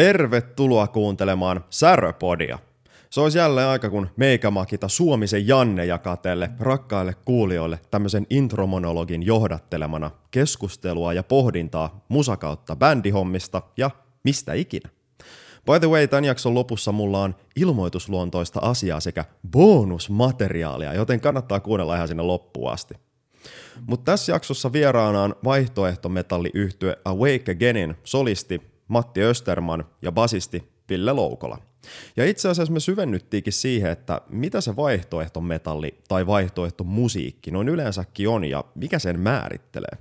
Tervetuloa kuuntelemaan Säröpodia. Se olisi jälleen aika, kun meikämakita Suomisen Janne jakaa teille rakkaille kuulijoille tämmöisen intromonologin johdattelemana keskustelua ja pohdintaa musakautta bändihommista ja mistä ikinä. By the way, tämän jakson lopussa mulla on ilmoitusluontoista asiaa sekä bonusmateriaalia, joten kannattaa kuunnella ihan sinne loppuun asti. Mutta tässä jaksossa vieraana on vaihtoehtometalliyhtye Awake Againin solisti Matti Österman ja basisti Ville Loukola. Ja itse asiassa me syvennyttiinkin siihen, että mitä se vaihtoehtometalli tai vaihtoehtomusiikki noin yleensäkin on ja mikä sen määrittelee.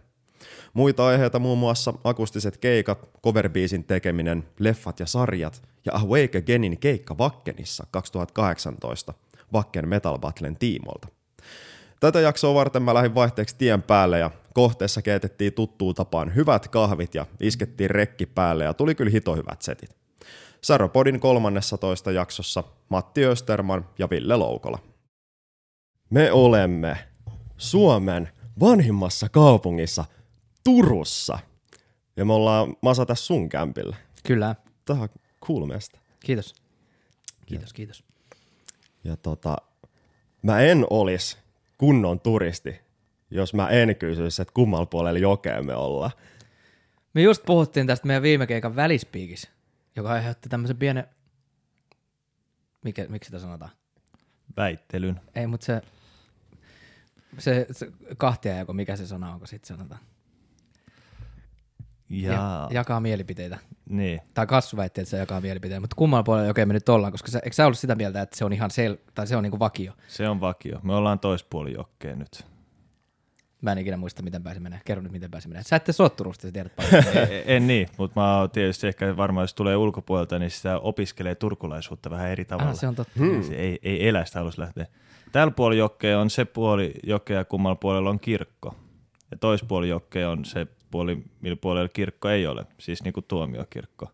Muita aiheita muun muassa akustiset keikat, coverbiisin tekeminen, leffat ja sarjat ja Awake Againin keikka Vakkenissa 2018 Vakken Metal Battlen tiimolta. Tätä jaksoa varten mä lähdin vaihteeksi tien päälle ja kohteessa keitettiin tuttuun tapaan hyvät kahvit ja iskettiin rekki päälle ja tuli kyllä hito hyvät setit. Saropodin 13 jaksossa Matti Österman ja Ville Loukola. Me olemme Suomen vanhimmassa kaupungissa Turussa. Ja me ollaan Masa tässä sun kämpillä. Kyllä. Tämä on cool mestä. Kiitos. Kiitos, kiitos. Ja tota, mä en olis kunnon turisti, jos mä en kysyisi, että kummalla puolella jokea me ollaan. Me just puhuttiin tästä meidän viime keikan välispiikissä, joka aiheutti tämmöisen pienen, mikä, miksi sitä sanotaan? Väittelyn. Ei, mutta se, se, se kahtia jako, mikä se sana onko sitten sanotaan? Ja, Ja, jakaa mielipiteitä. niin. Tai Kassu väitti, että se jakaa mielipiteitä, mutta kummalla puolella jokea me nyt ollaan, koska sä, eikö sä ollut sitä mieltä, että se on ihan sel, tai se on niinku vakio? Se on vakio. Me ollaan toispuoli jokkeen nyt. Mä en ikinä muista, miten pääsi menee. Kerro nyt, miten pääsi menee. Sä ette sua Turusta, sä tiedät paljon. E- en niin, mutta mä oon tietysti ehkä varmaan, jos tulee ulkopuolelta, niin sitä opiskelee turkulaisuutta vähän eri tavalla. ah, se on totta. Hmm. Se ei, ei elä sitä halus lähteä. Tällä puoli jokkea on se puoli jokea, kummalla puolella on kirkko. Ja toispuoli jokkea on se puoli, millä puolella kirkko ei ole, siis niin kuin tuomiokirkko.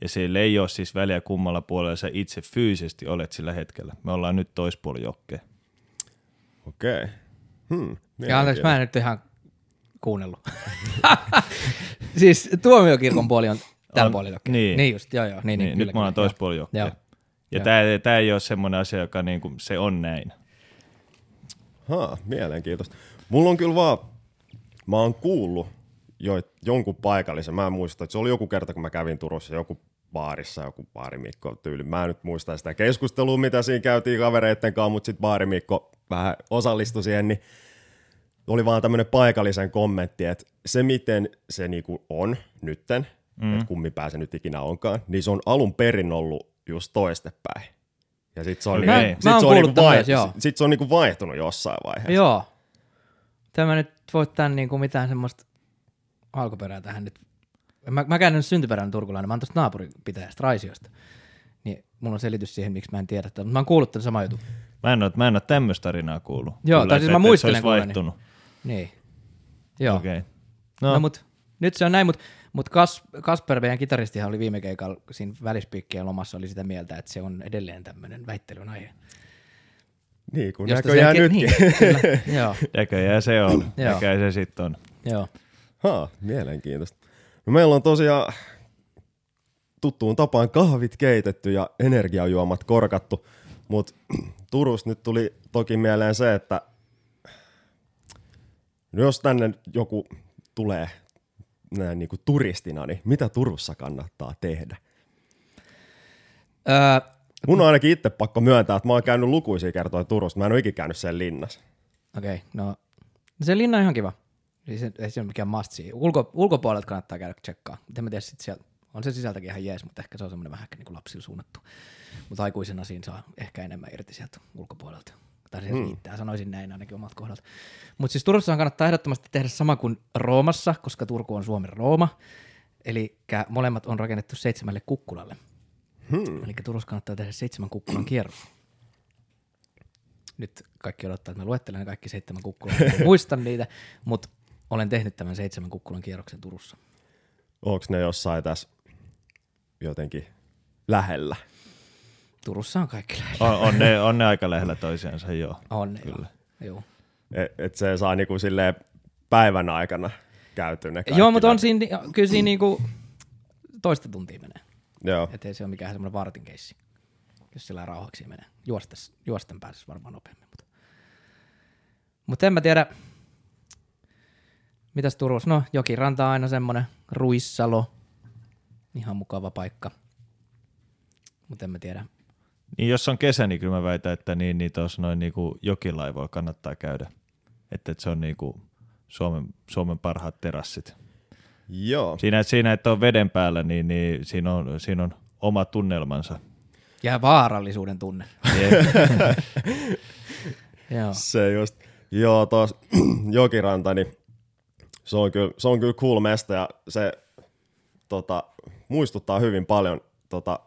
Ja sillä ei ole siis väliä kummalla puolella sä itse fyysisesti olet sillä hetkellä. Me ollaan nyt toispuoli jokkea. Okei. Okay. Hmm, Ja anteeksi, mä en nyt ihan kuunnellut. siis tuomiokirkon puoli on tällä On, puolella. niin. niin just, joo joo. Niin, niin, Niin, kyllä, nyt me ollaan kyllä, toispuoli jokkea. Joo. Ja tämä ei ole semmoinen asia, joka niinku, se on näin. Haa, mielenkiintoista. Mulla on kyllä vaan, mä oon kuullut jo, jonkun paikallisen, mä en muista, että se oli joku kerta, kun mä kävin Turussa, joku baarissa, joku baarimikko tyyli. Mä en nyt muista sitä keskustelua, mitä siinä käytiin kavereitten kanssa, mutta sitten baarimikko vähän osallistui siihen, niin oli vaan tämmöinen paikallisen kommentti, että se miten se niinku on nytten, mm. että kummin pää se nyt ikinä onkaan, niin se on alun perin ollut just toistepäin. Ja sit se on, niinku, Mä- sit mä oon se on, niinku vai, joo. sit se on niinku vaihtunut jossain vaiheessa. Joo. Tämä nyt voi tämän niinku mitään semmoista alkuperää tähän nyt. Mä, mä käyn nyt syntyperäinen turkulainen, mä oon tuosta naapuripitäjästä Raisiosta. Niin mulla on selitys siihen, miksi mä en tiedä tätä, mutta mä oon kuullut tämän sama jutun. Mä en ole, mä en ole tämmöistä tarinaa kuullut. Joo, Kyllä, tai siis mä että se muistelen olisi vaihtunut. Niin. Joo. Okei. No, No, no mut nyt se on näin, mutta mut Kas, Kasper, meidän kitaristihan oli viime keikalla siinä välispiikkien lomassa, oli sitä mieltä, että se on edelleen tämmöinen väittelyn aihe. Niin kuin Josta näköjään se- nytkin. Niin, kyllä, joo, näköjään se on. Näköjään se sitten on. joo. Haa, mielenkiintoista. No meillä on tosiaan tuttuun tapaan kahvit keitetty ja energiajuomat korkattu, mutta Turussa nyt tuli toki mieleen se, että no jos tänne joku tulee näin niin kuin turistina, niin mitä Turussa kannattaa tehdä? Öö, Mun on ainakin itse pakko myöntää, että mä oon käynyt lukuisia kertoja Turusta, mä en ole ikinä käynyt sen linnassa. Okei, okay, no se linna on ihan kiva. Se, ei se ole mikään must see. Ulko, ulkopuolelta kannattaa käydä tsekkaa. En mä tiedä sit sieltä, on se sisältäkin ihan jees, mutta ehkä se on semmoinen vähän niin kuin lapsille suunnattu. Mutta aikuisena siinä saa ehkä enemmän irti sieltä ulkopuolelta. Tai se riittää, sanoisin näin ainakin omalta kohdalta. Mutta siis Turussahan kannattaa ehdottomasti tehdä sama kuin Roomassa, koska Turku on Suomen Rooma. Eli molemmat on rakennettu seitsemälle kukkulalle. Hmm. Eli Turussa kannattaa tehdä seitsemän kukkulan kierros. Nyt kaikki odottaa, että mä luettelen kaikki seitsemän kukkulaa. En muista niitä, mutta olen tehnyt tämän seitsemän kukkulan kierroksen Turussa. Onko ne jossain tässä jotenkin lähellä? Turussa on kaikki lähellä. On, on, ne, on ne aika lähellä toisiansa, joo. On, ne, Kyllä. Joo. joo. Et, et se saa niinku silleen päivän aikana käyty ne Joo, mutta on siinä, kyllä siinä niinku toista tuntia menee. Joo. Että ei se ole mikään semmoinen vartin keissi, jos sillä rauhaksi menee. Juostes, juosten pääsisi varmaan nopeammin. Mutta, mutta en mä tiedä, mitäs Turussa? No, Jokiranta on aina semmoinen, Ruissalo, ihan mukava paikka. Mutta en mä tiedä. Niin jos on kesä, niin kyllä mä väitän, että niin, niin tuossa noin niinku jokilaivoilla kannattaa käydä. Että, että se on niinku Suomen, Suomen parhaat terassit. Joo. Siinä, siinä että on veden päällä, niin, niin siinä, on, siinä on oma tunnelmansa. Ja vaarallisuuden tunne. Joo. Se just. Joo, tos Jokiranta, niin se on kyllä, se on kyllä cool mesta ja se tota, muistuttaa hyvin paljon tota,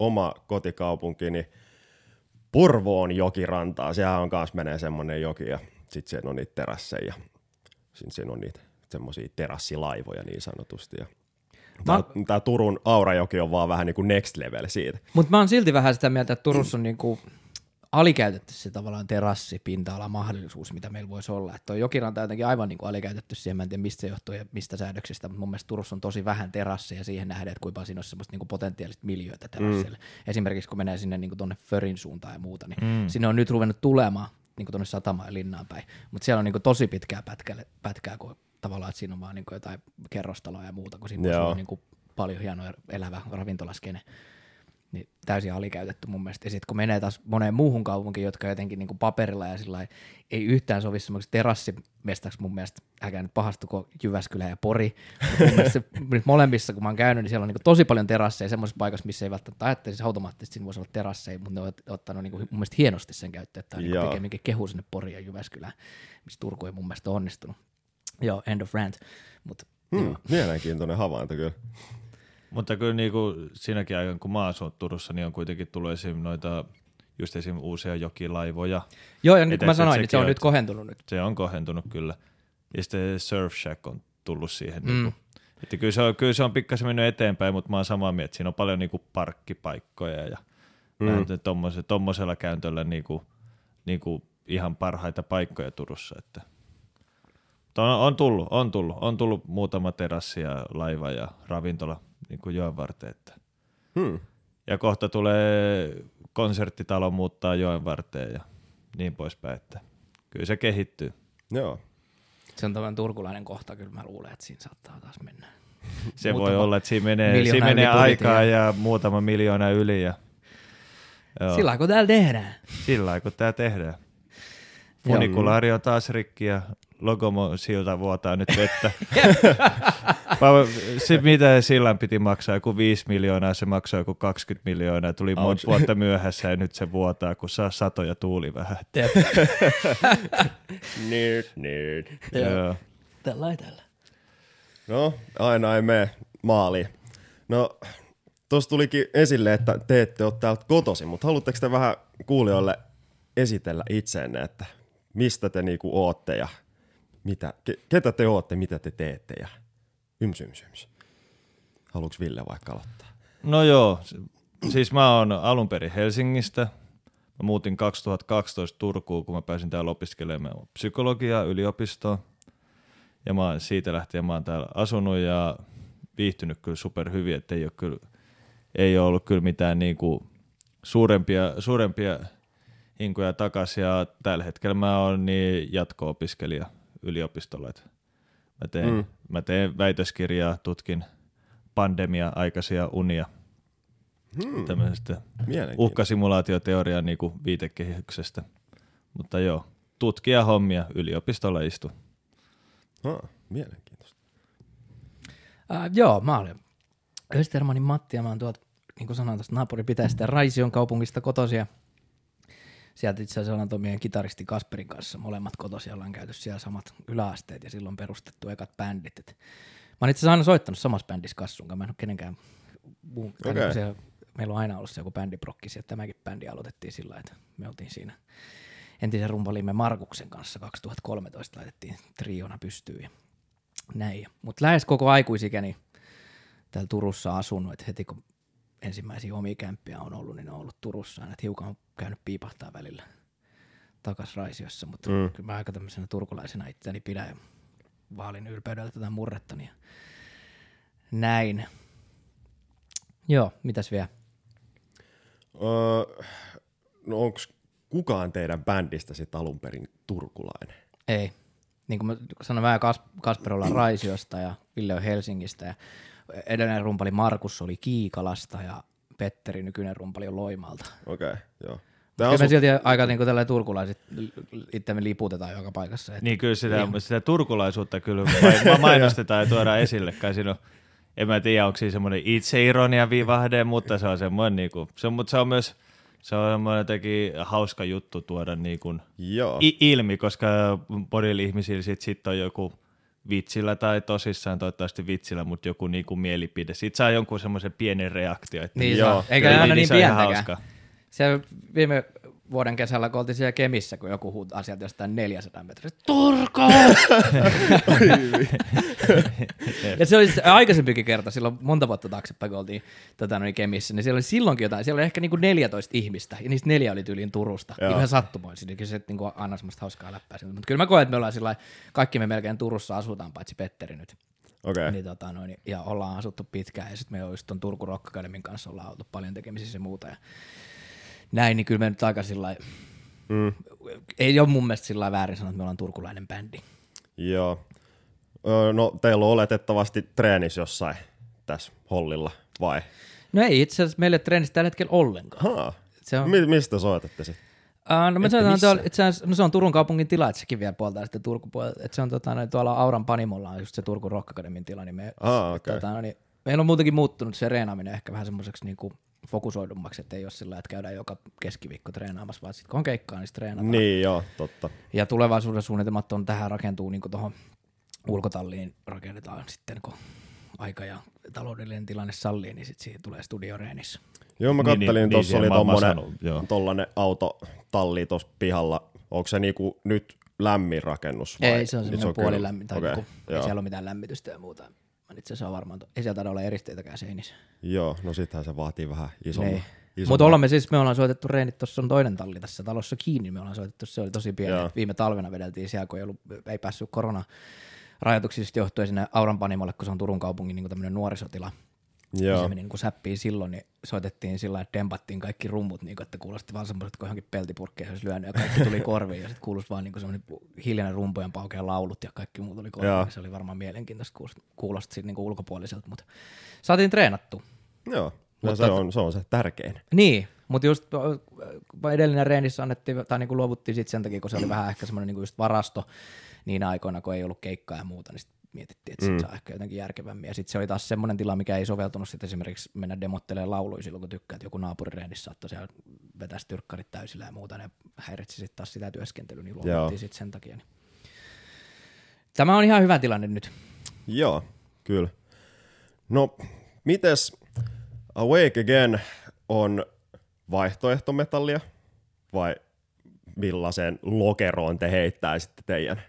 oma kotikaupunkini Porvoon jokirantaa. Siellä on kanssa menee semmonen joki ja sitten siellä on niitä terasseja. Sitten siinä on niitä semmoisia terassilaivoja niin sanotusti. Ja Mä- Tää, tää Turun Aurajoki on vaan vähän niin kuin next level siitä. Mutta mä oon silti vähän sitä mieltä, että Turussa on niinku alikäytetty se tavallaan terassi, pinta-ala, mahdollisuus, mitä meillä voisi olla. Että jokiranta on jotenkin aivan niinku alikäytetty siihen, mä en tiedä mistä se johtuu ja mistä säädöksistä, mutta mun mielestä Turussa on tosi vähän terasseja siihen nähden, että kuinka siinä olisi semmoista niinku potentiaalista miljöitä terassille. Mm. Esimerkiksi kun menee sinne niinku tonne Förin suuntaan ja muuta, niin mm. sinne on nyt ruvennut tulemaan niinku tonne satamaan ja linnaan päin. Mutta siellä on niinku tosi pitkää pätkää, pätkää kun tavallaan, että siinä on vaan niinku jotain kerrostaloja ja muuta, kun siinä Joo. olla niinku paljon hienoa elävä ravintolaskene niin täysin alikäytetty mun mielestä. Ja sitten kun menee taas moneen muuhun kaupunkiin, jotka jotenkin niin kuin paperilla ja sillä ei yhtään sovi semmoiseksi terassimestaksi mun mielestä, älkää nyt pahastuko Jyväskylä ja Pori, mutta mun se, nyt molemmissa, kun mä oon käynyt, niin siellä on niin kuin tosi paljon terasseja semmoisessa paikassa, missä ei välttämättä ajattelisi automaattisesti, että siinä voisi olla terasseja, mutta ne on ottanut niin kuin mun mielestä hienosti sen käyttöön, että on niin pikemminkin kehu sinne Poriin ja Jyväskylään, missä Turku ei mun mielestä onnistunut. Joo, end of rant. Mutta Hmm, mielenkiintoinen havainto kyllä. Mutta kyllä niinku siinäkin aikana, kun mä asun Turussa, niin on kuitenkin tullut esim. noita just esim. uusia jokilaivoja. Joo, ja niin kuin mä sanoin, et niin se on sekin nyt on- kohentunut nyt. Se on kohentunut kyllä. Ja sitten Surf Shack on tullut siihen. Mm. Mm. Niinku. Että kyllä, se on, kyllä se on pikkasen mennyt eteenpäin, mutta mä oon samaa mieltä. Siinä on paljon niinku parkkipaikkoja ja mm. tommose, tommosella käyntöllä niinku, niinku ihan parhaita paikkoja Turussa. Että. Mutta On, on, tullut, on tullut, on tullut muutama terassi ja laiva ja ravintola niin kuin joen varteen. Että. Hmm. Ja kohta tulee konserttitalo muuttaa joen varteen ja niin poispäin. Että kyllä se kehittyy. Joo. Se on tämmöinen turkulainen kohta, kyllä mä luulen, että siinä saattaa taas mennä. Se Muutama voi olla, että siinä menee, siinä menee aikaa ja- ja muutama miljoona yli. Ja, joo, Sillä kun täällä tehdään. sillä lailla, kun tämä tehdään. Funikulaari on taas rikki ja Logomo silta vuotaa nyt vettä. Sitten mitä sillan piti maksaa, joku 5 miljoonaa, se maksoi joku 20 miljoonaa, tuli monta vuotta myöhässä ja nyt se vuotaa, kun saa satoja tuuli vähän. Nerd, nerd. Joo. Tällä ei tällä. No, aina ei mene maaliin. No, tuossa tulikin esille, että te ette ole täältä kotosi, mutta haluatteko te vähän kuulijoille esitellä itseenne, että mistä te niinku ootte ja mitä, ke, ketä te ootte, mitä te teette ja yms, yms, yms. Haluatko Ville vaikka aloittaa? No joo, siis mä oon alun perin Helsingistä. Mä muutin 2012 Turkuun, kun mä pääsin täällä opiskelemaan psykologiaa yliopistoon. Ja mä oon siitä lähtien mä oon täällä asunut ja viihtynyt kyllä super hyvin, että ei ole, kyllä, ei ole ollut kyllä mitään niinku suurempia, suurempia hinkoja takaisin. Ja tällä hetkellä mä oon niin jatko-opiskelija yliopistolla. että Mä teen, Mm. mä teen väitöskirjaa, tutkin pandemia-aikaisia unia Hmm, tämmöisestä mielenkiintoista. uhkasimulaatioteorian niinku viitekehyksestä. Mutta joo, tutkija hommia yliopistolla istu. Ha, mielenkiintoista. Uh, joo, mä olen Östermanin Matti ja mä oon tuolta, niin kuin sanoin, tuosta naapuripitäjästä Raision kaupungista kotosia. Sieltä itse asiassa ollaan meidän kitaristi Kasperin kanssa molemmat kotosia, ollaan käyty siellä samat yläasteet ja silloin perustettu ekat bändit. Et mä oon itse asiassa aina soittanut samassa bändissä Kassun kanssa, mä en ole kenenkään muun. niinku se, meillä on aina ollut se joku bändiprokki, ja tämäkin bändi aloitettiin sillä että me oltiin siinä entisen rumpalimme Markuksen kanssa 2013 laitettiin triona pystyyn ja näin. Mutta lähes koko aikuisikäni täällä Turussa asunut, että heti kun ensimmäisiä omia kämppiä on ollut, niin ne on ollut Turussa aina, että hiukan on käynyt piipahtaa välillä takas Raisiossa, mutta Mm. kyllä mä aika tämmöisenä turkulaisena itseäni pidän ja vaalin ylpeydellä tätä murrettani ja näin. Joo, mitäs vielä? Öö, no onko kukaan teidän bändistä sitten alun perin turkulainen? Ei. Niin kuin mä sanoin, mä ja Kas- Kasper ollaan Raisiosta ja Ville on Helsingistä ja edellinen rumpali Markus oli Kiikalasta ja Petteri, nykyinen rumpali on Loimalta. Okei, okay, joo. Te Kyllä me asu... silti aika niin kuin turkulaiset itsemme liputetaan joka paikassa. Et Niin kyllä sitä, sitä turkulaisuutta kyllä ma- mainostetaan ja tuodaan esille. Kai siinä on, en mä tiedä, onko siinä semmoinen itseironia vivahde, mutta se on semmoinen, niin kuin, se, on, mutta se on myös se on semmoinen jotenkin hauska juttu tuoda niin kuin Joo. i- ilmi, koska monilla ihmisillä sit, sit on joku vitsillä tai tosissaan toivottavasti vitsillä, mutta joku niin kuin mielipide. Sitten saa jonkun semmoisen pienen reaktio. Että Niin Joo, saa. Eikä aina niin pientäkään. hauska. Se viime vuoden kesällä, kun oltiin siellä Kemissä, kun joku huutaa asiat jostain 400 metriä. Turko! ja se oli se aikaisempikin kerta, silloin monta vuotta taaksepäin, kun oltiin tota, noin Kemissä, niin siellä oli silloinkin jotain, siellä oli ehkä niinku 14 ihmistä, ja niistä neljä oli tyyliin Turusta. Joo. Ihan sattumoisin, niin kyllä se niinku aina semmoista hauskaa läppää. siinä. Mutta kyllä mä koen, että me ollaan sillä kaikki me melkein Turussa asutaan, paitsi Petteri nyt. Okay. Niin, tota, noin, ja ollaan asuttu pitkään ja sitten me on just ton Turku Rock Academyn kanssa ollaan oltu paljon tekemisissä ja muuta. Ja näin, niin kyllä me nyt aika sillä Mm. ei ole mun mielestä sillä väärin sanoa, että me ollaan turkulainen bändi. Joo. No teillä on oletettavasti treenis jossain tässä hollilla, vai? No ei itse asiassa meille treenissä tällä hetkellä ollenkaan. Haa. Se on, Mi- mistä soitatte sitten? uh, no, me missään? tuolla, itse asiassa, no se on Turun kaupungin tila, että sekin vielä puoltaa sitten Turku puolelta. Että se on tota, noin, tuolla Auran Panimolla on just se Turku Rock Academyn tila, niin me, Aa, okei. tota, no, niin, meillä on muutenkin muuttunut se reenaaminen ehkä vähän semmoiseksi niinku fokusoidummaksi, että ei ole sillä että käydään joka keskiviikko treenaamassa, vaan sitten kun on keikkaa, niin sitten treenataan. Niin joo, totta. Ja tulevaisuuden suunnitelmat on tähän rakentuu niin tuohon ulkotalliin rakennetaan sitten, kun aika ja taloudellinen tilanne sallii, niin sitten siihen tulee studioreenissä. Joo, mä Niin, kattelin, niin, niin, tuossa niin, oli tommonen, tollanen autotalli tuossa pihalla. Onko se niinku nyt lämmin rakennus? Vai? Ei, se on Nyt semmoinen kyllä- puolilämmin, tai okay, ei joo. siellä ole mitään lämmitystä ja muuta. Itse asiassa on varmaan, ei siellä taida olla eristeitäkään seinissä. Joo, no sittenhän se vaatii vähän isomman. Niin. Mutta ollaan me siis, me ollaan soitettu reenit, tuossa on toinen talli tässä talossa kiinni, me ollaan soitettu, se oli tosi pieni. Joo. Viime talvena vedeltiin siellä, kun ei, ollut, ei päässyt korona rajoituksista johtuen sinne Auran Panimolle, kun se on Turun kaupungin niin tämmöinen nuorisotila. Ja Joo, se meni niin säppiin silloin, niin soitettiin sillä lailla, että dempattiin kaikki rummut, niin kuin, että kuulosti vaan semmoiset, kun johonkin peltipurkkeja olisi lyönyt ja kaikki tuli korviin ja sitten kuulosti vaan niin semmoinen hiljainen rumpujen paukea laulut ja kaikki muut oli korviin. Joo. Se oli varmaan mielenkiintoista, kuulosti, kuulosti siitä niin kuin ulkopuoliselta, mutta saatiin treenattu. joo. No Mutta- se, on, se on se tärkein. Niin, mutta just edellinen reenissä annettiin, tai niinku luovuttiin sitten sen takia, kun se oli vähän ehkä semmoinen niinku just varasto niinä aikoina, kun ei ollut keikkaa ja muuta, niin sit mietittiin, että Mm. saa ehkä jotenkin järkevämmin. Ja sitten se oli taas semmoinen tila, mikä ei soveltunut sitten esimerkiksi mennä demottelemaan lauluja silloin, kun tykkää, että joku naapurireenissä saattoi siellä vetää tyrkkarit täysillä ja muuta, ne häiritsi sitten taas sitä työskentelyä, niin luovuttiin sitten sen takia. Niin. Tämä on ihan hyvä tilanne nyt. Joo, kyllä. No, mites Awake Again on vaihtoehtometallia vai millaiseen lokeroon te heittäisitte teidän?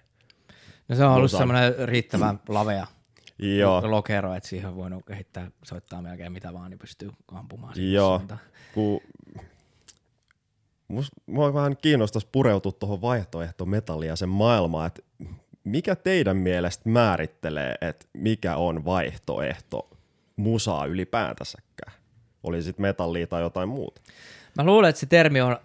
No se on ollut semmoinen riittävän lavea Joo, lokero, että siihen on voinut kehittää, soittaa melkein mitä vaan, niin pystyy ampumaan Joo. kun mus, mua vähän kiinnostaisi pureutua tuohon vaihtoehtometalliin ja sen maailmaan, että mikä teidän mielestä määrittelee, että mikä on vaihtoehto musaa ylipäätänsäkään? Oli sitten metallia tai jotain muuta. Mä luulen, että se termi on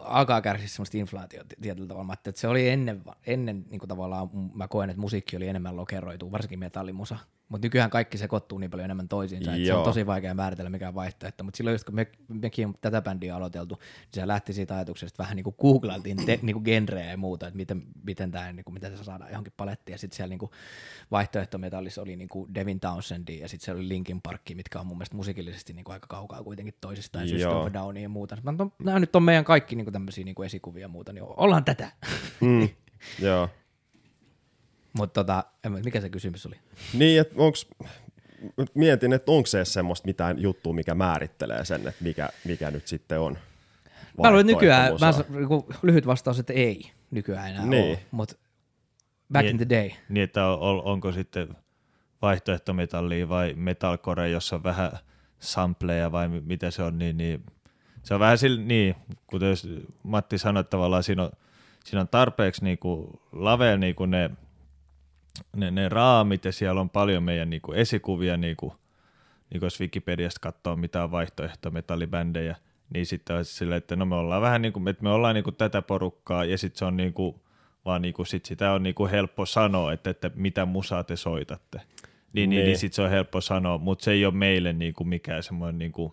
alkaa kärsiä semmoista inflaatiota tietyllä tavalla. Mä että se oli ennen, ennen niin kuin tavallaan, mä koen, että musiikki oli enemmän lokeroitu, varsinkin metallimusa. Mutta nykyään kaikki sekoittuu niin paljon enemmän toisiinsa, että se on tosi vaikea määritellä mikä on vaihtoehto. Mutta silloin just kun me, mekin on tätä bändiä aloiteltu, niin se lähti siitä ajatuksesta, että vähän niin kuin googlailtiin te, niin kuin genrejä ja muuta, että miten, miten, tämä, niin kuin, miten se saadaan johonkin palettiin. Ja sitten siellä niin kuin vaihtoehtometallissa oli niin kuin Devin Townsend ja sitten siellä oli Linkin Park, mitkä on mun mielestä musiikillisesti niin kuin aika kaukaa kuitenkin toisistaan, System Joo. of Downia ja muuta. Nämä nyt on meidän kaikki niin kuin tämmöisiä niin kuin esikuvia ja muuta, niin ollaan tätä. Mm, joo. Mutta tota, mikä se kysymys oli? Niin, että onks, mietin, että onko se edes semmoista mitään juttua, mikä määrittelee sen, että mikä, mikä nyt sitten on Mä luulen, nykyään, mä, niinku lyhyt vastaus, että ei nykyään enää Niin. ole, mutta back in Niin. the day. Niin, että on, on- onko sitten vaihtoehtometallia vai metalcore, jossa on vähän sampleja vai mi- mitä se on, niin, niin se on vähän sillä, niin, kuten Matti sanoi, että tavallaan siinä on, siinä on tarpeeksi niin kuin lavea niin kuin ne, ne, ne raamit ja siellä on paljon meidän niin kuin esikuvia niin kuin, niin jos Wikipediasta katsoo mitään vaihtoehtometallibändejä, niin sitten olisi silleen, että no me ollaan vähän niin kuin, että me ollaan niin kuin tätä porukkaa ja sitten se on niin kuin, vaan niin kuin sit sitä on niin kuin helppo sanoa, että, että mitä musaa te soitatte. Niin, niin, niin, niin sitten se on helppo sanoa, mutta se ei ole meille niin kuin mikään semmoinen niin kuin,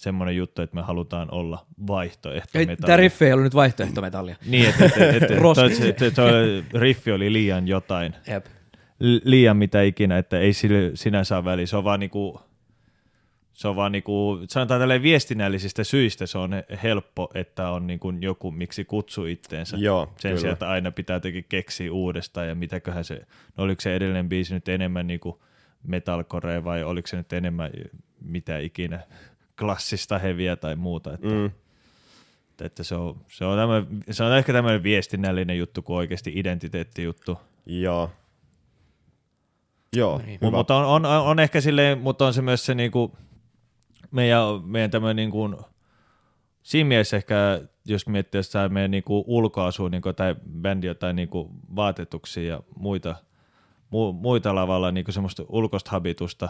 semmoinen juttu, että me halutaan olla vaihtoehtometalli. Tämä riffi ei ollut nyt vaihtoehtometallia. Niin, että et, et, et, toi, se, se, se, riffi oli liian jotain. Jep. Liian mitä ikinä, että ei sille sinänsä ole väliä. Se on vaan niinku, se on vaan niinku, sanotaan tälleen viestinnällisistä syistä se on helppo, että on niinku joku, miksi kutsuu itteensä. Joo, Sen kyllä. sijaan, että aina pitää jotenkin keksiä uudestaan ja mitäköhän se, no oliko se edellinen biisi nyt enemmän niinku metalcore vai oliko se nyt enemmän mitä ikinä klassista heviä tai muuta. Että, Mm. että, että se, on, se, on tämmöinen, se on ehkä tämmöinen viestinnällinen juttu kuin oikeasti identiteettijuttu. Joo. Joo, Niin. hyvä. Mutta on, on, on, ehkä silleen, mutta on se myös se niinku, meidän, meidän tämmöinen niinku, siinä mielessä ehkä, jos miettii jostain meidän niinku ulkoasua niinku, tai bändi jotain niinku, vaatetuksia ja muita, mu, muita lavalla niinku semmoista ulkoista habitusta,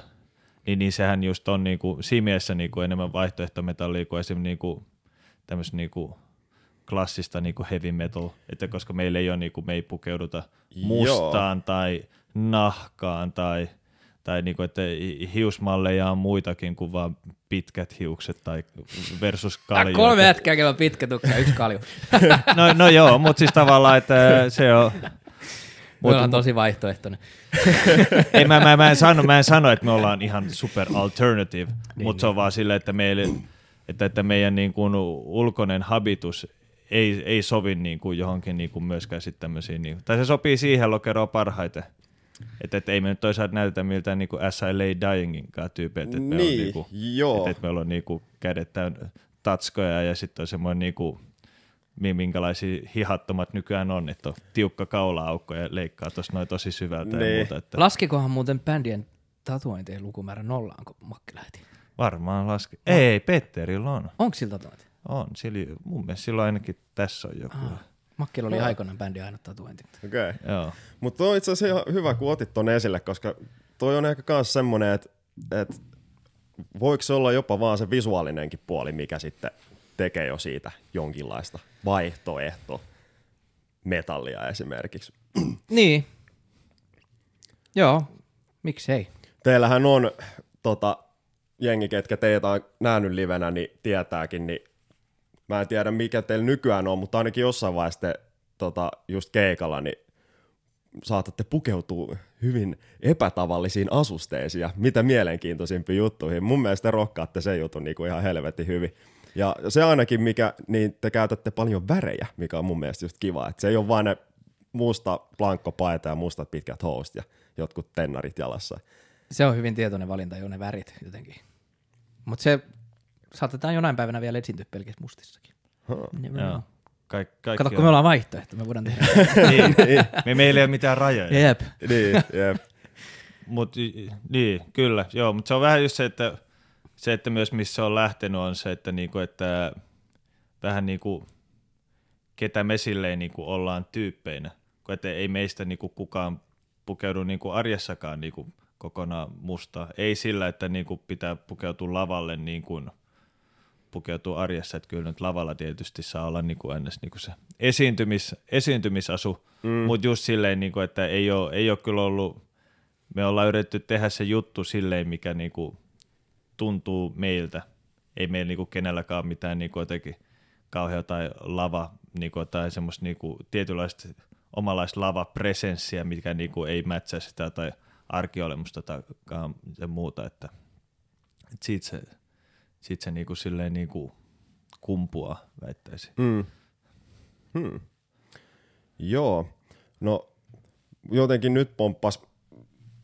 niin, niin sehän just on niinku, siinä mielessä niinku, enemmän vaihtoehtometallia kuin esimerkiksi niinku, tämmöistä niinku, klassista niinku heavy metal, että koska meillä ei ole, niinku, me ei pukeuduta Joo. mustaan tai nahkaan tai, tai niinku, että hiusmalleja on muitakin kuin vaan pitkät hiukset tai versus Tää kaljo. kolme jätkää, kello on pitkä tukka yksi kalju. No, no joo, mutta siis tavallaan, että se on, Me ollaan tosi vaihtoehtoinen. ei, mä, mä, mä, en sano, mä en sano, että me ollaan ihan super alternative, niin, mutta se on vaan silleen, että, meille, että, että meidän niin kuin ulkoinen habitus ei, ei sovi niin kuin johonkin niin kuin myöskään sitten tämmöisiä, niin, tai se sopii siihen lokeroon parhaiten. Että, että ei me nyt toisaalta näytetä miltään niin kuin SLA Dyingin tyypeiltä, että, Niin, niin kuin, joo. että, että meillä on niin kuin kädet täynnä tatskoja ja sitten on semmoinen niin kuin, minkälaisia hihattomat nykyään on, että on tiukka kaula-aukko ja leikkaa tuossa noin tosi syvältä ja Niin. muuta. Että Laskikohan muuten bändien tatuointien lukumäärä nollaan, kun Makki lähti? varmaan laske. Ei, Petterillä on. Onko sillä tatuointi? On, sillä, mun mielestä silloin ainakin tässä on joku. Ah. Makkilla oli aikoinaan bändin aina tatuointi. Okei. Okay. Joo. Mutta on itse asiassa ihan hyvä, kun otit ton esille, koska toi on ehkä myös semmoinen, että et voiko se olla jopa vaan se visuaalinenkin puoli, mikä sitten tekee jo siitä jonkinlaista vaihtoehto metallia esimerkiksi. Niin. Joo, miksei? Teillähän on tota, jengi, ketkä teitä on nähnyt livenä, niin tietääkin, niin mä en tiedä mikä teillä nykyään on, mutta ainakin jossain vaiheessa te tota, just keikalla, niin saatatte pukeutua hyvin epätavallisiin asusteisiin ja mitä mielenkiintoisimpiin juttuihin. Mun mielestä te rokkaatte sen jutun niin kuin ihan helvetin hyvin. Ja se ainakin, mikä, niin te käytätte paljon värejä, mikä on mun mielestä just kiva. Että se ei ole vain ne musta blankkopaita ja mustat pitkät housut ja jotkut tennarit jalassa. Se on hyvin tietoinen valinta, jo ne värit jotenkin. Mutta se saatetaan jonain päivänä vielä esiintyä pelkästään mustissakin. Never Joo. know. Kaik, kaikki Kato, kun me ollaan vaihtoehto, me voidaan tehdä. niin, me, meillä ei ole mitään rajoja. Jep. niin, jep. Mut, niin, kyllä, joo, mutta se on vähän just se, että, se, että myös missä on lähtenyt on se, että, niinku, että vähän niinku, ketä me silleen niinku ollaan tyyppeinä, kun että ei meistä niinku kukaan pukeudu niinku arjessakaan niinku kokonaan musta. Ei sillä, että niinku pitää pukeutua lavalle niin kuin pukeutuu arjessa, että kyllä nyt lavalla tietysti saa olla niin kuin ennäs niin kuin se esiintymis, esiintymisasu, mm. mutta just silleen, niin kuin, että ei ole, ei ole kyllä ollut, me ollaan yritetty tehdä se juttu silleen, mikä niin kuin tuntuu meiltä. Ei meillä niin kuin kenelläkään mitään niin kuin jotenkin kauhea tai lava niin kuin, tai semmoista niin kuin, tietynlaista omanlaista lavapresenssiä, mikä niin kuin, ei mätsää sitä tai arkiolemusta tai muuta, että, että siitä se, siitä se niinku silleen niinku kumpuaa, väittäisin. Mm. Hmm. Joo, no jotenkin nyt pomppas,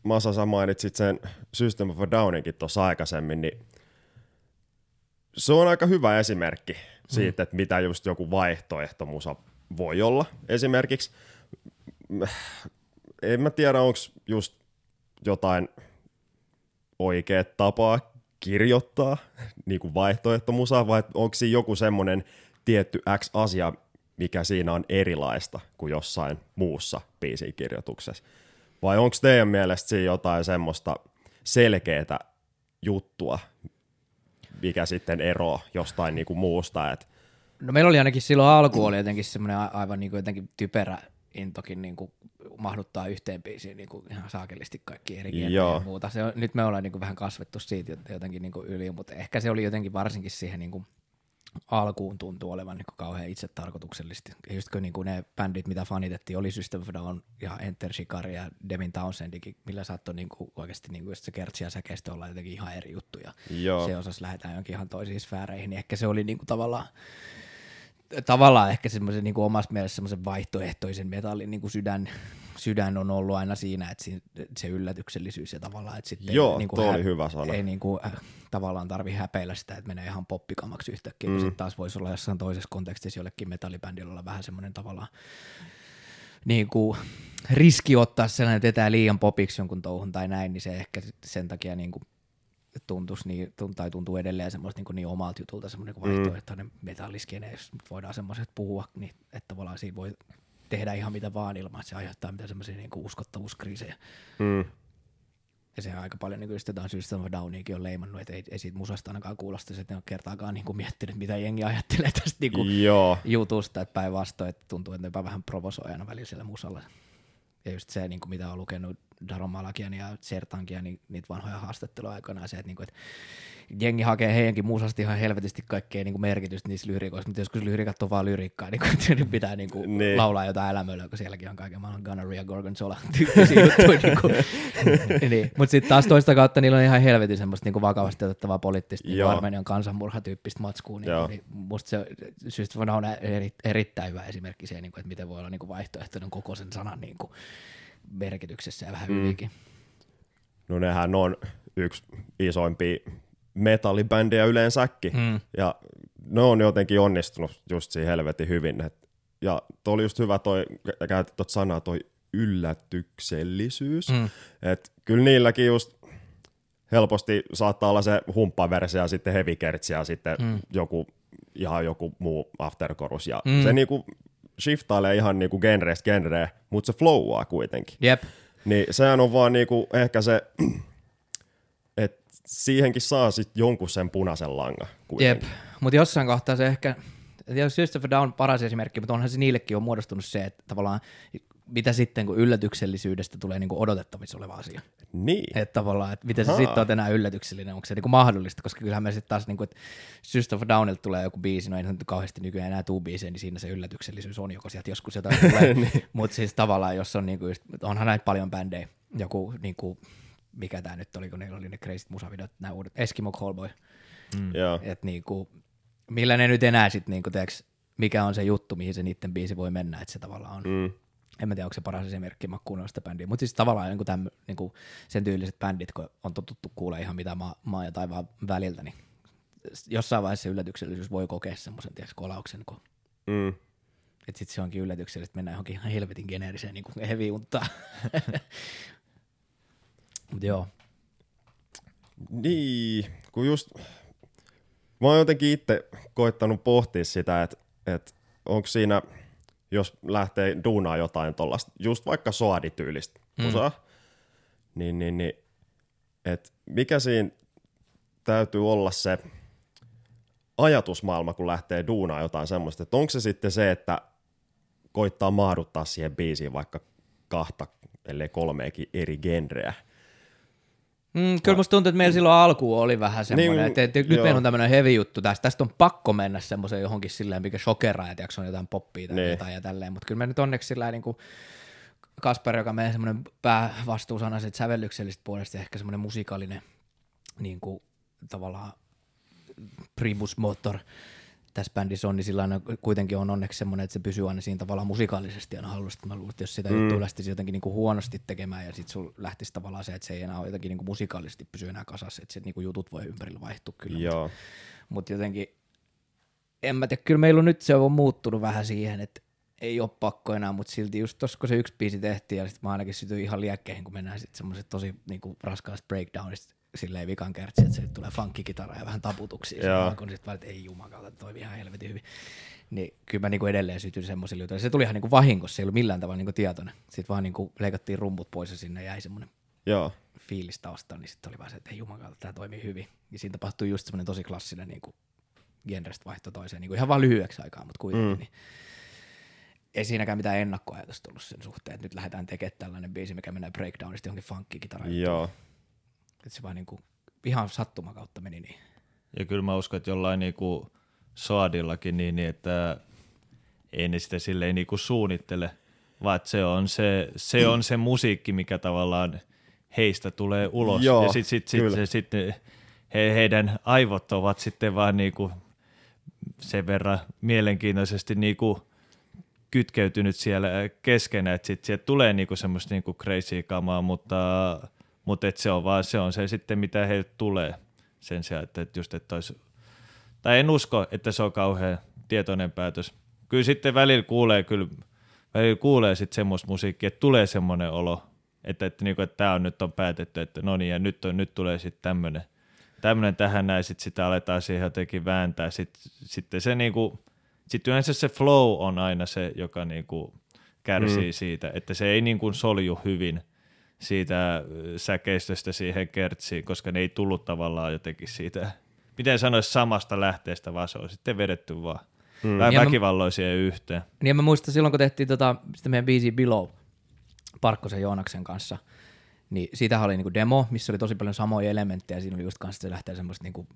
Masa sä mainitsit sen System of Downinkin tuossa aikaisemmin, niin se on aika hyvä esimerkki siitä, että mitä just joku vaihtoehtomusa voi olla. Esimerkiksi, en mä tiedä, onko just jotain oikea tapaa kirjoittaa niin kuin vaihtoehtomusaa, vai onko siinä joku semmoinen tietty X asia, mikä siinä on erilaista kuin jossain muussa biisin kirjoituksessa? Vai onko teidän mielestä siinä jotain semmoista selkeää juttua, mikä sitten ero jostain niinku muusta. Et, No meillä oli ainakin silloin alku oli jotenkin semmoinen aivan niin kuin jotenkin typerä intokin niin kuin mahduttaa yhteen biisiin niin kuin ihan saakelisti kaikki eri kieltä ja muuta. Se on, nyt me ollaan niin kuin vähän kasvettu siitä jotenkin niin kuin yli, mutta ehkä se oli jotenkin varsinkin siihen niin kuin alkuun tuntuu olevan niin kuin kauhean itse tarkoituksellisesti. Ja just kun niin kuin ne bändit, mitä fanitettiin, oli System of Down ja Enter Shikari ja Devin Townsendikin, millä saattoi niin kuin oikeasti niin kuin se kertsi ja säkeistö olla jotenkin ihan eri juttuja. Joo. Se osas lähetään jonkin ihan toisiin sfääreihin, niin ehkä se oli niin kuin tavallaan tavallaan ehkä semmoisen niin omassa mielessä semmoisen vaihtoehtoisen metallin niin kuin sydän, sydän on ollut aina siinä, että se yllätyksellisyys ja tavallaan, että sitten Joo, ei, niin toi oli hyvä sana. ei niin kuin, äh, tavallaan tarvi häpeillä sitä, että menee ihan poppikamaksi yhtäkkiä, mm. kun sitten taas voisi olla jossain toisessa kontekstissa jollekin metallibändillä olla vähän semmoinen tavallaan niin kuin riski ottaa sellainen, että vetää liian popiksi jonkun touhun tai näin, niin se ehkä sen takia niin kuin tuntuisi niin, tai tuntuu edelleen semmoista niin, niin omalta jutulta semmoinen Mm. vaihtoehtoinen metalliskene, jos voidaan semmoiset puhua, niin että tavallaan siinä voi tehdä ihan mitä vaan ilman, että se aiheuttaa mitään semmoisia niin uskottavuuskriisejä. mm, Ja se aika paljon niin jotain of Downiakin on leimannut, että ei, ei siitä musasta ainakaan kuulosta, että ne on kertaakaan niin kuin miettinyt, mitä jengi ajattelee tästä niin kuin joo, jutusta, että päinvastoin, että tuntuu, että ne vähän provosoi aina välillä siellä musalla. Ja just se, niin kuin mitä on lukenut Daron Malakian ja Sertankia, niin niitä vanhoja haastatteluja aikana, se, että, niin kuin, että jengi hakee heidänkin musasti ihan helvetisti kaikkea niin kuin merkitystä niissä lyrikoissa, mutta joskus lyrikat on vaan lyrikkaa, niin kuin, pitää niin kuin Niin. niin. laulaa jotain elämöllä, kun sielläkin on kaiken maailman ja Gorgonzola tyyppisiä juttuja. niin kuin, niin. Mutta sitten taas toista kautta niillä on ihan helvetin semmoista niin kuin vakavasti otettavaa poliittista, niin Joo. Armenian kansanmurhatyyppistä matskua. Niin, Joo. niin musta se syystä on eri, erittäin hyvä esimerkki siihen, niin kuin, että miten voi olla niin kuin vaihtoehtoinen koko sen sanan niin kuin, merkityksessä ja vähän mm. ylikin. no nehän on yksi isoimpia metallibändejä yleensäkin. Mm. Ja ne on jotenkin onnistunut just siinä helvetin hyvin. Et, ja toi oli just hyvä toi, kä- käytit tuot sanaa, toi yllätyksellisyys. Mm. Et kyllä niilläkin just helposti saattaa olla se humppaversio ja sitten heavy ja sitten mm. joku ihan joku muu afterchorus. Ja mm. se niinku shiftailee ihan niinku genreistä genreen, mutta se flowaa kuitenkin. Jep. Niin sehän on vaan niinku ehkä se, että siihenkin saa sit jonkun sen punaisen langan Jep, kuitenkin. mutta jossain kohtaa se ehkä, jos a Down on paras esimerkki, mutta onhan se niillekin on muodostunut se, että tavallaan mitä sitten, kun yllätyksellisyydestä tulee niin kuin odotettavissa oleva asia. Niin. Että tavallaan, että miten se sitten on enää yllätyksellinen, onko se niin kuin mahdollista, koska kyllähän me sitten taas, niin kuin, että System of Downilta tulee joku biisi, no ei nyt kauheasti nykyään enää tuu biisejä, niin siinä se yllätyksellisyys on, joko sieltä joskus jotain tulee. Mutta siis tavallaan, jos on niin kuin just, onhan näitä paljon bändejä, joku niin kuin, mikä tämä nyt oli, kun niillä oli ne crazy musavideot, nämä uudet, Eskimo Callboy, Joo. että niinku, millä ne nyt enää sitten, niinku, teeks, mikä on se juttu, mihin se niiden biisi voi mennä, että se tavallaan on. Mm. En mä tiedä, onko se paras esimerkki, mä kuunnellut sitä bändiä, mutta siis tavallaan niinku täm, niinku sen tyyliset bändit, kun on totuttu kuulee ihan mitä maa, maa ja taivaan väliltä, niin jossain vaiheessa se yllätyksellisyys voi kokea semmoisen kolauksen, kun Mm. että sitten se onkin yllätyksellistä, että mennään johonkin ihan helvetin geneeriseen niin heavy untaan. Mutta joo, Niin, kun just mä oon jotenkin itse koittanut pohtia sitä, että, että onko siinä, jos lähtee duunaa jotain tuollaista, just vaikka soadityylistä musaa, niin, niin, niin että mikä siinä täytyy olla se ajatusmaailma, kun lähtee duunaa jotain semmoista, että onko se sitten se, että koittaa mahduttaa siihen biisiin vaikka kahta, ellei kolmeekin eri genreä, Mm, kyllä musta tuntuu, että meillä silloin alkuun oli vähän semmoinen, Niin, niin, että, että nyt joo. meillä on tämmöinen heavy juttu tästä, tästä on pakko mennä semmoiseen johonkin silleen, mikä shokeraa, että on jotain poppia tai Niin. jotain ja tälleen, mutta kyllä me nyt onneksi sillä niin kuin Kasper, joka meidän semmoinen päävastuusana siitä sävellyksellisestä puolesta ja ehkä semmoinen musikaalinen niin kuin, tavallaan primus motor tässä bändissä on, niin sillä aina kuitenkin on onneksi semmoinen, että se pysyy aina siinä tavallaan musikaalisesti aina hallussa. Mä luulen, että jos sitä mm. juttua lähtisi jotenkin niinku huonosti tekemään ja sitten sulla lähtisi tavallaan se, että se ei enää ole jotenkin niinku musikaalisesti pysy enää kasassa, että se niinku jutut voi ympärillä vaihtua kyllä. Joo. Mutta jotenkin, en mä tiedä, kyllä meillä on nyt se on muuttunut vähän siihen, että ei ole pakko enää, mutta silti just tossa, kun se yksi biisi tehtiin, ja sitten mä ainakin sytyin ihan liekkeihin, kun mennään sitten semmoiset tosi niinku, raskaasta breakdownista silleen vikan kärtsi, että se tulee funkkikitara ja vähän taputuksia, Joo. kun sitten vaan, että ei jumakauta, toi ihan helvetin hyvin. Niin kyllä mä niinku edelleen sytyin semmoisille jutuille. Se tuli ihan niinku vahingossa, se ei ollut millään tavalla niinku tietoinen. Sitten vaan niinku leikattiin rumput pois ja sinne jäi semmoinen Joo. fiilis taustalla, niin sitten oli vaan se, että ei jumakauta, tämä toimii hyvin. Ja siinä tapahtui just semmoinen tosi klassinen niin kuin genrestä vaihto toiseen, niin kuin ihan vaan lyhyeksi aikaa, mutta kuitenkin. Mm. Niin ei siinäkään mitään ennakkoajatusta tullut sen suhteen, että nyt lähdetään tekemään tällainen biisi, mikä menee breakdownista johonkin funkkikitarajuttuun. Joo. Että se vaan niin kuin, ihan sattuma kautta meni niin. Ja kyllä mä uskon, että jollain niinku Soadillakin niin, niin, että ei ne sitä silleen niinku suunnittele, vaan se on se, se on se musiikki, mikä tavallaan heistä tulee ulos. Joo, ja sitten sit, sit, kyllä. se, sitten he, heidän aivot ovat sitten vaan niinku sen verran mielenkiintoisesti niinku kytkeytynyt siellä keskenään, että sitten sieltä tulee niinku semmoista niinku crazy kamaa, mutta, mutta se on vaan se on se sitten, mitä heiltä tulee sen sijaan, että, että just, että olisi, tai en usko, että se on kauhean tietoinen päätös. Kyllä sitten välillä kuulee, kyllä, välillä kuulee sitten semmoista musiikkia, että tulee semmoinen olo, että, että, niinku, että tämä on nyt on päätetty, että no niin, ja nyt, on, nyt tulee sitten tämmöinen, tämmöinen tähän näin, sitten sitä aletaan siihen jotenkin vääntää, sitten, sitten se niinku, sitten yleensä se flow on aina se, joka niinku kärsii mm. siitä, että se ei niinku solju hyvin siitä äh, säkeistöstä siihen kertsiin, koska ne ei tullut tavallaan jotenkin siitä, miten sanoisi samasta lähteestä, vaan se on sitten vedetty vaan mm. vähän väkivalloisia yhteen. Niin mä muistan silloin, kun tehtiin tota, sitä meidän biisi Below Parkkosen Joonaksen kanssa, niin siitähän oli niinku demo, missä oli tosi paljon samoja elementtejä. Siinä oli just kanssa, että se lähtee semmoista niinku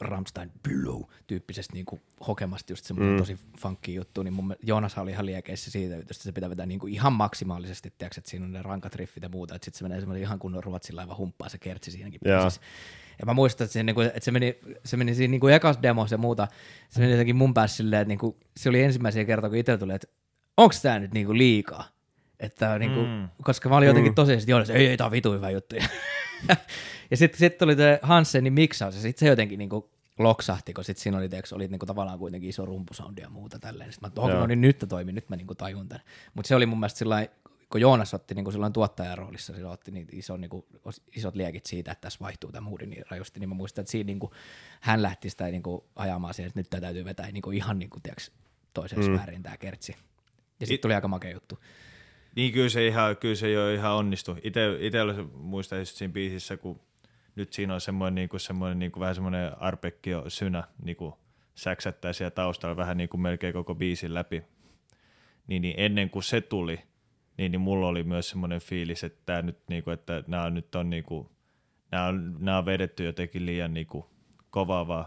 Rammstein Below-tyyppisestä niinku hokemasta just semmoinen mm. tosi funkki juttu, niin mun Joonas oli ihan liekeissä siitä, että se pitää vetää niinku ihan maksimaalisesti, tiedätkö, että siinä on ne rankat riffit ja muuta, että sitten se menee semmoinen ihan kunnon ruotsin laiva humppaa se kertsi siinäkin. Ja mä muistan, että se, niinku, että se meni, se meni siinä niinku ekas demossa ja muuta, se meni jotenkin mun päässä silleen, että niinku, se oli ensimmäisiä kertoja, kun itsellä tuli, että onko tämä nyt niinku liikaa? Että niinku, Mm. mm. koska mä olin jotenkin mm. tosiaan, että joo, ei, ei, tää on vitu hyvä juttu. ja sitten sit tuli se Hansenin miksaus, ja sitten se jotenkin niinku loksahti, kun sit siinä oli, tiiäks, oli niinku tavallaan kuitenkin iso rumpusoundi ja muuta tälleen. Sitten mä että no niin nyt tää toimii, nyt mä niinku tajun tämän. Mutta se oli mun mielestä sillä kun Joonas otti niinku silloin tuottajan roolissa, sillä otti niitä iso, niinku, isot liekit siitä, että tässä vaihtuu tämä moodi niin rajusti, niin mä muistan, että siinä niinku, hän lähti sitä niinku, ajamaan siihen, että nyt tää täytyy vetää niinku, ihan niinku, tiiäks, toiseen mm. sfääriin tämä kertsi. Ja sitten tuli aika makea juttu. Niin kyllä se, ihan, kyllä se jo ihan onnistu. Se muistan just siinä biisissä, kun nyt siinä on semmoinen, niin kuin, semmoinen niin kuin, vähän semmoinen arpekkio synä niin kuin säksättää siellä taustalla vähän niin kuin melkein koko biisin läpi. Niin, niin ennen kuin se tuli, niin, niin mulla oli myös semmoinen fiilis, että, tää nyt, niin kuin, että nämä nyt on, niin kuin, nämä on, nämä on vedetty jotenkin liian niin kuin, kovaa vaan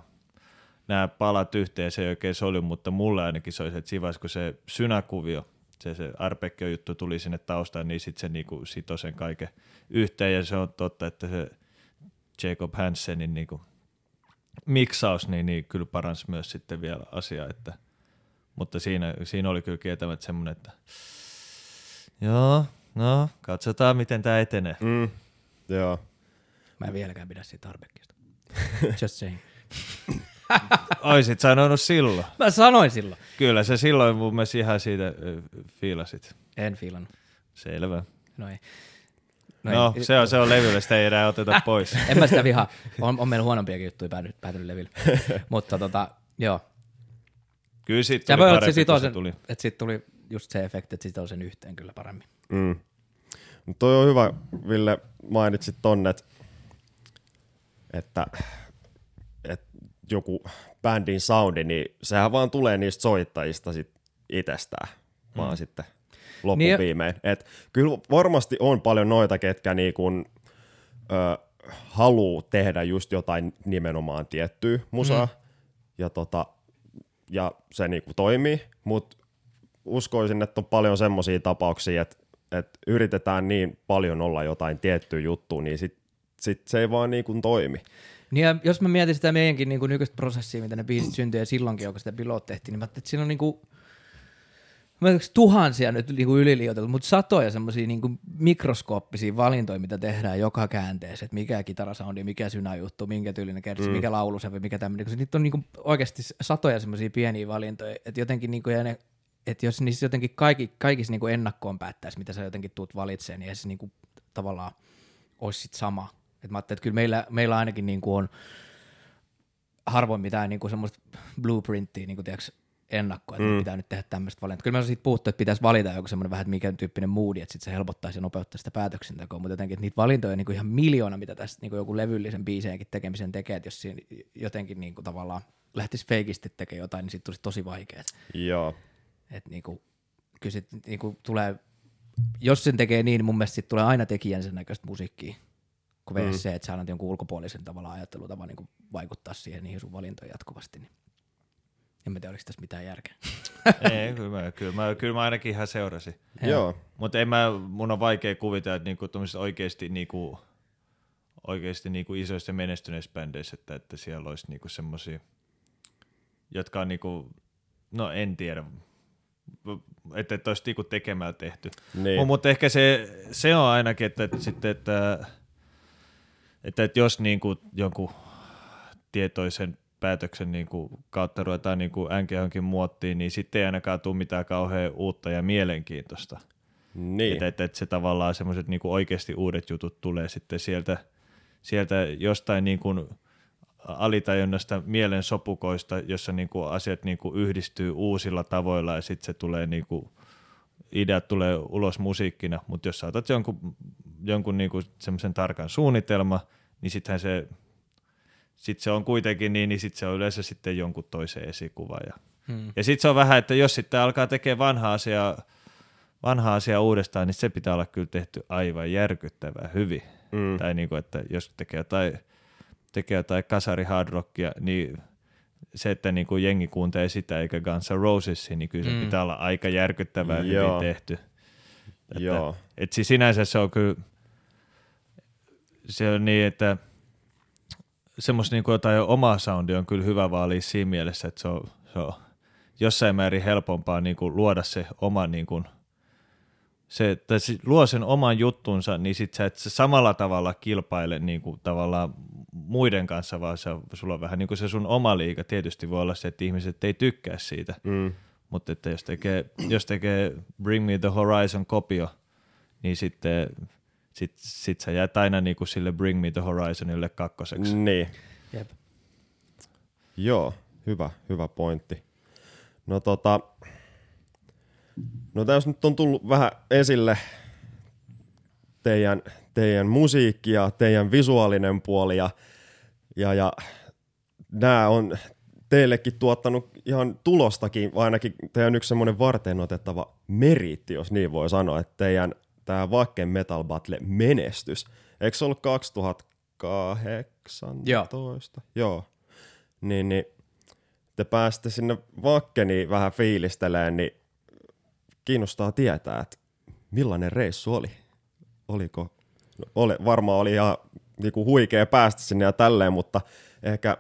nämä palat yhteen se ei oikein solju, mutta mulle ainakin se oli se, että siinä kun se synäkuvio, se, se arpekkio juttu tuli sinne taustaan, niin sitten se niinku sitoi sen kaiken yhteen ja se on totta, että se Jacob Hansenin niinku miksaus, niin, niin kyllä paransi myös sitten vielä asiaa, että, mutta siinä, siinä oli kyllä kieltämättä semmoinen, että joo, no katsotaan miten tämä etenee. Mm. Joo. Mä en vieläkään pidä siitä Arbeckista. Just saying. Oisit sanonut silloin. Mä sanoin silloin. Kyllä se silloin mun mielestä ihan siitä fiilasit. En fiilannut. Selvä. No ei. No, no ei. se on, se on levyllä, sitä ei enää oteta pois. En mä sitä vihaa. On, on meillä huonompiakin juttuja päätynyt, päätynyt leville. Mutta tota, joo. Kyllä siitä Se tuli parempi, se sitoo se sen, tuli. että siitä tuli just se efekti, että sitoo sen yhteen kyllä paremmin. Mm. Mut toi on hyvä, Ville, mainitsit tonne, että joku bändin soundi, niin sehän vaan tulee niistä soittajista sit itsestään, mm. vaan sitten loppuviimein. Niin Et kyllä varmasti on paljon noita, ketkä niin kun, ö, haluu tehdä just jotain nimenomaan tiettyä musaa, mm. ja, tota, ja se niinku toimii, mutta uskoisin, että on paljon semmoisia tapauksia, että, että yritetään niin paljon olla jotain tiettyä juttua, niin sit, sit se ei vaan niin kuin toimi. Niin ja jos mä mietin sitä meidänkin niin kuin nykyistä prosessia, mitä ne biisit syntyi ja silloinkin, kun sitä pilot tehtiin, niin mä ajattelin, että siinä on niin kuin, mä tuhansia nyt niin kuin yliliioiteltu, mutta satoja semmoisia niin kuin mikroskooppisia valintoja, mitä tehdään joka käänteessä, että mikä kitarasoundi, mikä synäjuttu, minkä tyylinen kertsi, mm. mikä laulusevy, mikä tämmöinen, koska niitä on niin kuin oikeasti satoja semmoisia pieniä valintoja, että jotenkin niin kuin, ja ne, että jos niissä jotenkin kaikki, kaikissa niin kuin ennakkoon päättäisi, mitä sä jotenkin tuut valitsemaan, niin se niin kuin, tavallaan olisi sit sama. Et mä ajattelin, että kyllä meillä, meillä ainakin niin kuin on harvoin mitään niin kuin semmoista blueprinttiä, niin kuin, tiiäks, ennakko, että mm. pitää nyt tehdä tämmöistä valintaa. Kyllä mä siitä puhuttu, että pitäisi valita joku semmoinen vähän, että mikä tyyppinen moodi, että sit se helpottaisi ja nopeuttaa sitä päätöksentekoa, mutta jotenkin, että niitä valintoja on niin kuin ihan miljoona, mitä tässä niin kuin joku levyllisen biiseenkin tekemisen tekee, että jos siinä jotenkin niin kuin tavallaan lähtisi feikisti tekemään jotain, niin siitä tulisi tosi vaikeaa. Joo. Että niin kuin, kyllä sit niin kuin tulee, jos sen tekee niin, mun mielestä sit tulee aina tekijän sen näköistä musiikkia, kun mm. se, että sä annat jonkun ulkopuolisen tavalla ajattelutavan niin kuin vaikuttaa siihen niihin sun valintoihin jatkuvasti. Niin. En mä tiedä, oliko tässä mitään järkeä. Ei, kyllä mä, kyllä, mä, kyllä mä ainakin ihan seurasin. Joo. Mutta en mä, mun on vaikea kuvitella, että niinku oikeasti, niinku, oikeasti niinku isoissa menestyneissä bändeissä, että, että siellä olisi niinku semmoisia, jotka on niinku, no en tiedä, että, että olisi niinku tekemällä tehty. Niin. Mutta ehkä se, se on ainakin, että, että, sitten, että, että, että jos niinku jonkun tietoisen päätöksen niin kuin, kautta ruvetaan niin kuin johonkin muottiin, niin sitten ei ainakaan tule mitään kauhean uutta ja mielenkiintoista. Niin. Että, että, että se tavallaan semmoiset niin oikeasti uudet jutut tulee sitten sieltä, sieltä jostain niin kuin alitajunnasta mielen sopukoista, jossa niin kuin asiat niin kuin yhdistyy uusilla tavoilla ja sitten se tulee niin kuin, ideat tulee ulos musiikkina, mutta jos saatat jonkun, jonkun niin kuin semmoisen tarkan suunnitelma, niin sittenhän se sitten se on kuitenkin niin, niin sitten se on yleensä sitten jonkun toisen esikuva. Ja, hmm. ja sitten se on vähän, että jos sitten alkaa tekemään vanhaa asiaa, vanhaa asiaa uudestaan, niin se pitää olla kyllä tehty aivan järkyttävää hyvin. Hmm. Tai niin kuin, että jos tekee jotain, tekee jotain kasari hard rockia, niin se, että niin kuin jengi kuuntelee sitä eikä Guns N' Roses, niin kyllä se hmm. pitää olla aika järkyttävää hyvin tehty. Että, Joo. Et siis sinänsä se on kyllä, se on niin, että – semmoista niin jotain omaa soundia on kyllä hyvä vaalia siinä mielessä, että se on, se on jossain määrin helpompaa niin kuin luoda se oma niin kuin, se, että luo sen oman juttunsa, niin sit sä et se samalla tavalla kilpaile niin kuin tavallaan muiden kanssa, vaan se, sulla on vähän niin kuin se sun oma liiga. Tietysti voi olla se, että ihmiset ei tykkää siitä, mm. Mutta että jos tekee, jos tekee Bring Me The Horizon kopio, niin sitten sit, sit sä jäät aina niinku sille Bring Me The Horizonille kakkoseksi. Niin. Jep. Joo, hyvä, hyvä pointti. No tota, no tässä nyt on tullut vähän esille teidän, teidän musiikki ja teidän visuaalinen puoli ja, ja, ja nämä on teillekin tuottanut ihan tulostakin, vai ainakin teidän yksi semmoinen varten otettava meritti, jos niin voi sanoa, että teidän tämä Vakken Metal Battle menestys. Eikö se ollut 2018? Joo. Joo. Niin, niin te pääsitte sinne Vakkeniin vähän fiilisteleen, niin kiinnostaa tietää, että millainen reissu oli. Oliko? No, ole, varmaan oli ihan niinku huikea päästä sinne ja tälleen, mutta ehkä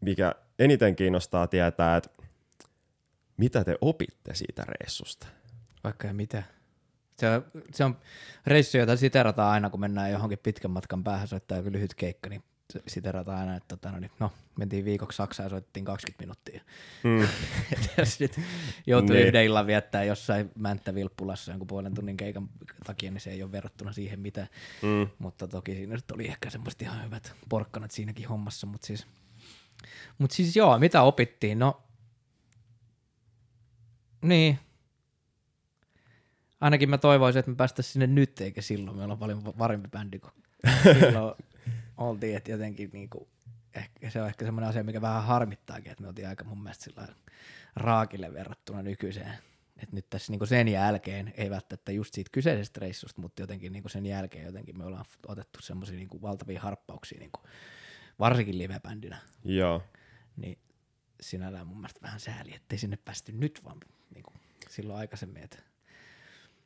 mikä eniten kiinnostaa tietää, että mitä te opitte siitä reissusta? Vaikka ja mitä. Se on, se on reissu, jota siterataan aina, kun mennään johonkin pitkän matkan päähän soittaa joku lyhyt keikka, niin siterataan aina, että tota, no, niin, no, mentiin viikoksi Saksaan ja soittiin 20 minuuttia. Mm. jos nyt joutuu niin. yhden illan viettää jossain Mänttä-Vilppulassa jonkun puolen tunnin keikan takia, niin se ei ole verrattuna siihen mitä. Mm. Mutta toki siinä nyt oli ehkä semmoista ihan hyvät porkkanat siinäkin hommassa, mutta siis, mut siis joo, mitä opittiin? No, niin, ainakin mä toivoisin, että me päästäisiin sinne nyt, eikä silloin. Meillä on paljon parempi bändi kuin silloin oltiin, että jotenkin niin kuin, ehkä, se on ehkä semmoinen asia, mikä vähän harmittaakin, että me oltiin aika mun mielestä sillä raakille verrattuna nykyiseen. Et nyt tässä niin sen jälkeen, ei välttämättä just siitä kyseisestä reissusta, mutta jotenkin niin sen jälkeen jotenkin me ollaan otettu semmoisia niin valtavia harppauksia, niin kuin, varsinkin live-bändinä. Joo. Niin sinällään mun mielestä vähän sääli, ettei sinne päästy nyt, vaan niin kuin silloin aikaisemmin, että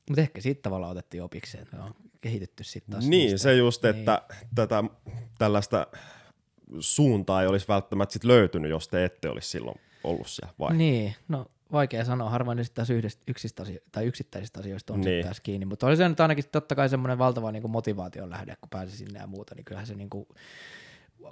mutta ehkä siitä tavallaan otettiin opiksi, että on kehitetty sitten taas. Niin, niistä. se just, että niin. tätä tällaista suuntaa ei olisi välttämättä sit löytynyt, jos te ette olisi silloin ollut siellä, vai? Niin, no vaikea sanoa, harvoin ne sitten yhdistä, yksistä asio- tai yksittäisistä asioista on niin. sitten kiinni, mutta oli se nyt ainakin totta kai semmoinen valtava niin kuin motivaation lähde, kun pääsi sinne ja muuta, niin kyllähän se niin kuin,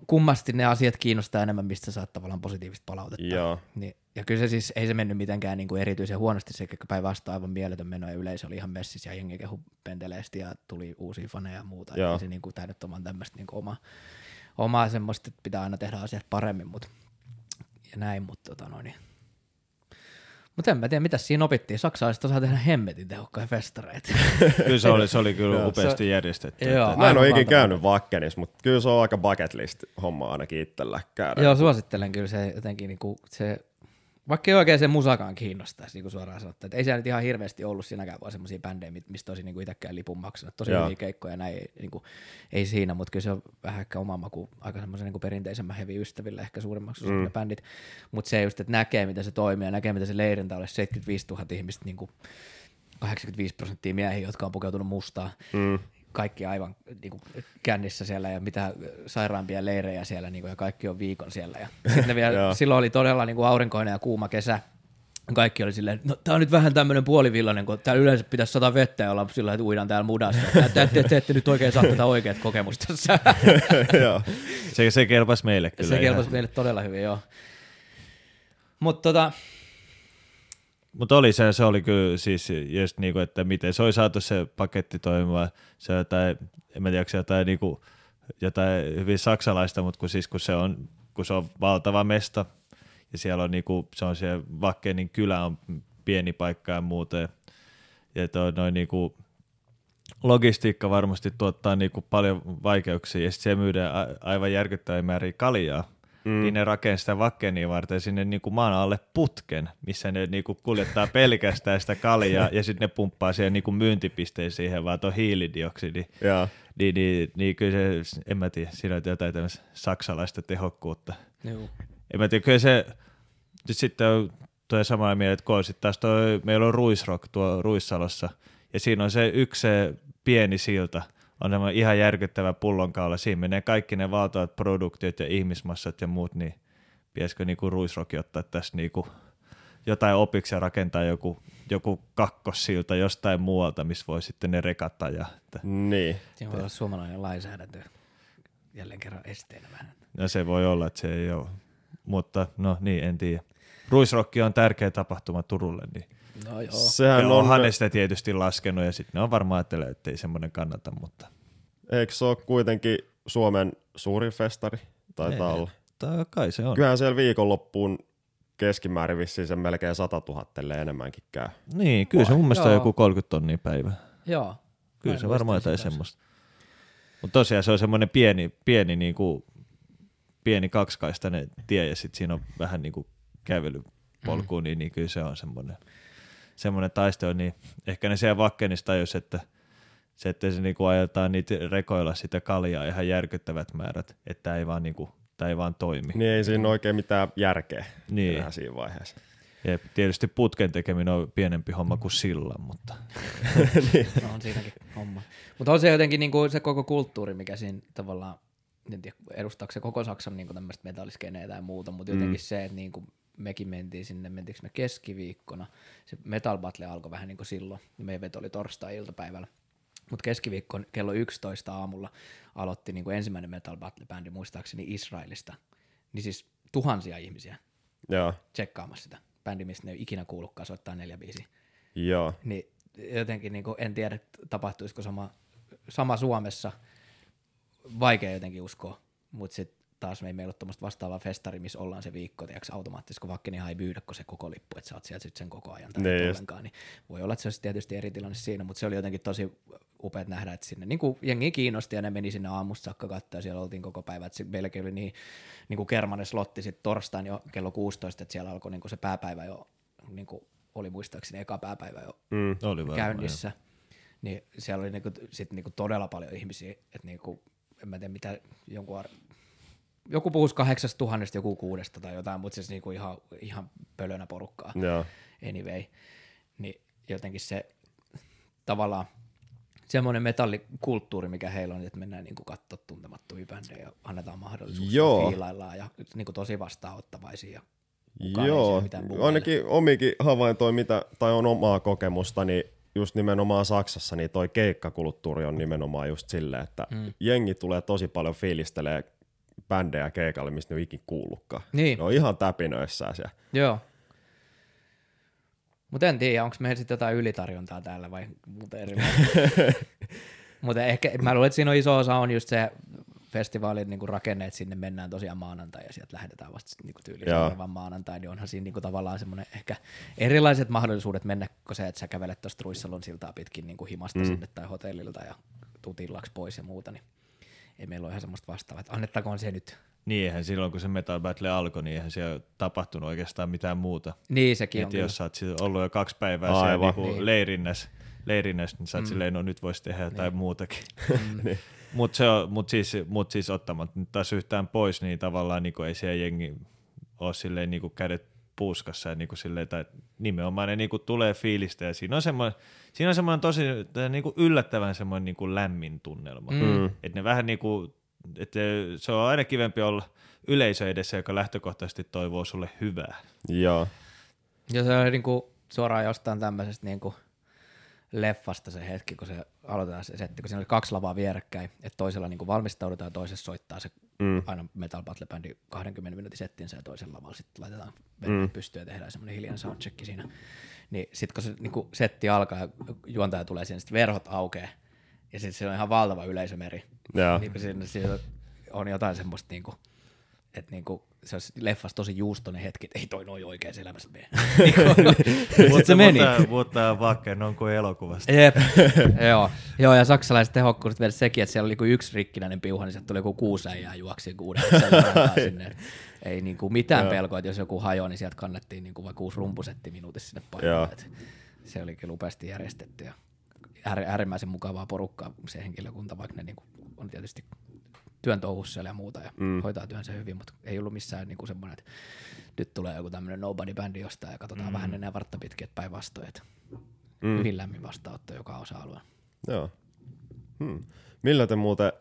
kummasti ne asiat kiinnostaa enemmän, mistä saat tavallaan positiivista palautetta. Joo. Niin, ja kyllä se siis, ei se mennyt mitenkään niin kuin erityisen huonosti, se päinvastoin aivan mieletön meno ja yleisö oli ihan messissä ja jengi kehu penteleesti ja tuli uusia faneja ja muuta. Joo. Ja se niin kuin, tämä nyt on tämmöistä niin kuin oma, omaa semmoista, että pitää aina tehdä asiat paremmin, mutta ja näin, mutta tota noin, niin Mutta en mä tiedä, mitä siinä opittiin. Saksalaiset osaa tehdä hemmetin tehokkaita festareita. Kyllä se oli, se oli kyllä upeasti järjestetty. Joo. että- Mä en ole ikinä valtava. käynyt Vakkenissa, mutta kyllä se on aika bucket list homma ainakin itsellä käydä. Joo, suosittelen kyllä se jotenkin niinku, se, vaikka ei oikein se musakaan kiinnostaisi, niin kuin suoraan sanottu. Että ei siellä nyt ihan hirveästi ollut siinäkään vaan semmoisia bändejä, mistä olisi niinku itsekään lipun maksanut. Tosi Joo. hyviä keikkoja näin, ei, niinku, ei siinä, mutta kyllä se on vähän ehkä oma maku, aika semmoisen niinku perinteisemmän heavy ystäville ehkä suurimmaksi Mm. ne bändit. Mutta se just, että näkee, miten se toimii ja näkee, miten se leirintä olisi 75 000 ihmistä, niinku 85 prosenttia miehiä, jotka on pukeutunut mustaan. Mm. Kaikki aivan niin kuin, kännissä siellä ja mitä sairaampia leirejä siellä niin kuin, ja kaikki on viikon siellä. Ja sitten vielä, silloin oli todella niin kuin aurinkoinen ja kuuma kesä. Kaikki oli silleen, no tää on nyt vähän tämmöinen puolivillainen, kun täällä yleensä pitäisi sataa vettä ja olla sillä että uidaan täällä mudassa. Te, te, te, te ette nyt oikein saa tätä oikeat kokemusta tässä. Joo. Se, se kelpasi meille kyllä. se ihan. kelpasi meille todella hyvin, joo. Mutta tota, Mutta oli se, se oli kyllä siis just niinku, että miten se oli saatu se paketti toimimaan. Se on jotain, en mä tiedä, onko se jotain, niinku, jotain hyvin saksalaista, mutta kun, siis, kun, se on, kun se on valtava mesta ja siellä on niinku, se on se Vakkenin kylä on pieni paikka ja muuta. Ja, toi, noin niinku, logistiikka varmasti tuottaa niinku paljon vaikeuksia ja sitten se myydään aivan järkyttäviä määriä kaljaa. Mm. Niin ne rakensi sitä Vakkenia varten sinne niinku maan alle putken, missä ne niinku kuljettaa pelkästään sitä kaljaa ja sitten ne pumppaa siihen niinku myyntipisteen siihen vaan tuon hiilidioksidi. Joo. Niin, niin, niin kyllä se, en mä tiedä, siinä on jotain tämmöistä saksalaista tehokkuutta. juu. En mä tiedä, kyllä se nyt sitten on tuo samalla mieltä, että kun sitten taas toi, meillä on Ruisrock tuo Ruissalossa, ja siinä on se yksi se pieni silta, on semmoinen ihan järkyttävä pullonkaula, siinä menee kaikki ne valtavat produktiot ja ihmismassat ja muut, niin pitäisikö niinku Ruisrock ottaa tässä niinku jotain opiksi ja rakentaa joku, joku kakkossilta jostain muualta, missä voi sitten ne rekata. Ja, että, Niin. Siinä voi olla suomalainen lainsäädäntö jälleen kerran esteenä vähän. no se voi olla, että se ei ole, mutta no niin, en tiedä. Ruisrokki on tärkeä tapahtuma Turulle, niin No joo. Sehän ja on, onhan ne sitä tietysti laskenut ja sitten ne on varmaan ajattelee, että ei semmoinen kannata, mutta eikö se ole kuitenkin Suomen suurin festari? Taitaa Ei. olla. Tää kai se on. Kyllähän siellä viikonloppuun keskimäärin vissiin se melkein 100 000 ellei enemmänkin käy. Niin, kyllä se mun mielestä on Joo. joku 30 tonnia päivä. Joo. Kyllä se varmaan jotain semmoista. Mutta tosiaan se on semmoinen pieni, pieni, niinku, pieni kaksikaistainen tie ja sitten siinä on vähän niinku kävelypolku, mm. niin, niin kyllä se on semmoinen, semmoinen taistelu. Niin ehkä ne siellä Vakkenissa tajus, että se, että se niinku ajetaan niitä rekoilla sitä kaljaa ihan järkyttävät määrät, että ei vaan, niinku, tää ei vaan toimi. Niin ei siinä oikein mitään järkeä Niin. enää siinä vaiheessa. Ja tietysti putken tekeminen on pienempi homma kuin sillan, mutta No on siinäkin homma. Mutta on se jotenkin niinku se koko kulttuuri, mikä siinä tavallaan, en tiedä edustaako se koko Saksan niinku tämmöistä metalliskeneitä ja muuta, mutta jotenkin se, että niinku mekin mentiin sinne, mentiinkö me keskiviikkona, se Metal Battle alkoi vähän niin kuin silloin, ja meidän veto oli torstai-iltapäivällä, mutta keskiviikkon kello 11 aamulla aloitti niin kuin ensimmäinen Metal Battle-bändi muistaakseni Israelista, niin siis tuhansia ihmisiä Joo, tsekkaamassa sitä bändi, mistä ne ei ikinä kuullutkaan soittaa neljä biisiä joo. niin jotenkin niin en tiedä, tapahtuisiko sama, sama Suomessa, vaikea jotenkin uskoa, mutta sitten taas me ei meillä ole tuommoista vastaavaa festari, missä ollaan se viikko, tiedätkö, automaattisesti, kun vaikka ei myydä kun se koko lippu, että sä oot sieltä sit sen koko ajan tai Niin niin ollenkaan, niin voi olla, että se olisi tietysti eri tilanne siinä, mutta se oli jotenkin tosi upeat nähdä, että sinne niin kuin jengi kiinnosti ja ne meni sinne aamusta saakka katsoa ja siellä oltiin koko päivä, että meilläkin oli niin, niin kuin kermanen slotti sitten torstain jo kello 16, että siellä alkoi niin kuin se pääpäivä jo, niin kuin oli muistaakseni eka pääpäivä jo Mm. oli varmaan. käynnissä, niin siellä oli niinku, sit niinku todella paljon ihmisiä, että niinku, en mä tiedä mitä jonkun ar- joku puhuisi kahdeksasta tuhannesta, joku kuudesta tai jotain, mutta siis niinku ihan, ihan pölönä porukkaa Joo. anyway. Niin jotenkin se tavallaan semmoinen metallikulttuuri, mikä heillä on, että mennään niinku katsoa tuntemattomia bändejä ja annetaan mahdollisuus Joo. ja fiilaillaan ja niinku tosi vastaanottavaisia. Ja kukaan ei Joo, buumeile. ainakin omikin havaintoja, mitä, tai on omaa kokemusta, niin just nimenomaan Saksassa, niin toi keikkakulttuuri on nimenomaan just silleen, että mm. jengi tulee tosi paljon fiilistelee bändejä keikalle, mistä ne on ikin kuullutkaan. Niin. Ne on ihan täpinöissään siellä. Joo. Mutta en tiedä, onko meillä sitten jotain ylitarjontaa täällä vai muuta. Mutta ehkä, mä luulen, että siinä on iso osa on just se festivaalin niin kuin rakenne, että sinne mennään tosiaan maanantai ja sieltä lähdetään vasta niin kuin tyyliin seuraavan maanantai, niin onhan siinä niin kuin tavallaan semmoinen ehkä erilaiset mahdollisuudet mennä, kuin se, että sä kävelet tuosta Ruissalon siltaa pitkin niin kuin himasta mm. sinne tai hotellilta ja tutillaks pois ja muuta, niin ei meillä ole ihan semmoista vastaavaa, että annettakoon se nyt. Niin, eihän silloin kun se Metal Battle alkoi, niin eihän siellä tapahtunut oikeastaan mitään muuta. Niin sekin on Et kyllä. jos sä oot sit ollut jo kaksi päivää Aivan. siellä niinku Niin. leirinnässä, leirinnässä, niin sä oot mm. silleen, no nyt voisi tehdä jotain niin. muutakin. Mutta se on, mut siis, mut siis ottamatta nyt taas yhtään pois, niin tavallaan niinku ei siellä jengi ole silleen niinku kädet puuskassa ja niinku silleen, että nimenomaan ne niinku tulee fiilistä ja siinä on semmoinen, siinä on semmoinen tosi tää niinku yllättävän semmoinen niinku lämmin tunnelma. Mm. Että ne vähän niinku, että se on aina kivempi olla yleisö edessä, joka lähtökohtaisesti toivoo sulle hyvää. Joo. Ja se on niinku suoraan jostain tämmöisestä niinku leffasta se hetki, kun se aloitetaan se setti, kun siinä oli kaksi lavaa vierekkäin, että toisella niinku valmistaudutaan ja toisessa soittaa se mm. aina Metal Battle Bandi 20 minuutin settinsä ja toisella lavalla sitten laitetaan mm. pystyyn ja tehdään semmoinen hiljainen soundcheck siinä. Niin sitten kun se niinku setti alkaa ja juontaja tulee sinne, sitten verhot aukeaa ja sitten se on ihan valtava yleisömeri. Joo. Niin kun siinä, siinä on jotain semmoista niinku, että niinku, se olisi leffassa tosi juustoinen hetki, että ei toi noin oikeassa elämässä mene. Niinku, Sitten se meni. Mutta, mutta vaikka on kuin elokuvasta. Jep. joo. joo, ja saksalaiset tehokkuudet vielä sekin, että siellä oli niinku yksi rikkinäinen piuha, niin sieltä tuli joku kuusi äijää juoksi kuuden sinne. Ei niinku mitään Joo. pelkoa, että jos joku hajoaa, niin sieltä kannettiin niinku vaikka kuusi rumpusetti minuutissa sinne paikalle. Se oli kyllä upeasti järjestetty ja äär- äärimmäisen mukavaa porukkaa se henkilökunta, vaikka ne niinku on tietysti työn touhussa siellä ja muuta ja mm. hoitaa työnsä hyvin, mutta ei ollut missään niinku semmoinen, että nyt tulee joku tämmöinen nobody-bändi jostain ja katsotaan mm. vähän enää vartta pitkin, että päinvastoin, että mm. hyvin lämmin vastaanotto joka osa-alueella. Joo. Hmm. Millä te muuten,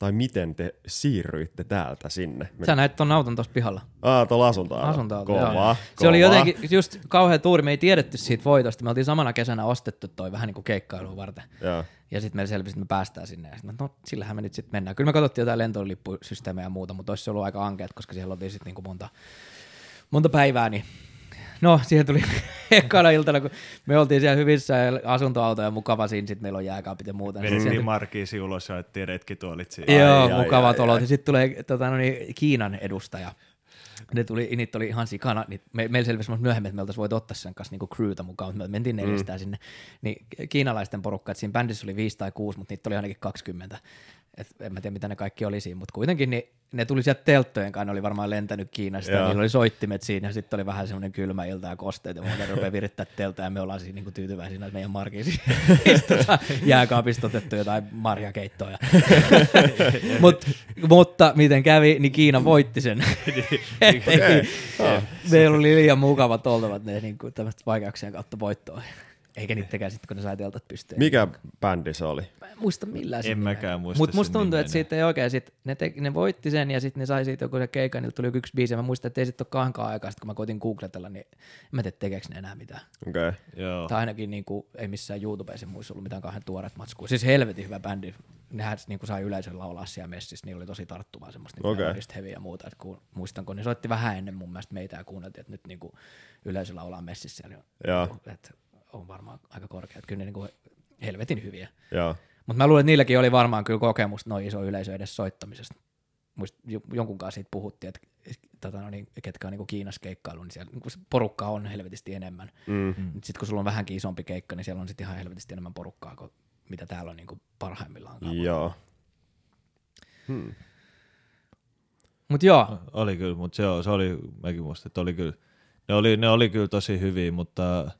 tai miten te siirryitte täältä sinne? Me... Sä näit ton auton tuossa pihalla. Aa, tuolla asuntoauto. Asuntoauto, Kova, joo. kova. Se oli jotenkin just kauhean tuuri, me ei tiedetty siitä voitosta. Me oltiin samana kesänä ostettu toi vähän niin kuin keikkailuun varten. Joo. Ja sitten meillä selvisi, että me päästään sinne. Ja sitten no sillähän me nyt sitten mennään. Kyllä me katsottiin jotain lentolippusysteemejä ja muuta, mutta olisi ollut aika ankeet, koska siellä oltiin sitten niinku monta, monta päivää, niin No, siihen tuli ekana iltana, kun me oltiin siellä hyvissä ja asuntoauto ja mukava siinä, sitten meillä on jääkaapit ja muuta. niin Vedettiin sieltä- Markiisi ulos ja ajettiin retkituolit siihen. Joo, Ai, mukavat ai, olot. sitten tulee tota, no niin, Kiinan edustaja. Ne tuli, niitä oli ihan sikana. Niin me, meillä selvisi myöhemmin, että me oltaisiin voitu ottaa sen kanssa niinku crewta mukaan, mutta me mentiin neljästään sinne. Niin kiinalaisten porukka, että siinä bändissä oli viisi tai kuusi, mutta niitä oli ainakin 20. Et en mä tiedä, mitä ne kaikki oli siinä, mutta kuitenkin niin ne tuli sieltä telttojen kanssa, ne oli varmaan lentänyt Kiinasta, Joo. niillä oli soittimet siinä, ja sitten oli vähän semmoinen kylmä ilta ja kosteet, ja muuta, ne rupeaa virittää teltta, ja me ollaan siinä niinku tyytyväisiä, että meidän markissa istutaan jääkaapista otettu jotain marjakeittoa. Ja Mut, mutta miten kävi, niin Kiina voitti sen. Meillä oli liian mukavat oltavat ne niin kuin vaikeuksien kautta voittoa. Eikä niittäkään sitten, kun ne sai teltat pystyyn. Mikä bändi se oli? Mä en muista millään En mäkään muista Mutta musta tuntuu, että siitä ei oikein, sit ne, te, ne voitti sen ja sitten ne sai siitä joku se keikka, niiltä tuli yksi biisi. ja Mä muistan, että ei sitten ole kahdenkaan aikaa, sit kun mä koitin googletella, niin en mä tiedä tekeekö ne enää mitään. Okei. Okay. Joo. Tai ainakin niin kuin, ei missään YouTubessa muissa ollut mitään kahden tuoreet matskua. Siis helvetin hyvä bändi. Nehän niin kuin sai yleisön laulaa siellä messissä. Niillä oli tosi tarttuvaa semmoista niin Okei. okay. heavy ja muuta. Et kun, muistan, kun ne soitti vähän ennen mun mielestä meitä ja kuunneltiin, että nyt niin kuin yleisö laulaa messissä. Joo. Niin kuin, että on varmaan aika korkeat. Kyllä ne niin kuin helvetin hyviä. Joo. Mutta mä luulen, että niilläkin oli varmaan kyllä kokemusta noin iso yleisö edes soittamisesta. Muist, jo- jonkun kanssa siitä puhuttiin, että tota, no niin, ketkä on niin Kiinassa keikkailu, niin siellä niin porukkaa on helvetisti enemmän. Mm. Sitten kun sulla on vähänkin isompi keikka, niin siellä on sitten ihan helvetisti enemmän porukkaa kuin mitä täällä on niin kuin parhaimmillaan. Joo. Hmm. Mutta joo, Oli kyllä, mutta se, se oli, mäkin muistan, että oli kyllä, ne oli, ne oli kyllä tosi hyviä, mutta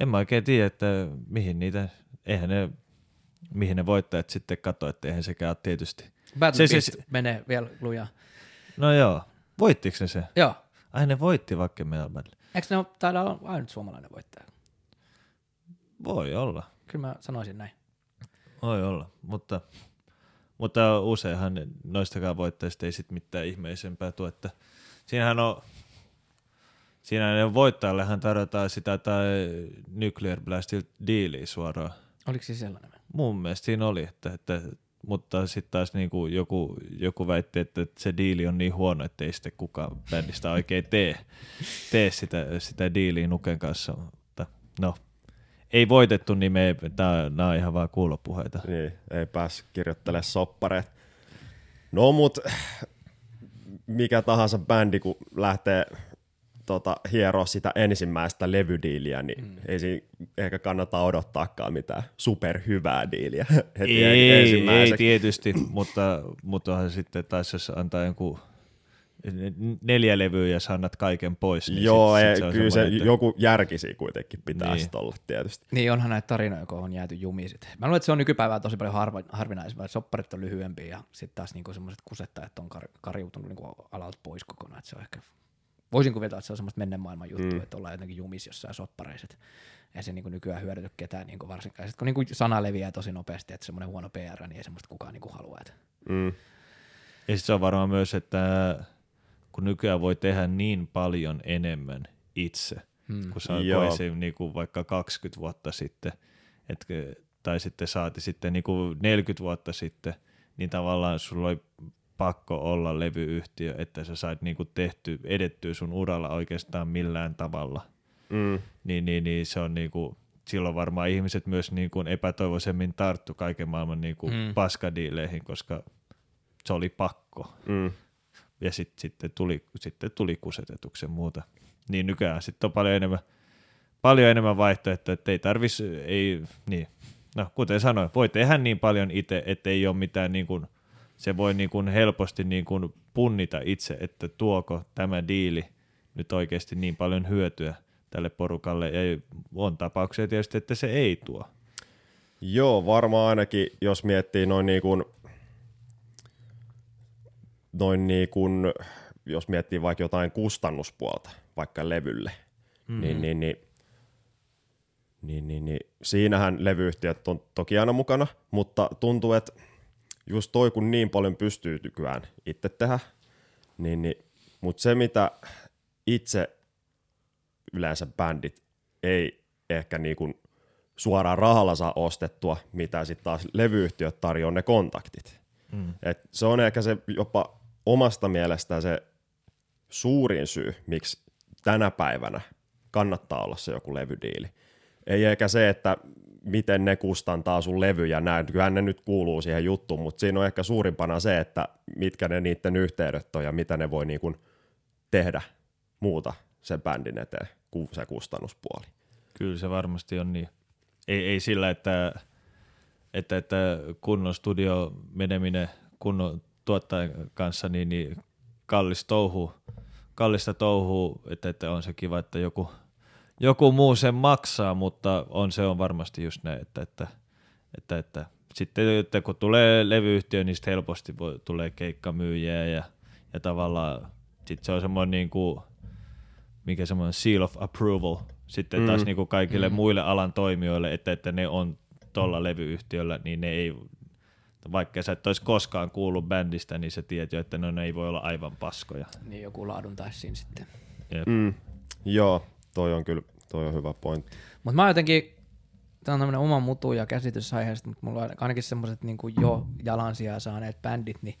en mä oikein tiedä, että mihin niitä, eihän ne, mihin ne voittajat sitten katso, että eihän sekään ole tietysti. Battle Se- se, se- menee vielä lujaa. No joo, voittiko ne se? Joo. Ai ne voitti vaikka Melbourne. Eikö ne ole, taida olla ainut suomalainen voittaja? Voi olla, Kyllä mä sanoisin näin. voi olla, mutta, mutta useinhan noistakaan voittajista ei sit mitään ihmeisempää tule, että siinähän on, siinä ne voittajallehan tarjotaan sitä tai Nuclear Blastil diiliä suoraan. Oliko se sellainen? Mun mielestä siinä oli, että, että mutta sitten taas niinku joku, joku väitti, että se diili on niin huono, että ei sitten kukaan bändistä oikein tee, tee sitä, sitä diiliä Nuken kanssa. Mutta no, ei voitettu, niin me ei, tää, nämä on ihan vaan kuulopuheita. Niin, ei pääs kirjoittelemaan soppareet. No mut mikä tahansa bändi, kun lähtee tota, hieroa sitä ensimmäistä levydiiliä, niin mm. ei siinä ehkä kannata odottaakaan mitään superhyvää diiliä heti Ei, ei tietysti, mutta, mutta onhan sitten taas jos antaa jonkun neljä levyä ja sä annat kaiken pois. Niin Joo, sit, ei, sit se on kyllä se että- joku järkisi kuitenkin pitää Niin. olla tietysti. Niin onhan näitä tarinoja, kun on jääty jumiin sit. Mä luulen, että se on nykypäivää tosi paljon harva, harvinaisempaa. että Sopparit on lyhyempiä ja sitten taas niinku semmoiset kusettajat on kar, karjuutunut niinku alalta pois kokonaan. Että se on ehkä, voisin kuvitella, että se on semmoista menneen maailman juttu, mm. että ollaan jotenkin jumis jossain soppareiset. Ei se niinku nykyään hyödytä ketään niinku varsinkaan. Sitten kun niinku sana leviää tosi nopeasti, että semmoinen huono PR, niin ei semmoista kukaan niinku halua. Että. Mm. Ja sit se on varmaan myös, että kun nykyään voi tehdä niin paljon enemmän itse, hmm. kun se on Joo. esim. Niinku vaikka 20 vuotta sitten, et, tai sitten saati sitten niinku 40 vuotta sitten, niin tavallaan sulla oli pakko olla levyyhtiö, että sä sait niinku tehty, edettyä sun uralla oikeastaan millään tavalla. Mm. Niin, niin, niin se on niinku, silloin varmaan ihmiset myös niinku epätoivoisemmin tarttu kaiken maailman niinku Mm. paskadiileihin, koska se oli pakko Mm. ja sit, sitten, tuli, sitten tuli kusetetuksen muuta. Niin nykyään sitten on paljon enemmän, paljon enemmän vaihtoehtoja, että ei tarvis, ei, niin, no kuten sanoin, voi tehdä niin paljon itse, että ei ole mitään niin kuin, se voi niin kuin helposti niin kuin punnita itse, että tuoko tämä diili nyt oikeasti niin paljon hyötyä tälle porukalle, ja on tapauksia tietysti, että se ei tuo. Joo, varmaan ainakin, jos miettii noin niin kuin, noin niin kuin, jos miettii vaikka jotain kustannuspuolta, vaikka levylle, mm-hmm. niin, niin, niin, niin, niin, niin, siinähän levyyhtiöt on toki aina mukana, mutta tuntuu, että just toi, kun niin paljon pystyy nykyään itse tehdä, niin, niin, mutta se, mitä itse yleensä bändit ei ehkä niin kuin suoraan rahalla saa ostettua, mitä sitten taas levyyhtiöt tarjoaa ne kontaktit. Mm. Et se on ehkä se jopa omasta mielestä se suurin syy, miksi tänä päivänä kannattaa olla se joku levydiili. Ei ehkä se, että miten ne kustantaa sun levyjä näin. Kyllähän ne nyt kuuluu siihen juttuun, mutta siinä on ehkä suurimpana se, että mitkä ne niiden yhteydet on ja mitä ne voi niin kuin tehdä muuta sen bändin eteen kuin se kustannuspuoli. Kyllä se varmasti on niin. Ei, ei sillä, että, että, että kunnon studio meneminen kunnon tuottajan kanssa, niin, niin kallis touhu, kallista touhua, että, että on se kiva, että joku, joku muu sen maksaa, mutta on se on varmasti just näin, että, että, että, että sitten että kun tulee levyyhtiö, niin sitten helposti voi, tulee keikkamyyjiä ja, ja tavallaan sitten se on semmoinen niin kuin, mikä semmoinen seal of approval sitten mm. taas niin kuin kaikille mm. muille alan toimijoille, että, että ne on tuolla levyyhtiöllä, niin ne ei, vaikka sä et olisi koskaan kuullut bändistä, niin sä tiedät jo, että no, ne ei voi olla aivan paskoja. Niin joku laadun taisi siinä sitten. Jep. Mm. Joo, toi on kyllä toi on hyvä pointti. Mutta mä jotenkin, tämä on tämmöinen oma mutu ja käsitys aiheesta, mutta mulla on ainakin semmoiset niin jo jalansijaa saaneet bändit, niin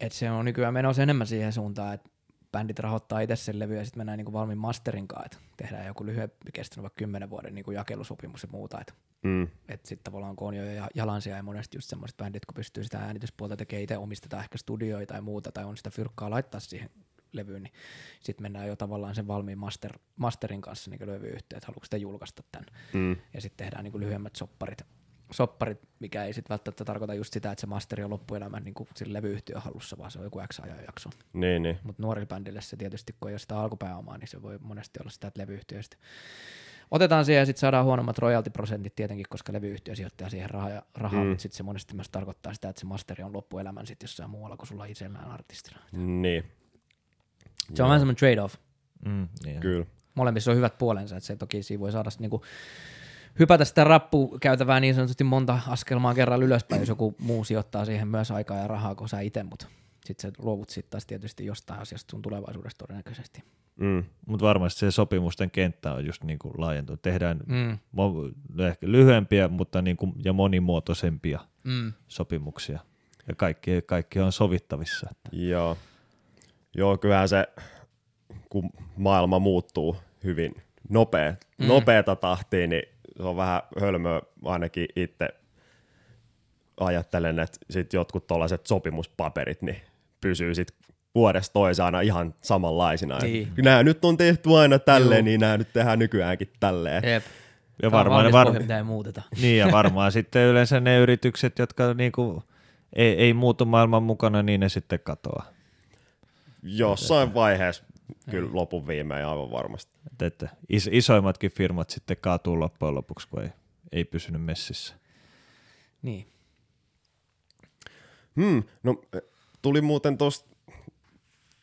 että se on nykyään menossa enemmän siihen suuntaan, että bändit rahoittaa itse sen levy ja sitten mennään niin valmiin masterin kanssa, että tehdään joku lyhyempi kestänyt vaikka kymmenen vuoden niin jakelusopimus ja muuta, että Mm. että sitten tavallaan kun on jo ja- jalansija ja monesti just semmoiset bändit, kun pystyy sitä äänityspuolta tekemään itse, omistetaan ehkä studioita tai muuta, tai on sitä fyrkkaa laittaa siihen levyyn, niin sitten mennään jo tavallaan sen valmiin master, masterin kanssa niin levyyhtiö, että haluatko sitä julkaista tämän. Mm. Ja sitten tehdään niin lyhyemmät sopparit, sopparit, mikä ei sitten välttämättä tarkoita just sitä, että se masteri on loppuelämän niin sillä levyyhtiön hallussa, vaan se on joku X ajan jakso. Niin, niin. Mutta nuorille bändille se tietysti, kun ei ole sitä alkupääomaa, niin se voi monesti olla sitä, että levyyhtiö otetaan siihen ja sitten saadaan huonommat royalty-prosentit tietenkin, koska levyyhtiö sijoittaa siihen rahaa, rahaa Mm. mutta sitten se monesti myös tarkoittaa sitä, että se masteri on loppuelämän sitten jossain muualla kuin sulla itsellään artistina. Niin, Se on vähän semmoinen trade-off. Mm, niin. kyllä. Molemmissa on hyvät puolensa, että se toki siinä voi saada niinku hypätä sitä rappukäytävää niin sanotusti monta askelmaa kerralla ylöspäin, jos joku muu sijoittaa siihen myös aikaa ja rahaa kuin sä itse, mutta sitten sä luovut sitten taas tietysti jostain asiasta sun tulevaisuudesta todennäköisesti. Mm. Mutta varmasti se sopimusten kenttä on just niin kuin laajentunut. Tehdään Mm. mo- ehkä lyhyempiä mutta niin kuin, ja monimuotoisempia Mm. sopimuksia. Ja kaikki, kaikki on sovittavissa. Joo. Joo, kyllähän se, kun maailma muuttuu hyvin nopea, mm. nopeata tahtia, niin se on vähän hölmöä ainakin itse ajattelen, että sit jotkut tuollaiset sopimuspaperit niin pysyy sit vuodesta toiseen aina ihan samanlaisina. Niin. Nämä nyt on tehty aina tälleen, Juu. niin nämä nyt tehdään nykyäänkin tälleen. Jep. Ja varmaan, var... pohja, mitä ei muuteta. niin, ja varmaan sitten yleensä ne yritykset, jotka niinku ei, ei muutu maailman mukana, niin ne sitten katoaa. Jossain vaiheessa kyllä lopun viimein aivan varmasti. Et, että is, isoimmatkin firmat sitten kaatuu loppujen lopuksi, kun ei, ei pysynyt messissä. Niin. Hmm, no tuli muuten tuosta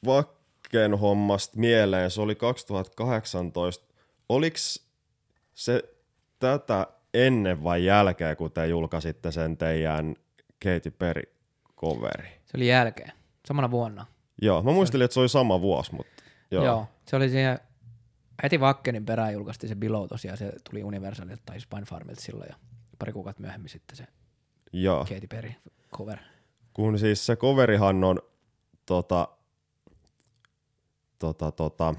Vakken hommasta mieleen, se oli 2018. Oliko se tätä ennen vai jälkeen, kun te julkaisitte sen teidän Katy Perry coveri? Se oli jälkeen, samana vuonna. Joo, mä muistelin, että se oli sama vuosi, mutta joo. Joo. Se oli siihen, heti Vakkenin perään julkaistiin se Below tosiaan, se tuli Universalilta tai Spine Farmilta silloin ja pari kuukautta myöhemmin sitten se joo. Katy Perry cover. Kun siis se coverihan on tota, tota, tota,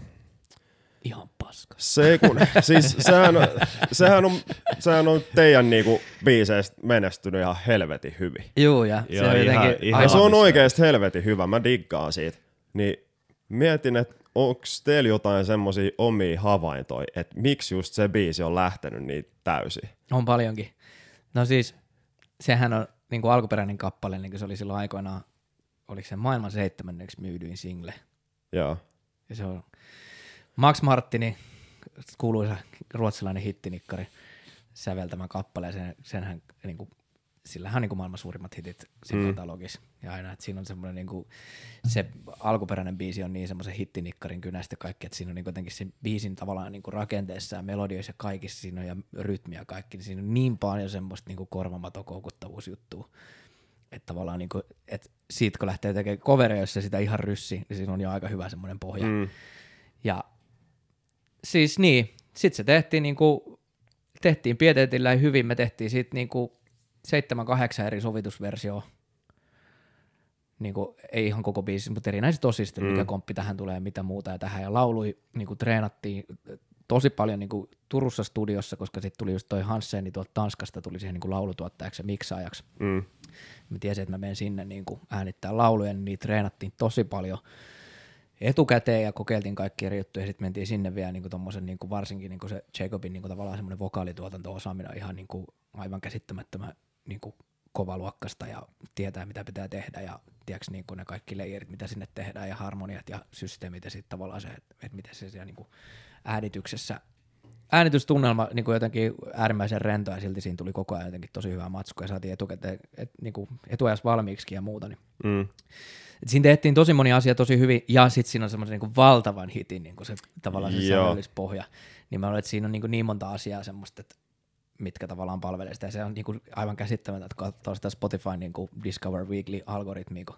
Ihan paska. Se, kun, siis sehän, on- sehän, on, sehän on teidän niinku biiseistä menestynyt ihan helvetin hyvin. Joo, ja Joo, se on ihan- jotenkin ihan- se on oikeasti helvetin hyvä, mä diggaan siitä. Niin mietin, että onko teillä jotain semmoisia omia havaintoja, että miksi just se biisi on lähtenyt niin täysin. On paljonkin. No siis, sehän on niin kuin alkuperäinen kappale, niin kuin se oli silloin aikoinaan, oliko se maailman seitsemänneksi myydyin single. Joo. Ja se on Max Martini, kuuluisa ruotsalainen hittinikkari, säveltämä kappale. Sen, senhän, niin kuin, sillähän on niin kuin maailman suurimmat hitit siinä mm. katalogissa. Ja aina, että siinä on semmoinen, niin kuin, se alkuperäinen biisi on niin semmoisen hittinikkarin kynästä kaikki, että siinä on niin jotenkin se biisin tavallaan niin kuin rakenteessa ja melodioissa ja kaikissa siinä on ja rytmiä ja kaikki, niin siinä on niin paljon semmoista niin kuin korvamaton koukuttavuusjuttua. Että tavallaan niin kuin, että siitä kun lähtee tekemään coveria, jossa sitä ihan ryssi, niin siinä on jo aika hyvä semmoinen pohja. Mm. Ja siis niin, sitten se tehtiin niinku, tehtiin pieteetillä hyvin, me tehtiin siitä niinku seitsemän, kahdeksan eri sovitusversioa. Niinku, ei ihan koko biisi, mutta erinäiset osista, mm. mikä komppi tähän tulee ja mitä muuta ja tähän. Ja laului niinku treenattiin tosi paljon niinku Turussa studiossa, koska sitten tuli just toi Hansseni tuolta Tanskasta, tuli siihen niinku laulutuottajaksi ja miksaajaksi. Mm. Mä tiesin, että mä menen sinne niin kuin äänittää lauluja, niin niitä treenattiin tosi paljon etukäteen ja kokeiltiin kaikki eri juttuja, ja sitten mentiin sinne vielä niin tommosen, niin kuin varsinkin niin kuin se Jacobin niin kuin tavallaan semmoinen vokaalituotanto-osaaminen on ihan niin kuin aivan käsittämättömän niin kuin kovaluokkasta ja tietää, mitä pitää tehdä ja tiedätkö, niin kuin ne kaikki layerit, mitä sinne tehdään ja harmoniat ja systeemit ja sitten tavallaan se, että, että miten se siellä niin kuin äänityksessä äänitystunnelma niin kuin jotenkin äärimmäisen rento ja silti siinä tuli koko ajan jotenkin tosi hyvää matskua ja saatiin etukäteen et, niin kuin etuajassa valmiiksi ja muuta. Niin. Mm. Et siinä tehtiin tosi moni asia tosi hyvin ja sitten siinä on semmoisen niin valtavan hitin niin kuin se tavallaan se sävellispohja. Niin mä luulen, että siinä on niin, kuin niin monta asiaa semmoista, että mitkä tavallaan palvelee sitä. Ja se on niin kuin aivan käsittämätöntä, että katsoo sitä Spotify niin kuin Discover Weekly-algoritmia, kun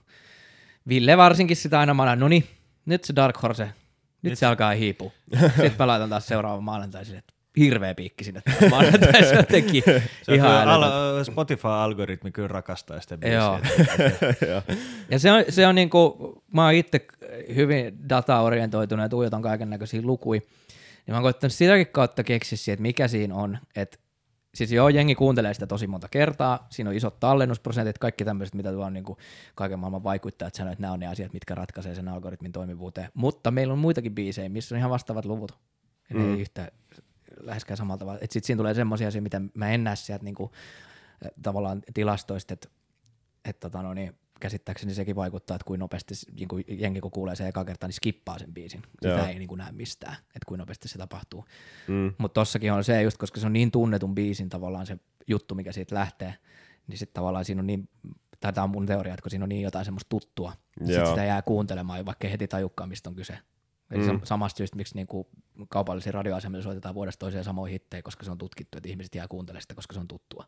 Ville varsinkin sitä aina mä no niin, nyt se Dark Horse, nyt, nyt se alkaa hiipua. Sitten mä laitan taas seuraavan maanantaisin, että hirveä piikki sinne maanantaisin jotenkin. Se ihan al- Spotify-algoritmi kyllä rakastaa sitä Joo. biisiä. Ja se on, se on niinku, mä oon itse hyvin dataorientoitunut ja tuijotan kaiken näköisiä lukuja, niin mä oon koittanut sitäkin kautta keksiä siihen, että mikä siinä on, että siis joo, jengi kuuntelee sitä tosi monta kertaa, siinä on isot tallennusprosentit, kaikki tämmöiset, mitä tuolla on niinku kaiken maailman vaikuttajat sanoo, että nämä on ne asiat, mitkä ratkaisee sen algoritmin toimivuuteen, mutta meillä on muitakin biisejä, missä on ihan vastaavat luvut, Mm. ei yhtä läheskään samalla tavalla, että sitten siinä tulee semmoisia asioita, mitä mä en näe sieltä niinku, tavallaan tilastoista, että että tota, no niin, käsittääkseni sekin vaikuttaa, että kuin nopeasti niin kuin jengi kun kuulee sen eka kertaa, niin skippaa sen biisin. Sitä Joo. ei niin kuin näe mistään, että kuin nopeasti se tapahtuu. Mm. Mutta tossakin on se just, koska se on niin tunnetun biisin tavallaan se juttu, mikä siitä lähtee, niin sitten tavallaan siinä on niin, tai tämä on mun teoria, että kun siinä on niin jotain semmoista tuttua, niin sit sitä jää kuuntelemaan, vaikka ei heti tajukkaan, mistä on kyse. Eli Mm. samasta syystä, miksi niinku kaupallisia radioasemilla soitetaan vuodesta toiseen samoja hittejä, koska se on tutkittu, että ihmiset jää kuuntelemaan sitä, koska se on tuttua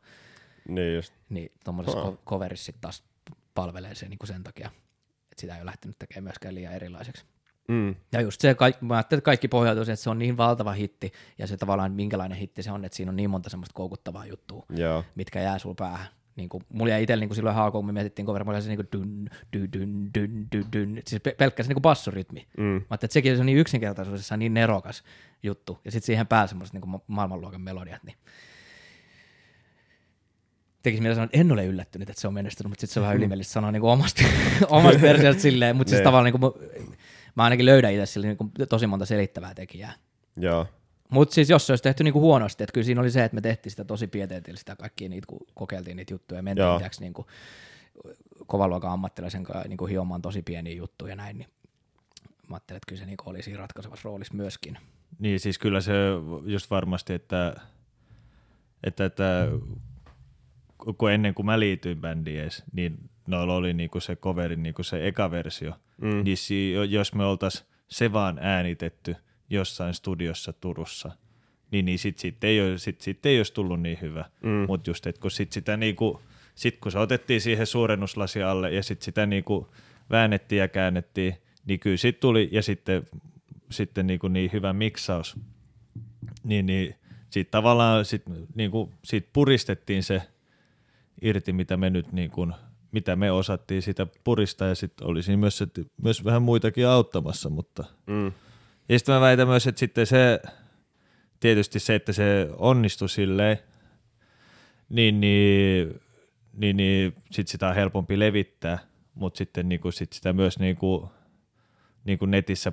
Niin just. niin tuommoisessa ko- coverissa sit taas palvelee se niin sen takia, että sitä ei ole lähtenyt tekemään myöskään liian erilaiseksi. Mm. Ja just se, kaik- mä ajattelin, että kaikki pohjautuu siihen, että se on niin valtava hitti, ja se tavallaan minkälainen hitti se on, että siinä on niin monta semmoista koukuttavaa juttua, Joo. mitkä jää sul päähän. Niin kuin, mulla jäi itsellä niin silloin haakuun, kun me mietittiin coveria, mulla oli se niin kuin dun, dun, dun, dun, dun, dun, siis pe- pelkkä se niin kuin bassorytmi. Mm. Mä ajattelin, että sekin on niin yksinkertaisuudessaan niin nerokas juttu, ja sitten siihen päällä semmoiset niin kuin ma- maailmanluokan melodiat, niin tekisi mieltä sanoa, että en ole yllättynyt, että se on menestynyt, mutta sitten se on vähän ylimielistä sanoa niin omasta, omasta versiosta silleen, mutta siis Ne. tavallaan niin kuin, mä ainakin löydän itse sille niin kuin, tosi monta selittävää tekijää. Joo. Mutta siis jos se olisi tehty niinku huonosti, että kyllä siinä oli se, että me tehtiin sitä tosi pieteetillistä kaikkia niitä, kun kokeiltiin niitä juttuja ja mentiin Joo. tiiäks, niinku kovaluokan ammattilaisen kanssa niinku hiomaan tosi pieniä juttuja ja näin, niin mä ajattelin, että kyllä se niinku oli siinä ratkaisevassa roolissa myöskin. Niin siis kyllä se just varmasti, että, että, että kun ennen kuin mä liityin bändiin edes, niin noilla oli niinku se coverin niinku se eka versio. Mm. Niin si, jos me oltais se vaan äänitetty jossain studiossa Turussa, niin, niin sit, sit, ei, ole, sit, sit ei olisi tullut niin hyvä. Mm. Mutta just, että kun sit sitä niinku, sit kun se otettiin siihen suurennuslasi alle ja sit sitä niinku väännettiin ja käännettiin, niin kyllä sit tuli ja sitten, sitten niinku niin hyvä miksaus, niin, niin siitä tavallaan sit, niinku, siitä puristettiin se irti, mitä me nyt niin kuin, mitä me osattiin sitä puristaa ja sitten olisi myös, myös vähän muitakin auttamassa, mutta Mm. Ja sitten mä väitän myös, että sitten se, tietysti se, että se onnistui silleen, niin, niin, niin, niin sit sitä on helpompi levittää, mutta sitten niinku, sit sitä myös niinku, niinku netissä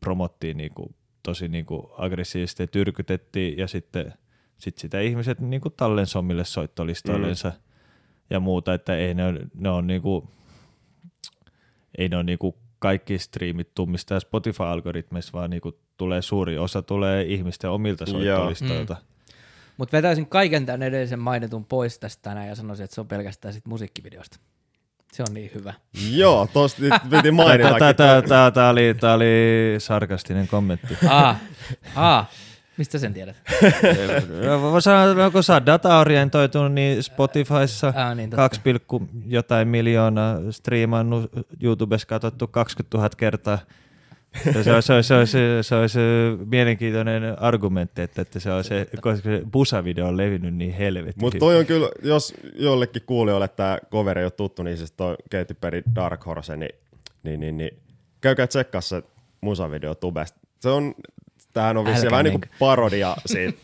promottiin niinku, tosi niinku aggressiivisesti ja tyrkytettiin ja sitten sit sitä ihmiset niinku tallensi omille soittolistoillensa mm. ja muuta, että ei ne, ole- ne on niinku, ei ne ole niinku kaikki striimit tummistaa Spotify-algoritmeissa, vaan niinku tulee suuri osa tulee ihmisten omilta soittolistoilta. Mm. Mutta vetäisin kaiken tämän edellisen mainitun pois tästä tänään ja sanoisin, että se on pelkästään sit musiikkivideosta. Se on niin hyvä. Joo, tosta nyt piti mainita. Tämä oli, tää oli sarkastinen kommentti. Aa, aa, mistä sen tiedät? Voi sanoa, kun sä oot dataorientoitunut, niin Spotifyssa Aa, niin totta. 2, jotain miljoonaa striimannut, YouTubessa katsottu 20 000 kertaa. Se, se, se, se, se, se olisi mielenkiintoinen argumentti, että, että se on se, koska se busavideo on levinnyt niin helvetin. Mutta toi on kyllä, jos jollekin kuulijoille tämä coveri ei ole tuttu, niin siis toi Katy Perry Dark Horse, niin, niin, niin, niin käykää tsekkaa se musavideo tubesta. Se on, tämähän on vissiin vähän niin kuin parodia siitä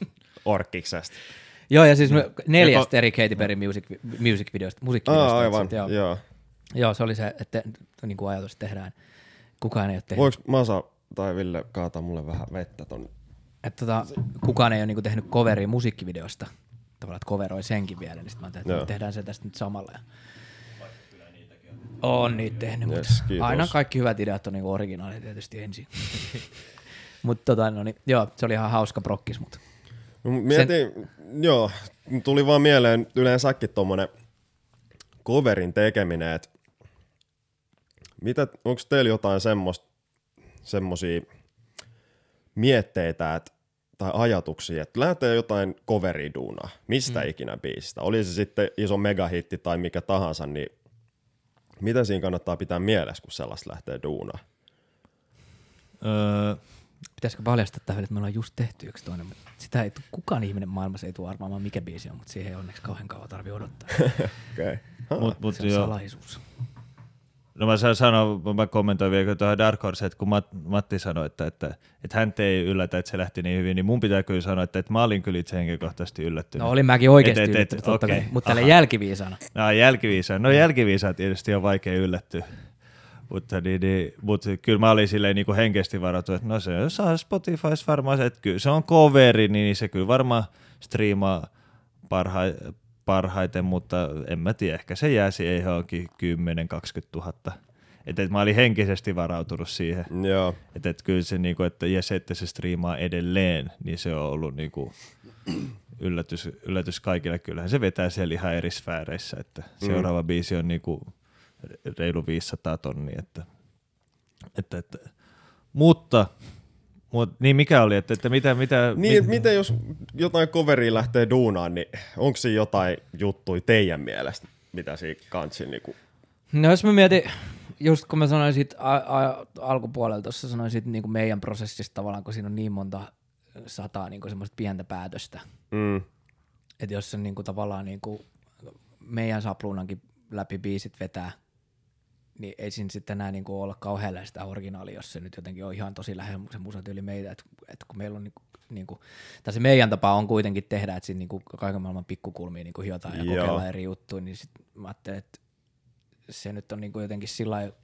Orkiksesta. Joo, ja siis neljästä eri Katy Perry music, music-videosta, Aa, musiikkivideosta. aivan, Joo. joo. joo, se oli se, että niin kuin ajatus tehdään. Kukaan ei ole tehnyt. Voiko Masa tai Ville kaataa mulle vähän vettä ton? Että tota, kukaan ei ole niinku tehnyt coveria musiikkivideosta. Tavallaan, että coveroi senkin vielä, niin sitten mä ajattelin, että Joo. tehdään se tästä nyt samalla. Ja... On niitä tehnyt, Yes, mutta kiitos. aina kaikki hyvät ideat on niinku originaali tietysti ensin. mutta tota, no niin, joo, se oli ihan hauska prokkis, mutta No, mietin, joo, tuli vaan mieleen yleensäkin tommonen coverin tekeminen, että mitä, onko teillä jotain semmoista, semmosia mietteitä et, tai ajatuksia, että lähtee jotain coveriduunaa, mistä mm. ikinä biisistä, oli se sitten iso megahitti tai mikä tahansa, niin mitä siinä kannattaa pitää mielessä, kun sellaista lähtee duunaa? Öö, pitäisikö paljastaa tähän, että me ollaan just tehty yksi toinen, mutta sitä ei tuu, kukaan ihminen maailmassa ei tule arvaamaan mikä biisi on, mutta siihen ei onneksi kauhean kauan tarvi odottaa. Okay. mut, mut, se on joo. salaisuus. No mä saan sanoa, mä kommentoin vielä tuohon Dark Horse, että kun Mat- Matti sanoi, että, että, että hän ei yllätä, että se lähti niin hyvin, niin mun pitää kyllä sanoa, että, että mä olin kyllä itse henkilökohtaisesti yllättynyt. No olin mäkin oikeasti Et- et- et, yllättynyt, kai, mutta tälle jälkiviisana. No jälkiviisaa. No jälkiviisaa tietysti on vaikea yllättyä. Mutta, niin, niin, mutta kyllä mä olin silleen niin kuin henkisesti varattu, että no se saa Spotifys varmaan se, että kyllä se on coveri, niin se kyllä varmaan striimaa parha- parhaiten, mutta en mä tiedä, ehkä se jää siihen johonkin 10-20 000. Että et mä olin henkisesti varautunut siihen. Joo, Että et kyllä se, niinku, että, ja se, että se striimaa edelleen, niin se on ollut niinku, yllätys, yllätys kaikille. Kyllähän se vetää siellä ihan eri sfääreissä, että seuraava biisi on niinku reilu 500 tonnia. Että, että, että, mutta, mutta, niin mikä oli, että, että mitä, mitä, Niin, mit... miten jos jotain coveria lähtee duunaan, niin onko siinä jotain juttuja teidän mielestä, mitä siinä kansi niinku... No jos mä mietin, just kun mä sanoin siitä a- a- alkupuolella, tuossa sanoin siitä niin kuin meidän prosessista tavallaan, kun siinä on niin monta sataa niin kuin semmoista pientä päätöstä, Mm, että jos se niin kuin tavallaan niin kuin meidän sapluunankin läpi biisit vetää, niin ei siinä sitten enää niin olla kauhean lähellä sitä originaalia, jos se nyt jotenkin on ihan tosi lähellä se musatyyli meitä, että, että kun meillä on niin kuin, niin kuin, tai se meidän tapa on kuitenkin tehdä, että siinä niin kuin kaiken maailman pikkukulmia niin kuin hiotaan ja Joo. kokeillaan eri juttuja, niin sitten mä ajattelin, että se nyt on niin kuin jotenkin sillä lailla,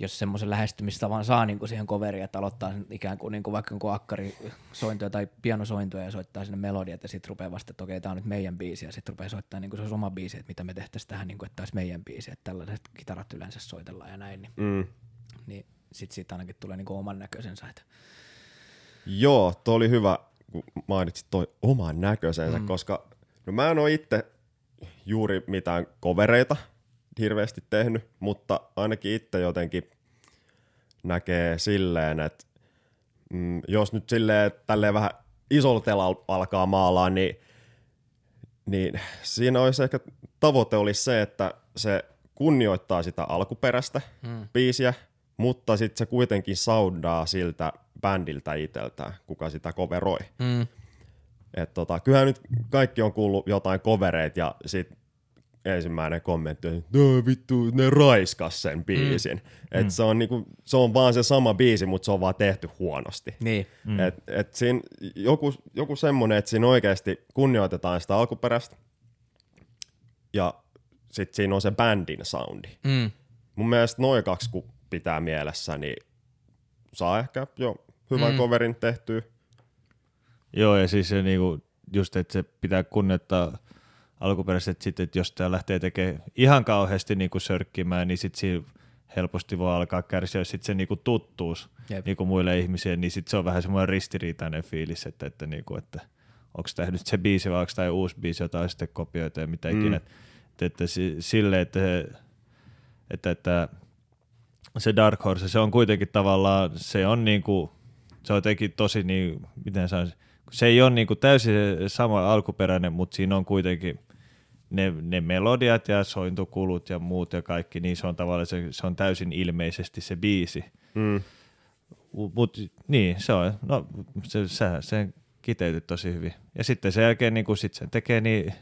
jos semmoisen lähestymistavan saa niin kuin siihen coveriin, että aloittaa sen ikään kuin, niin kuin vaikka jonkun akkarisointuja tai pianosointuja ja soittaa sinne melodiat ja sitten rupeaa vasta, että okei, tämä on nyt meidän biisi ja sitten rupeaa soittaa niin kuin se olisi oma biisi, että mitä me tehtäisiin tähän, niin kuin, että tämä olisi meidän biisi, että tällaiset kitarat yleensä soitellaan ja näin, niin, Mm. niin sitten siitä ainakin tulee niin kuin oman näköisensä. Että. Joo, toi oli hyvä, kun mainitsit toi oman näköisensä, mm. koska no mä en ole itse juuri mitään kovereita hirveästi tehnyt, mutta ainakin itse jotenkin näkee silleen, että mm, jos nyt silleen tälleen vähän isolla telalla alkaa maalaa, niin, niin siinä olisi ehkä tavoite olisi se, että se kunnioittaa sitä alkuperäistä mm. biisiä, mutta sitten se kuitenkin soundaa siltä bändiltä itseltään, kuka sitä coveroi. Mm. Et tota, kyllähän nyt kaikki on kuullut jotain covereita ja sit ensimmäinen kommentti on, että "No, vittu, ne raiskas sen biisin. Mm. Et mm. Se, on niinku, se on vaan se sama biisi, mutta se on vaan tehty huonosti. Niin. Mm. Et, et siinä joku, joku semmoinen, että siinä oikeasti kunnioitetaan sitä alkuperäistä ja sitten siinä on se bändin soundi. Mm. Mun mielestä noin kaksi kun pitää mielessä, niin saa ehkä jo hyvän mm. coverin tehtyä. Joo, ja siis se niinku, just, että se pitää kunnioittaa alkuperäiset sitten, että jos tämä lähtee tekemään ihan kauheasti niinku sörkkimään, niin sitten siinä helposti voi alkaa kärsiä sit se niinku tuttuus Jep. niinku muille ihmisille, niin sitten se on vähän semmoinen ristiriitainen fiilis, että, että, niinku, että onko tämä nyt se biisi vai onko tämä uusi biisi, jota on sitten kopioitu ja mitä Mm. ikinä. Että, että si- sille, että, se, että, että se Dark Horse, se on kuitenkin tavallaan, se on niinku, se on jotenkin tosi niin, miten sanoisin, se ei ole niinku täysin sama alkuperäinen, mutta siinä on kuitenkin ne, ne melodiat ja sointukulut ja muut ja kaikki, niin se on tavallaan se, se on täysin ilmeisesti se biisi. Mm. Mutta niin, se on, no se, se, se kiteytyi tosi hyvin. Ja sitten sen jälkeen niin sit sen tekee niin,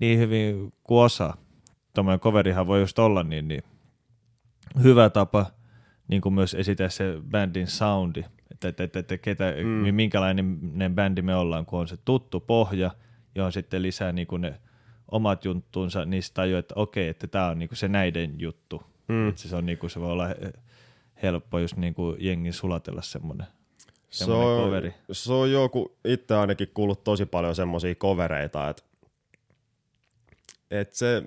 niin hyvin kuin osaa. Tuommoinen coverihan voi just olla niin, niin hyvä tapa niin kuin myös esitellä se bändin soundi, että, että, että, että ketä, mm. minkälainen ne bändi me ollaan, kun on se tuttu pohja, johon sitten lisää niin kuin ne omat juttuunsa, niin sitten tajuu, että okei, että tämä on niin kuin se näiden juttu. Mm. Että se, on niin kuin, se voi olla he- helppo just niin kuin jengin sulatella semmoinen, Se on, coveri. se on joku, itse ainakin kuullut tosi paljon semmoisia covereita, että et se,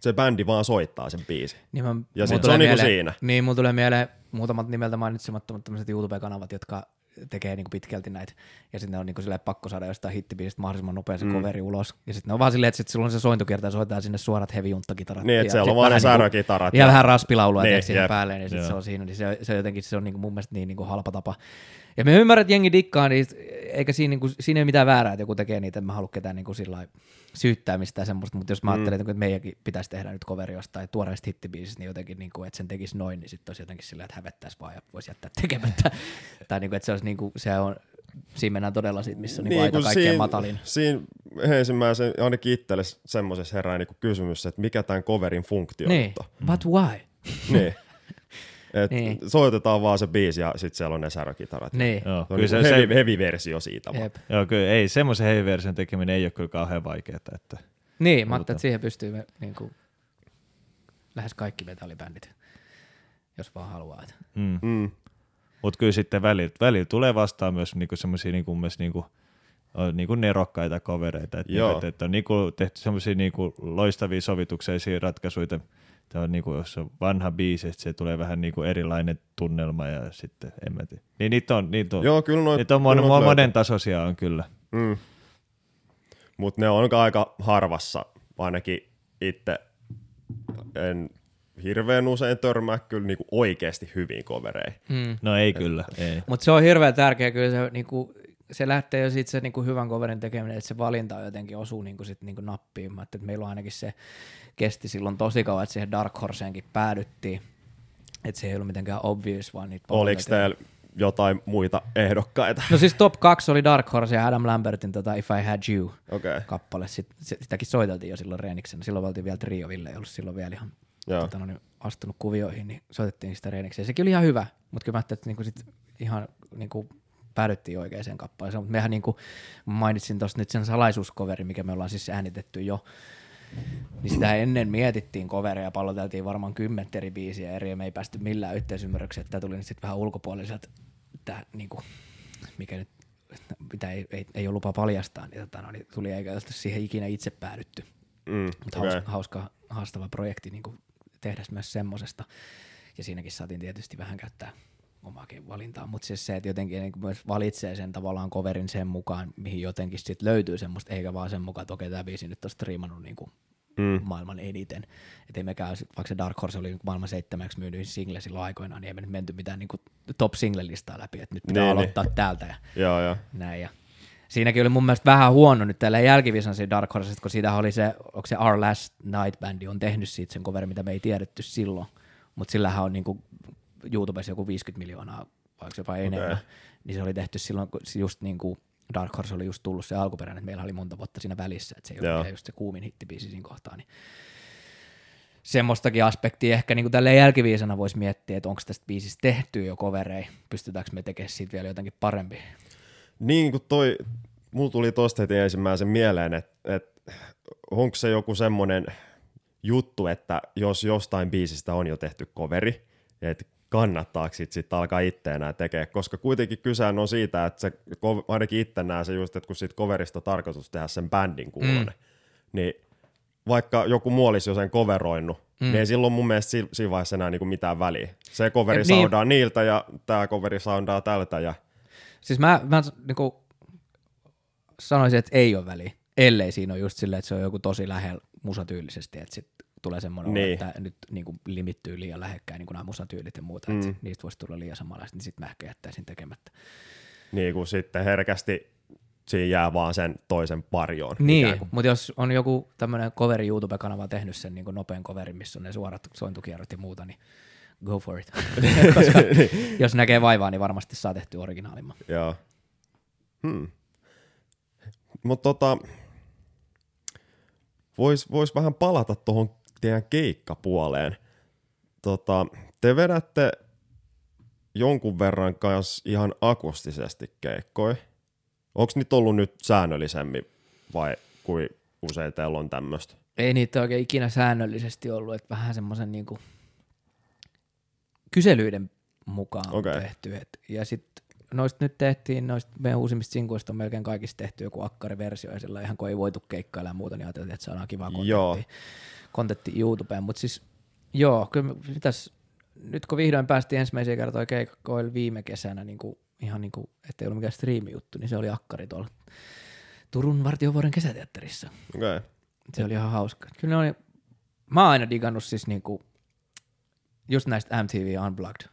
se bändi vaan soittaa sen biisin. Niin mä, Ja mulla sit se tulee on niinku mieleen- siinä. Niin, mulla tulee mieleen muutamat nimeltä mainitsemattomat tämmöiset YouTube-kanavat, jotka tekee niinku pitkälti näitä. Ja sitten ne on niinku silleen pakko saada jostain hittibiisistä mahdollisimman nopea se mm. coveri ulos. Ja sitten ne on vaan silleen, että sit silloin se sointukierta ja soitetaan sinne suorat heavy junttagitarat. Niin, että ja siellä on vaan ne niinku- särökitarat. Ja vähän raspilaulua Niin, niin, siihen päälle, niin sit Joo. se on siinä. Niin se, se, jotenkin se on niinku mun mielestä niin niinku halpa tapa. Ja me ymmärrän, että jengi dikkaa niistä, eikä siinä, niinku, siinä ei ole mitään väärää, että joku tekee niitä, en mä halua ketään niinku sillä lailla syyttää mistään semmoista, mutta jos mä ajattelen, että meidänkin pitäisi tehdä nyt coveri jostain tuoreesta hittibiisistä, niin jotenkin, niinku, että sen tekisi noin, niin sitten olisi jotenkin sillä, että hävettäisi vaan ja voisi jättää tekemättä. tai niinku, että se olisi niinku, se on, siinä mennään todella siitä, missä on niinku aito kun kaikkein siinä- matalin. Siinä ensimmäisen, ainakin itselle semmoisessa herää niinku kysymys, että mikä tämän coverin funktio Niin, but why? Niin. Et Niin. Soitetaan vaan se biisi ja sitten siellä on ne särökitarat. Niin, Joo, Se on kyllä niinku se, heavy, se, heavy versio siitä vaan. jep. joo, kyllä, ei, semmoisen heavy-version tekeminen ei ole kyllä kauhean vaikeaa. Että, Niin, mä ajattelin, että siihen pystyy me, niin kuin, lähes kaikki metallibändit, jos vaan haluaa. Että. mm. Mm. Mutta kyllä sitten välillä, välillä tulee vastaan myös niinku semmoisia niinku, myös niinku, on niinku nerokkaita covereita. Että niinku, et, et on niinku tehty semmoisia niinku loistavia sovituksellisia ratkaisuja. Tämä on niinku, jos on vanha biisi, että se tulee vähän niinku erilainen tunnelma ja sitten en mä tiedä. Niin niitä on, niitä on, Joo, kyllä noit, niitä on kyllä monen, noit monen tasoisia on kyllä. Mm. Mutta ne on aika harvassa, ainakin itse en hirveän usein törmää kyllä niinku oikeasti hyviin kovereihin. Mm. No ei kyllä, ei. Mutta se on hirveän tärkeä, kyllä se, niinku, se lähtee jo siitä se niinku, hyvän coverin tekeminen, että se valinta jotenkin osuu niinku, sit, niinku, nappiin. Mä että meillä on ainakin se kesti silloin tosi kauan, että siihen Dark Horseenkin päädyttiin. Että se ei ollut mitenkään obvious, vaan niitä Oliko teillä jotain muita ehdokkaita? No siis top 2 oli Dark Horse ja Adam Lambertin tota If I Had You okay. kappale. Sit, sit, sitäkin soiteltiin jo silloin Reeniksen. Silloin oltiin vielä trio, Ville ei ollut silloin vielä ihan tota, no, niin, astunut kuvioihin, niin soitettiin sitä reenikseen. Sekin oli ihan hyvä, mutta kyllä mä ajattelin, että niinku sit ihan niinku päädyttiin oikeaan kappaleeseen, mutta mehän niinku, mainitsin tuosta nyt sen salaisuuskoverin, mikä me ollaan siis äänitetty jo, niin sitä ennen mietittiin coveria ja palloteltiin varmaan kymmentä eri biisiä eri ja me ei päästy millään yhteisymmärrykseen, että tämä tuli nyt sitten vähän ulkopuoliselta, tää, niinku, mikä nyt mitä ei, ei, ei ole lupa paljastaa, niin, tota, no, niin tuli eikä siihen ikinä itse päädytty. Mm, Mutta okei. hauska, hauska, haastava projekti niin tehdä myös semmosesta. Ja siinäkin saatiin tietysti vähän käyttää omaakin valintaa, mutta siis se, että jotenkin niin myös valitsee sen tavallaan coverin sen mukaan, mihin jotenkin sit löytyy semmoista, eikä vaan sen mukaan, että okei, tämä biisi nyt on striimannut niin kuin Mm. maailman eniten. Että ei mekään, sit- vaikka se Dark Horse oli maailman seitsemäksi myydyin single silloin aikoinaan, niin ei me nyt menty mitään niin kuin top single-listaa läpi, että nyt pitää Niin, aloittaa täältä ja Joo, joo. näin. Ja siinäkin oli mun mielestä vähän huono nyt tällä jälkivisan se Dark Horse, kun siitä oli se, onko se Our Last Night Bandi on tehnyt siitä sen coverin, mitä me ei tiedetty silloin, mutta sillähän on niinku YouTubessa joku 50 miljoonaa, vaikka jopa enemmän, Okei. niin se oli tehty silloin, kun just niinku Dark Horse oli just tullut se alkuperäinen, että meillä oli monta vuotta siinä välissä, että se ei ole just se kuumin hittibiisi siinä kohtaa, niin semmoistakin aspektia ehkä niin tälle jälkiviisana voisi miettiä, että onko tästä biisistä tehty jo coverei, pystytäänkö me tekemään siitä vielä jotenkin parempi. Niin kuin toi, mulla tuli tosta heti ensimmäisen mieleen, että, että onko se joku semmoinen juttu, että jos jostain biisistä on jo tehty coveri, että kannattaako sit, sit alkaa itse enää tekee, koska kuitenkin kysehän on siitä, että se, ainakin itse näen se just, että kun siitä coverista on tarkoitus tehdä sen bändin kuulonen, mm. niin vaikka joku muu olisi jo sen coveroinut, mm. niin ei silloin mun mielestä si- siinä vaiheessa enää niinku mitään väliä. Se coveri niin. soundaa niiltä ja tämä coveri soundaa tältä ja Siis mä, mä niinku sanoisin, että ei ole väliä, ellei siinä ole just silleen, että se on joku tosi lähellä musatyylisesti, että sitten tulee semmoinen, Niin. niin. että nyt niinku limittyy liian lähekkäin niin nämä musatyylit ja muuta, mm. että niistä voisi tulla liian samanlaista, niin sitten mä ehkä jättäisin tekemättä. niin kuin sitten herkästi siinä jää vaan sen toisen parjoon. Niin, kuin. mutta jos on joku tämmöinen coveri YouTube-kanava tehnyt sen niin nopean coverin, missä on ne suorat sointukierrot ja muuta, niin go for it. Koska jos näkee vaivaa, niin varmasti saa tehty originaalimman. Joo. Hmm. Mutta tota, vois, vois vähän palata tuohon teidän keikkapuoleen. Tota, te vedätte jonkun verran kanssa ihan akustisesti keikkoja. Onko niitä ollut nyt säännöllisemmin vai kuin usein teillä on tämmöistä? Ei niitä oikein ikinä säännöllisesti ollut, että vähän semmoisen niinku kyselyiden mukaan okay. tehty. Et, ja sitten noista nyt tehtiin, noista meidän uusimmista sinkuista on melkein kaikista tehty joku akkariversio, ja sillä ihan kun ei voitu keikkailla ja muuta, niin ajateltiin, että saadaan kivaa Joo. kontentti, kontentti YouTubeen. Mutta siis joo, kyllä mitäs, nyt kun vihdoin päästiin ensimmäisiä kertoja keikkoille viime kesänä, niin kuin, ihan niin kuin, ettei ollut mikään striimijuttu, niin se oli akkari tuolla Turun vartiovuoden kesäteatterissa. Okay. Se oli ihan hauska. Kyllä ne oli, mä oon aina digannut siis niinku, just näistä MTV Unplugged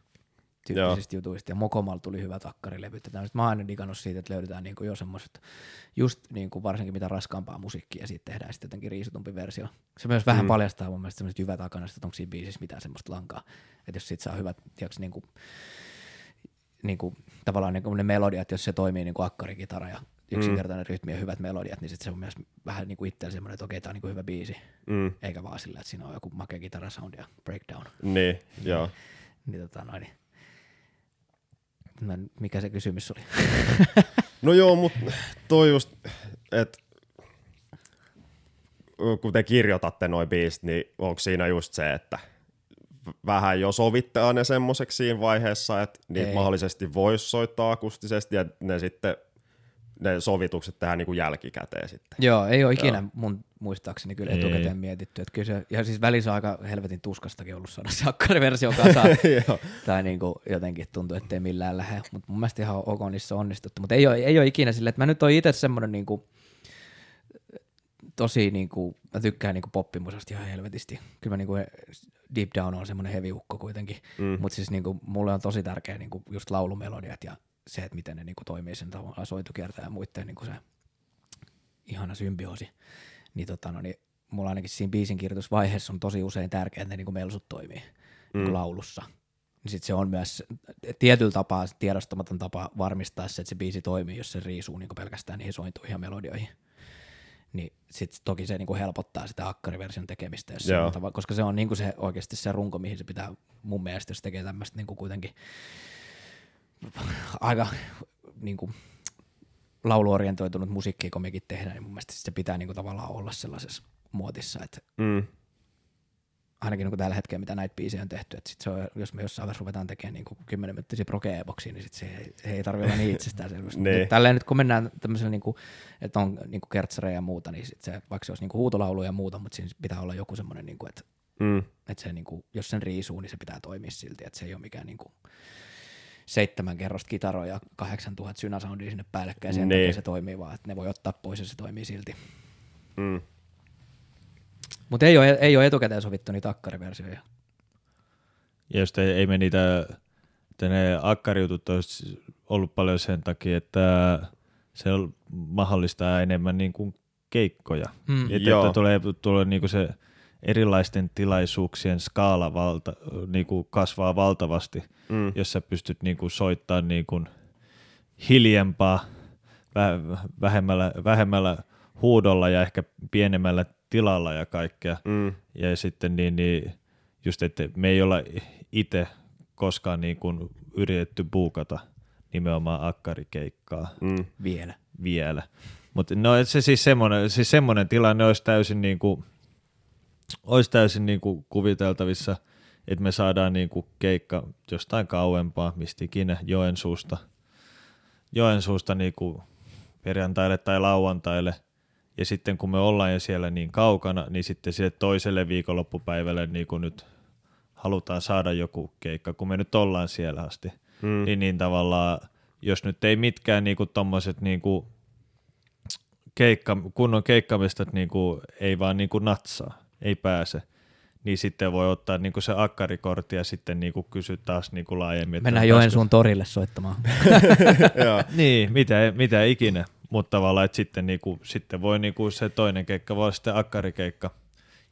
tyyppisistä jutuista, ja Mokomalla tuli hyvä takkarilevyt, ja tämmöset. mä oon aina digannut siitä, että löydetään niinku jo semmoiset, just niinku varsinkin mitä raskaampaa musiikkia, ja siitä tehdään sitten jotenkin riisutumpi versio. Se myös vähän mm. paljastaa mun mielestä semmoiset jyvät takana, että onko siinä biisissä mitään semmoista lankaa, että jos siitä saa hyvät, tiiäks, niinku, niinku, tavallaan niinku ne melodiat, jos se toimii niinku akkarikitara ja yksinkertainen mm. rytmi ja hyvät melodiat, niin sit se on myös vähän niinku itsellä semmoinen, että okei, tää on niinku hyvä biisi, Mm. eikä vaan sillä, että siinä on joku makea kitarasound ja breakdown. Niin, joo. Niin tota noin. niin- Mä Mikä se kysymys oli? No joo, mutta toi just, että kun te kirjoitatte noin biisit, niin onko siinä just se, että vähän jo sovitte aina semmoiseksi siinä vaiheessa, että niitä Ei. mahdollisesti voisi soittaa akustisesti ja ne sitten ne sovitukset tehdään niin kuin jälkikäteen sitten. Joo, ei ole ikinä mun muistaakseni kyllä Ei. etukäteen mietitty. Että kyllä se, ja siis välissä on aika helvetin tuskastakin ollut saada se akkariversio kasaan. Joo. tai niin kuin jotenkin tuntuu, ettei millään lähde. Mutta mun mielestä ihan ok niissä on onnistuttu. Mutta ei ole, ei ole ikinä silleen, että mä nyt oon itse semmoinen niin kuin, tosi niin kuin, mä tykkään niin kuin poppimusasta ihan helvetisti. Kyllä mä niin kuin deep down on semmoinen heviukko kuitenkin. Mm. Mutta siis niin kuin, mulle on tosi tärkeä niin kuin just laulumelodiat ja se, että miten ne niin kuin toimii sen tavallaan sointukiertä ja muiden niin kuin se ihana symbioosi. Niin, tota, no, niin mulla ainakin siinä biisin kirjoitusvaiheessa on tosi usein tärkeää, että ne niin kuin melsut toimii mm. niin kuin laulussa. Niin sit se on myös tietyllä tapaa tiedostamaton tapa varmistaa se, että se biisi toimii, jos se riisuu niin kuin pelkästään niihin sointuihin ja melodioihin. niin sit toki se niinku helpottaa sitä akkariversion tekemistä, jos se on tava, koska se on niinku se oikeasti se runko, mihin se pitää mun mielestä, jos tekee tämmöistä niinku kuitenkin aika niinku lauluorientoitunut musiikkia, kun mekin tehdään, niin mun mielestä se pitää niinku tavallaan olla sellaisessa muotissa, että Mm. ainakin niin tällä hetkellä, mitä näitä biisejä on tehty, että sit se on, jos me jossain vaiheessa ruvetaan tekemään niin 10 minuuttisia proge niin sit se, ei, se ei tarvitse olla niin itsestäänselvyys. Niin. Nyt Tälleen nyt kun mennään tämmöisellä, niin kuin, että on niin kertsareja ja muuta, niin sit se, vaikka se olisi niin huutolaulu ja muuta, mutta siinä pitää olla joku semmoinen, niin kuin, että, Mm. että se, niin kuin, jos sen riisuu, niin se pitää toimia silti, että se ei ole mikään niin kuin, seitsemän kerrosta kitaroa ja 8000 synasoundia sinne päällekkäin, sen Niin. takia se toimii vaan, että ne voi ottaa pois ja se toimii silti. Mm. Mutta ei ole, ei ole etukäteen sovittu niitä akkariversioja. Ja jos ei, ei me niitä, että ne akkariutut olisi ollut paljon sen takia, että se on- mahdollistaa enemmän niin kuin keikkoja. Mm. Että, että tulee, tulee niin kuin se erilaisten tilaisuuksien skaala valta, niin kuin kasvaa valtavasti, Mm. jos sä pystyt niin kuin soittamaan niin kuin hiljempaa, väh- vähemmällä, vähemmällä huudolla ja ehkä pienemmällä tilalla ja kaikkea. Mm. Ja sitten niin, niin just, että me ei olla itse koskaan niin kuin yritetty buukata nimenomaan akkarikeikkaa Mm. Vielä. vielä. Mutta no se siis semmoinen, siis semmoinen tilanne olisi täysin, niin kuin, olisi täysin niin kuin kuviteltavissa, että me saadaan niin kuin keikka jostain kauempaa, mistä ikinä Joensuusta, Joensuusta niin kuin perjantaille tai lauantaille, ja sitten kun me ollaan jo siellä niin kaukana, niin sitten sille toiselle viikonloppupäivälle niin kuin nyt halutaan saada joku keikka, kun me nyt ollaan siellä asti. Mm. Niin, niin tavallaan, jos nyt ei mitkään niinku tommoset niinku keikka, kunnon keikkamistat niinku, ei vaan niinku natsaa, ei pääse, niin sitten voi ottaa niinku se akkarikortti ja sitten niinku kysyä taas niinku laajemmin. että Mennään pääskö- Joensuun torille soittamaan. Joo. Niin, mitä, mitä ikinä, mutta tavallaan, että sitten, niinku, sitten voi niinku se toinen keikka voi olla sitten akkarikeikka,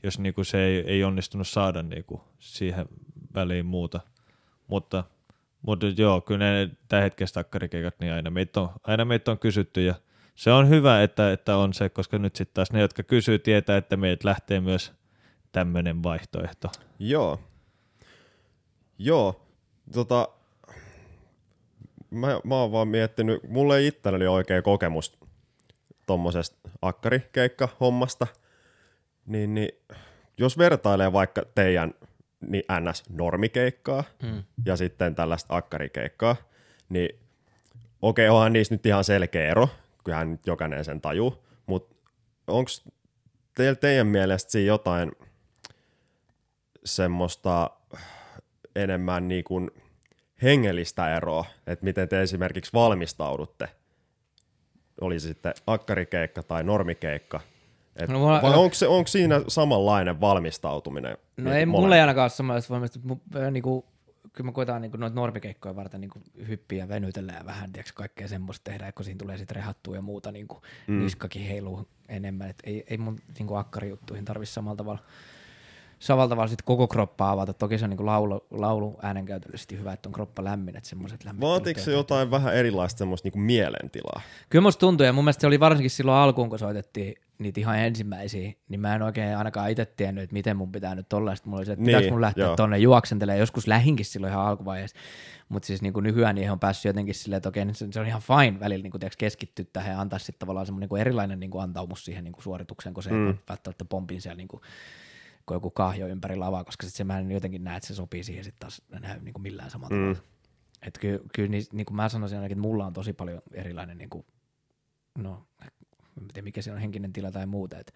jos niinku se ei, ei onnistunut saada niinku siihen väliin muuta. Mutta, mutta joo, kyllä ne tämänhetkiset akkarikeikat, niin aina meitä on, aina meitä on kysytty ja se on hyvä, että, että on se, koska nyt sitten taas ne, jotka kysyy, tietää, että meiltä lähtee myös tämmöinen vaihtoehto. Joo. Joo. Tota, mä, mä oon vaan miettinyt, mulla ei itselläni ole oikea kokemus tommosesta akkarikeikka-hommasta, niin, niin jos vertailee vaikka teidän niin NS-normikeikkaa Mm. ja sitten tällaista akkarikeikkaa, niin okei, onhan niissä nyt ihan selkeä ero, kyllähän nyt jokainen sen tajuu, mutta onko teillä teidän mielestä siinä jotain semmoista enemmän niin kuin hengellistä eroa, että miten te esimerkiksi valmistaudutte, oli se sitten akkarikeikka tai normikeikka, et No mulla- vai onko, se, onko siinä samanlainen valmistautuminen? No niin ei, kuin mulla ei ainakaan ole samanlaista valmista. Mu- ö, Niinku, kyllä mä koitan niinku, noita normikeikkoja varten niinku, hyppiä ja venytellä ja vähän tiiäks, kaikkea semmoista tehdä, kun siinä tulee sitten rehattua ja muuta, niinku, mm. niskakin heiluu enemmän. Et ei, ei mun niinku, akkarijuttuihin tarvi samalla tavalla, samalla tavalla sit koko kroppaa avata. Toki se on niinku, laulu, laulu äänenkäytöllisesti hyvä, että on kroppa lämmin, että semmoiset Vaatiiko se jotain vähän erilaista semmoista niin mielentilaa? Kyllä musta tuntuu, ja mun mielestä se oli varsinkin silloin alkuun, kun soitettiin niitä ihan ensimmäisiä, niin mä en oikein ainakaan itse tiennyt, että miten mun pitää nyt olla. Sitten mulla oli se, että Niin, pitääkö mun lähteä joo. tonne juoksentelemaan. Joskus lähinkin silloin ihan alkuvaiheessa. Mutta siis niin kuin nykyään niihin on päässyt jotenkin silleen, että okei, se, se on ihan fine välillä niin kuin, tiiäks, keskittyä tähän ja antaa sitten tavallaan semmoinen niin erilainen niin kuin antaumus siihen niin kuin suoritukseen, kun se mm. välttämättä pompin siellä niin kuin, kun joku kahjo ympäri lavaa, koska sitten se mä en jotenkin näe, että se sopii siihen sitten taas näy niin kuin millään samalla mm. tavalla. Että kyllä, kyllä niin, niin kuin mä sanoisin ainakin, että mulla on tosi paljon erilainen, niin kuin, no en tiedä mikä se on henkinen tila tai muuta, että,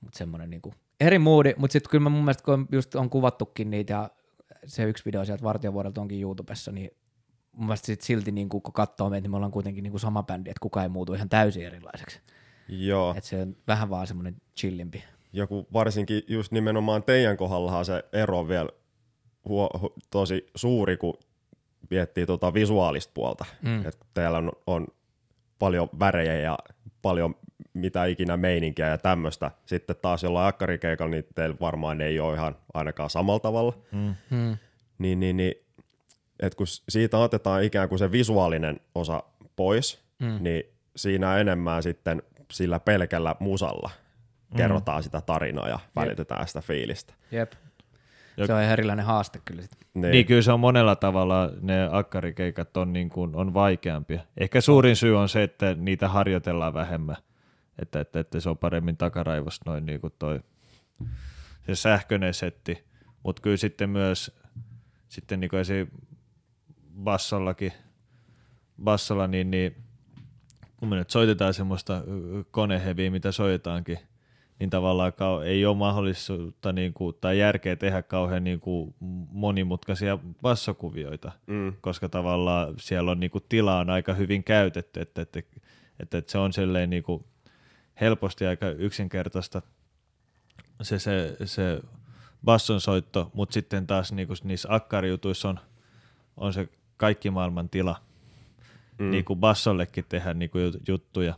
mutta semmoinen niin kuin, eri moodi, mutta sitten kyllä mä mun mielestä kun just on kuvattukin niitä ja se yksi video sieltä vartiovuodelta onkin YouTubessa, niin mun mielestä sit silti niin kuin, kun katsoo meitä, niin me ollaan kuitenkin niin kuin sama bändi, että kukaan ei muutu ihan täysin erilaiseksi. Joo. Että se on vähän vaan semmoinen chillimpi. Joku varsinkin just nimenomaan teidän kohdallahan se ero on vielä huo, hu, tosi suuri, kun miettii tuota visuaalista puolta. Mm. Et teillä on, on paljon värejä ja paljon mitä ikinä meininkiä ja tämmöistä. Sitten taas jollain akkarikeikalla, niin teillä varmaan ei ole ihan ainakaan samalla tavalla. Mm. Mm. Niin, niin, niin että kun siitä otetaan ikään kuin se visuaalinen osa pois, mm. niin siinä enemmän sitten sillä pelkällä musalla kerrotaan sitä tarinaa ja välitetään sitä fiilistä. Jep. Jok- Se on ihan erilainen haaste kyllä sit. Niin, Niin kyllä se on monella tavalla, ne akkarikeikat on, niin kuin, on vaikeampia. Ehkä suurin syy on se, että niitä harjoitellaan vähemmän, että, että, että se on paremmin takaraivossa noin niin kuin toi, se sähköinen setti, mutta kyllä sitten myös sitten niin kuin esim. bassollakin, bassolla, niin, niin kun me nyt soitetaan semmoista koneheviä, mitä soitetaankin, niin tavallaan ei ole mahdollisuutta niin kuin, tai järkeä tehdä kauhean niin kuin, monimutkaisia bassokuvioita, mm, koska tavallaan siellä on niin kuin, tilaa on aika hyvin käytetty, että, että, että, että se on silleen niin kuin, helposti aika yksinkertaista se, se, se basson soitto, mutta sitten taas niin kuin, niissä akkarijutuissa on, on se kaikki maailman tila, mm, niin kuin bassollekin tehdä niin kuin juttuja.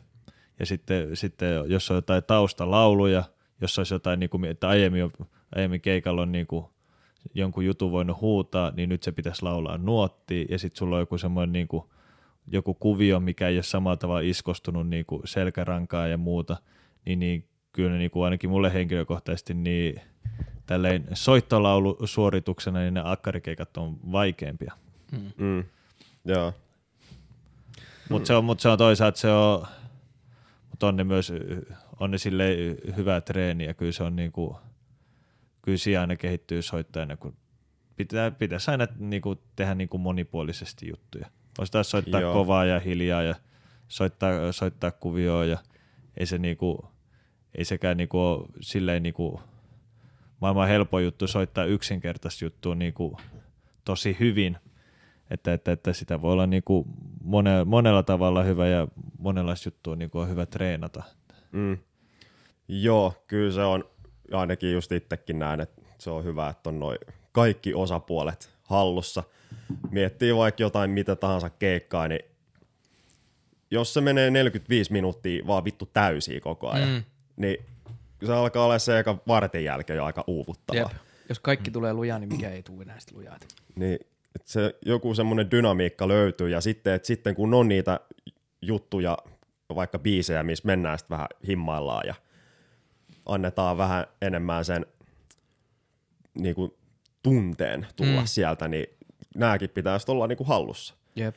Ja sitten, sitten jos on jotain taustalauluja, jos olisi jotain, niin kuin, että aiemmin, on- aiemmin keikalla on niin kuin jonkun jutun voinut huutaa, niin nyt se pitäisi laulaa nuottiin, ja sitten sulla on joku semmoinen niin kuin, joku kuvio, mikä ei ole samalla tavalla iskostunut niin kuin selkärankaa ja muuta, niin, niin kyllä niin kuin ainakin mulle henkilökohtaisesti niin tälleen soittolaulusuorituksena niin ne akkarikeikat on vaikeampia. mm, joo, Mutta se, on, mut se on toisaalta se on, mut on ne myös on ne silleen hyvää treeniä, kyllä se on niinku, kyllä siellä aina kehittyy soittajana, kun pitää, pitäisi aina niinku tehdä niinku monipuolisesti juttuja. Voisi taas soittaa Joo. Kovaa ja hiljaa ja soittaa, soittaa kuvioa ja ei se niinku, ei sekään niinku ole silleen niinku maailman helpo juttu soittaa yksinkertaista juttua niinku tosi hyvin, että, että, että sitä voi olla niinku mone, monella tavalla hyvä ja monenlaista juttua niinku on hyvä treenata. mm. joo, kyllä se on, ainakin just itsekin näen, että se on hyvä, että on noin kaikki osapuolet hallussa. Miettii vaikka jotain mitä tahansa keikkaa, niin jos se menee 45 minuuttia vaan vittu täysiä koko ajan, mm. Mm. niin se alkaa olla se eka vartin jälkeen jo aika uuvuttavaa. Jep. Jos kaikki tulee lujaa, niin mikä ei tule enää sitä lujaa. Niin, että se joku semmoinen dynamiikka löytyy ja sitten, että sitten kun on niitä juttuja, vaikka biisejä, missä mennään sitten vähän himmaillaan ja annetaan vähän enemmän sen niin kuin, tunteen tulla Mm. sieltä, niin nämäkin pitäisi olla niin kuin hallussa. Jep.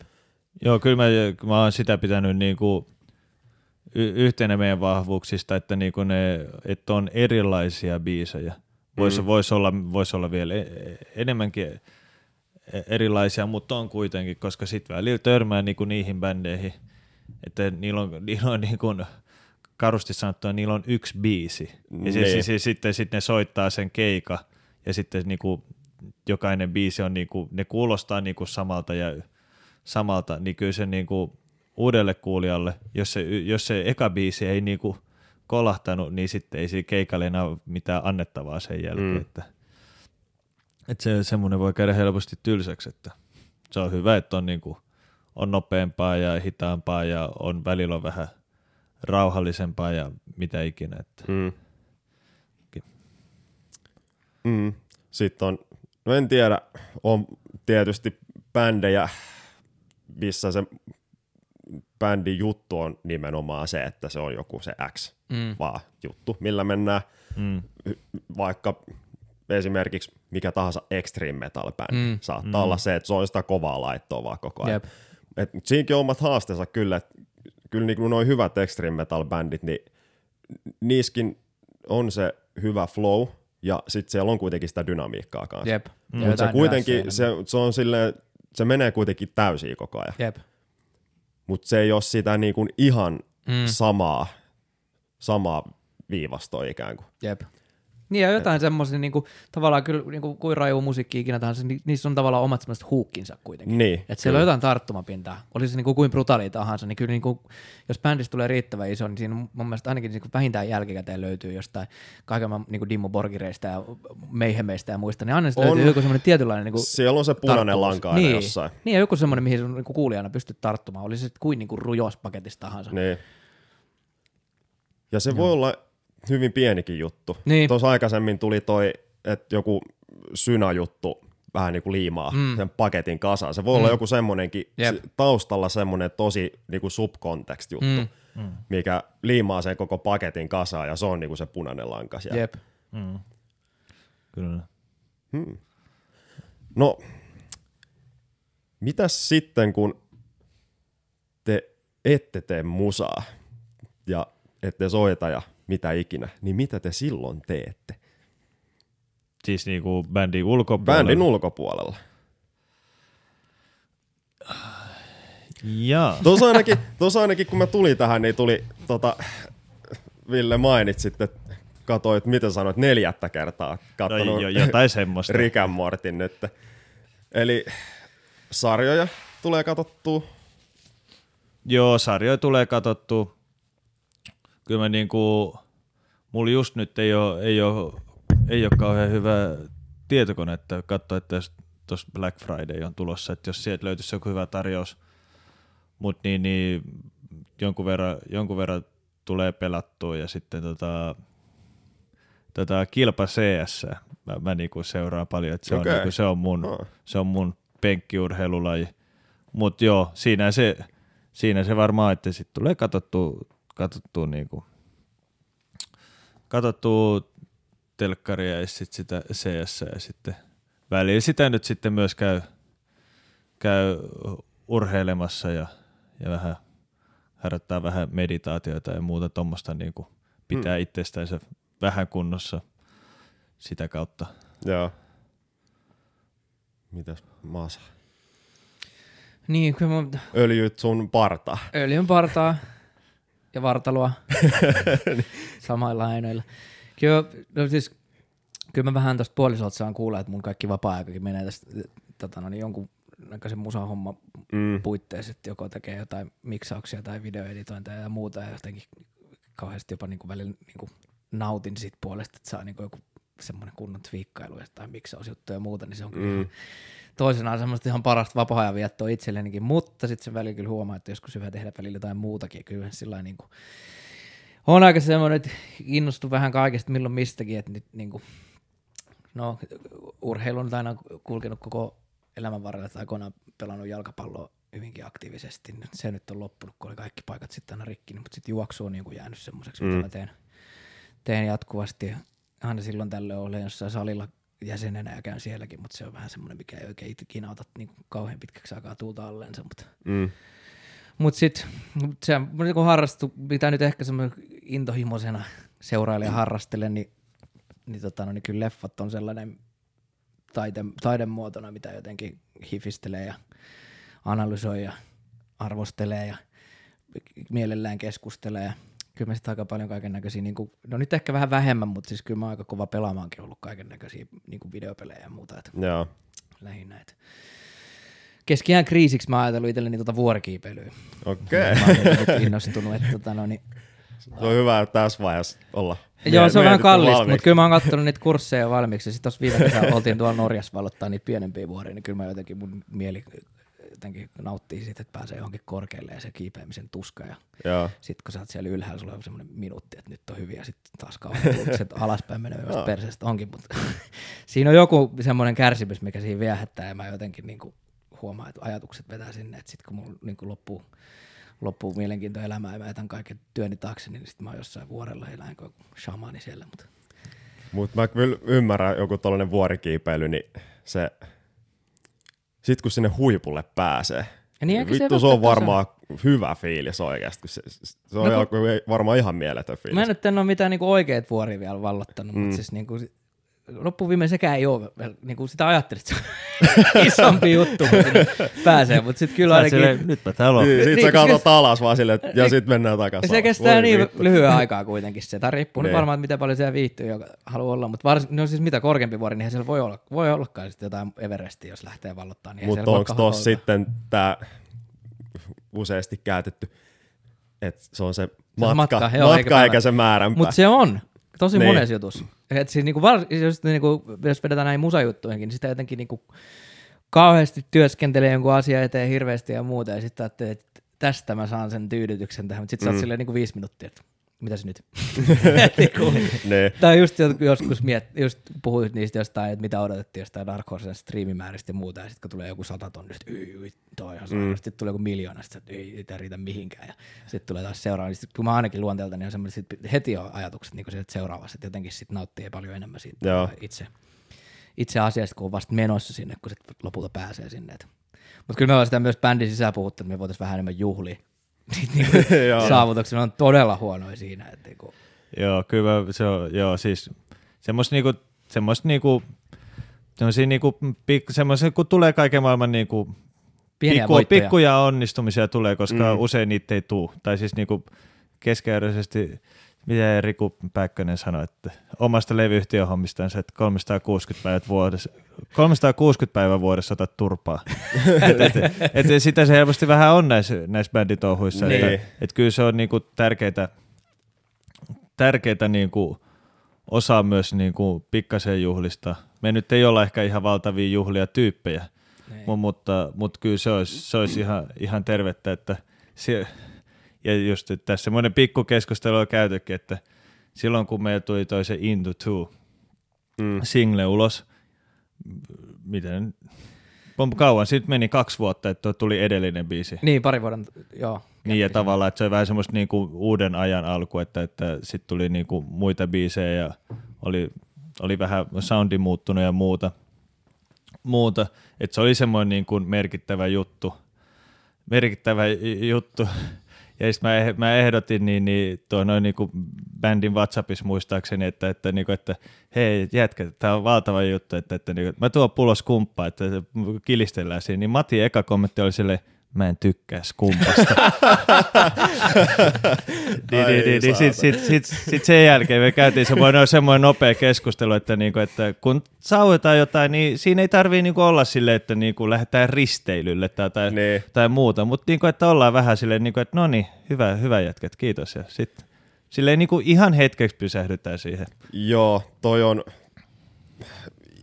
Joo, kyllä mä, mä oon sitä pitänyt niinku y- yhtenä meidän vahvuuksista, että, niinku ne, että on erilaisia biisejä. Voisi Mm. vois olla, vois olla vielä e- enemmänkin e- erilaisia, mutta on kuitenkin, koska sitten välillä törmää niinku niihin bändeihin, että niillä on, niillä on niinku, karusti sanottuna, niillä on yksi biisi. Ja se, Niin. se, se, sitten, sitten ne soittaa sen keika, ja sitten niinku, jokainen biisi on, niinku, ne kuulostaa niinku samalta ja samalta, niin kyllä se niinku uudelle kuulijalle, jos se, jos se eka biisi ei niinku kolahtanut, niin sitten ei siinä keikalle enää mitään annettavaa sen jälkeen. Mm. Että, että se semmoinen voi käydä helposti tylsäksi, että se on hyvä, että on, niinku, on nopeampaa ja hitaampaa ja on välillä on vähän rauhallisempaa ja mitä ikinä. Että. Mm. Mm. Sitten on, no en tiedä, on tietysti bändejä, missä se bändin juttu on nimenomaan se, että se on joku se X Mm. vaan juttu, millä mennään Mm. vaikka esimerkiksi mikä tahansa extreme metal bändi. Mm. Mm. Saattaa mm. olla se, että se on sitä kovaa laittoa vaan koko ajan. Jep. Et, mut siinäkin on omat haasteensa kyllä, että kyllä niin noin hyvät extreme metal bändit, niin niissäkin on se hyvä flow, ja sitten siellä on kuitenkin sitä dynamiikkaa kanssa. Jep. Ja Mutta se kuitenkin, se, se on silleen, se menee kuitenkin täysiä koko ajan. Jep. Mutta se ei ole sitä niin kuin ihan Mm. mm. samaa, samaa viivastoa ikään kuin. Jep. Niin ja jotain semmoisia niinku, tavallaan kyllä niinku, kuin raju musiikki ikinä tahansa, ni, niissä on tavallaan omat semmoiset huukkinsa kuitenkin. Niin, Että siellä on jotain tarttumapintaa. Oli se niinku kuin brutaali tahansa, niin kyllä niinku, jos bändistä tulee riittävän iso, niin siinä mun mielestä ainakin niinku vähintään jälkikäteen löytyy jostain kaiken niinku Dimmu Borgireista ja Meihemeistä ja muista, niin aina On. löytyy joku semmoinen tietynlainen niinku Siellä on se punainen tarttuvuus. lanka aina niin. jossain. Niin, ja joku semmoinen, mihin sun niinku kuulijana pystyt tarttumaan. Oli se kuin niinku rujos paketista tahansa. Niin. Ja se voi olla hyvin pienikin juttu. Niin. Tuossa aikaisemmin tuli toi, että joku synä-juttu vähän niin kuin liimaa mm. sen paketin kasaan. Se voi mm. olla joku semmoinenkin Jep. taustalla semmoinen tosi niin kuin subkontekst juttu, mm. Mm. mikä liimaa sen koko paketin kasaan ja se on niin kuin se punainen lanka siellä. Jep. Mm. Kyllä. No, mitäs sitten, kun te ette tee musaa ja ette soita ja mitä ikinä, niin mitä te silloin teette? Siis niinku bändin ulkopuolella. Bändin ulkopuolella. Jaa. Tuossa ainakin, tuossa ainakin, kun mä tulin tähän, niin tuli, tota, Ville mainitsit, että katoit, mitä sanoit, neljättä kertaa No, katsonut jo, jotain semmoista. Rick Mortin nyt. Eli sarjoja tulee katsottua. Joo, sarjoja tulee katsottua. Kyllä mä niinku, mulla just nyt ei ole, ei ole, ei ole kauhean hyvä tietokone, että katsoa, että tuossa Black Friday on tulossa, että jos sieltä löytyisi joku hyvä tarjous, mutta niin, niin jonkun, verran, jonkun verran tulee pelattua ja sitten tota, tota kilpa CS, mä, mä niinku seuraan paljon, että se, Okei. on, niinku, se on mun, Oh. se on mun penkkiurheilulaji. Mutta joo, siinä se, siinä se varmaan, että sitten tulee katsottua, katsottua, niinku, katsottua telkkaria ja sit sitä CS ja sitten välillä sitä nyt sitten myös käy, käy urheilemassa ja, ja vähän harjoittaa vähän meditaatiota ja muuta tuommoista niinku pitää hmm. itsestänsä vähän kunnossa sitä kautta. Joo. Mitäs Masa? Niin, kyllä mä Öljyt sun parta. öljyn partaa ja vartaloa samoilla aineilla. Kyllä, no siis, kyllä mä vähän tuosta puolisolta saan kuulla, että mun kaikki vapaa-aikakin menee tästä tota, no niin jonkun näköisen musahomma Mm. puitteissa, että joko tekee jotain miksauksia tai videoeditointia ja muuta ja jotenkin kauheasti jopa niin kuin välillä niin kuin nautin siitä puolesta, että saa niin kuin joku semmoinen kunnon twiikkailu jotain miksausjuttuja ja muuta, niin se on kyllä mm. toisenaan semmoista ihan parasta vapaa-ajan viettoa itsellenikin, mutta sitten se välillä kyllä huomaa, että joskus hyvä tehdä välillä jotain muutakin. Kyllä sillä niin kuin, on aika semmoinen, että innostun vähän kaikesta milloin mistäkin, että nyt niin kuin, no urheilu on aina kulkenut koko elämän varrella, että aikoinaan pelannut jalkapalloa hyvinkin aktiivisesti. Nyt Se nyt on loppunut, kun oli kaikki paikat sitten aina rikki, mutta sitten juoksu on niin kuin jäänyt semmoiseksi, mitä Mm. mä teen, teen jatkuvasti. Aina silloin tällöin olen jossain salilla jäsenenä ja käyn sielläkin, mutta se on vähän semmoinen, mikä ei oikein ikinä ota niin kauhean pitkäksi aikaa tuulta allensa. Mutta Mm. mutta sitten se on niinku harrastu, mitä nyt ehkä semmoinen intohimoisena seurailija harrastelen, niin, niin, tota, no, niin kyllä leffat on sellainen taite, taidemuotona, mitä jotenkin hifistelee ja analysoi ja arvostelee ja mielellään keskustelee. Kyllä mä sitten aika paljon kaiken näköisiä, niin kuin, no nyt ehkä vähän vähemmän, mutta siis kyllä mä aika kova pelaamaankin ollut kaiken näköisiä niin videopelejä ja muuta. Että Joo. lähinnä. Että keskiään kriisiksi mä ajatellut itselleni tuota vuorikiipeilyä. Okei. Nyt innostunut, että tota, no, niin, Se on hyvä tässä vaiheessa olla. Joo, se on vähän kallista, mutta kyllä mä oon katsonut niitä kursseja valmiiksi. Sitten tuossa viime kesänä oltiin tuolla Norjassa valottaa niitä pienempiä vuoria, niin kyllä mä jotenkin mun mieli jotenkin nauttii siitä, että pääsee johonkin korkealle ja se kiipeämisen tuska. Ja sitten kun sä oot siellä ylhäällä, sulla on semmoinen minuutti, että nyt on hyviä, sitten taas se alaspäin menee myös perseestä onkin, mutta siinä on joku semmoinen kärsimys, mikä siinä viehättää ja mä jotenkin niin kuin huomaan, että ajatukset vetää sinne, että sitten kun mulla niin kuin loppuu, loppuu mielenkiinto elämään ja mä jätän kaiken työni taakse, niin sitten mä oon jossain vuorella elän kuin shamaani siellä, mutta Mutta mä kyllä ymmärrän joku tollanen vuorikiipeily, niin se... Sit kun sinne huipulle pääsee, Ja niin, eikä se vittu se on varmaan hyvä fiilis oikeasti. kun Se, se on No no, varmaan ihan mieletön fiilis. Mä en nyt en ole mitään niinku oikeat vuoria vielä vallottanut, mm. mutta siis niinku, loppuviimein sekään ei ole, vielä- niinku sitä ajattelin, että se on isompi juttu, sinne pääsee, mutta sitten kyllä ainakin, silleen, nyt mä täällä oon. Niin, sit Niin, sä se katsot alas vaan silleen, että- ja sit mennään takaisin. se kestää Voi niin vittu. lyhyen aikaa kuitenkin se, tai riippuu nyt Niin. varmaan, että miten paljon siellä viihtyy, joka haluaa olla, mutta varsin, no siis mitä korkeampi vuori, niin siellä voi, olla, voi ollakaan sitten jotain Everestia, jos lähtee vallottaa. Niin Mutta onko tuossa sitten tämä useasti käytetty, että se on se on matka, matka, matka, joo, eikä matka päivä. eikä se määränpää. Mutta se on tosi Niin. monessa jutussa. Et siis niinku var, jos, niinku, jos vedetään näihin musajuttuihinkin, niin sitä jotenkin niinku kauheasti työskentelee jonkun asian eteen hirveästi ja muuta, ja sitten ajattelee, että tästä mä saan sen tyydytyksen tähän, mutta sitten sä oot Mm. silleen niinku viisi minuuttia, että mitä se nyt? Niinku, Ne. tai just jo- joskus miet, just puhuit niistä jostain, että mitä odotettiin jostain Dark Horsen striimimääristä ja muuta, ja sitten kun tulee joku sata tonni, sitten "Yi, yi, toi on ihan mm. sitten tulee joku miljoona, sitten että ei, ei tämä riitä mihinkään, ja sitten tulee taas seuraava, niin sit, kun mä ainakin luonteelta, niin on semmoiset sit heti on ajatukset niin sieltä seuraavassa, että jotenkin sitten nauttii paljon enemmän siitä Joo. itse, itse asiasta, kun on vasta menossa sinne, kun sitten lopulta pääsee sinne. Mutta kyllä me ollaan sitä myös bändin sisään puhuttu, että me voitaisiin vähän enemmän juhlia niitä niinku Joo. saavutuksia. On todella huonoja siinä. Että niinku, Joo, kyllä se on, joo, siis semmoista niinku, semmoista niinku, semmoisia niinku, pik, semmoisia, kun tulee kaiken maailman niinku, pikku, voittoja. pikkuja onnistumisia tulee, koska Mm. usein niitä ei tule. Tai siis niinku keskeudellisesti, mitä Riku Päkkönen sanoi, että omasta levyyhtiön hommistansa, että 360 päivät vuodessa, 360 päivän vuodessa otat turpaa. et, et, et, et sitä se helposti vähän on näissä, näissä bänditouhuissa. Niin. Että, et kyllä se on niinku tärkeää, tärkeää niinku osaa myös niinku pikkasen juhlista. Me nyt ei olla ehkä ihan valtavia juhlia tyyppejä, Niin. Mu- mutta, mutta kyllä se olisi, se olisi ihan, ihan tervettä, että se, ja just että tässä semmoinen pikku keskustelu on käytykin, että silloin kun meillä tuli toi se Into Two Mm. single ulos, miten kauan, sitten meni kaksi vuotta, että tuli edellinen biisi. Niin, pari vuoden, joo. Niin ja tavallaan, että se on vähän semmoista niinku uuden ajan alku, että, että sitten tuli niinku muita biisejä ja oli, oli vähän soundi muuttunut ja muuta. muuta. Että se oli semmoinen niinku merkittävä juttu. Merkittävä juttu. Ja sitten mä, eh- mä ehdotin niin, niin tuo noin niinku bändin WhatsAppissa muistaakseni, että, että, niinku, että hei jätkä, tämä on valtava juttu, että, että niinku, mä tuon pullos kumppaa, että kilistellään siinä. Niin Mati eka kommentti oli silleen, mä en tykkää skumpasta. niin, niin, niin, niin sit, sit, sit, sit, sen jälkeen me käytiin semmoinen, semmoinen nopea keskustelu, että, niinku, että kun sauetaan jotain, niin siinä ei tarvii niinku olla silleen, että niinku lähdetään risteilylle tai, tai, Niin. tai muuta, mutta niinku, että ollaan vähän silleen, niinku, että no niin, hyvä, hyvä jätkät, kiitos. Ja sitten silleen niinku ihan hetkeksi pysähdytään siihen. Joo, toi on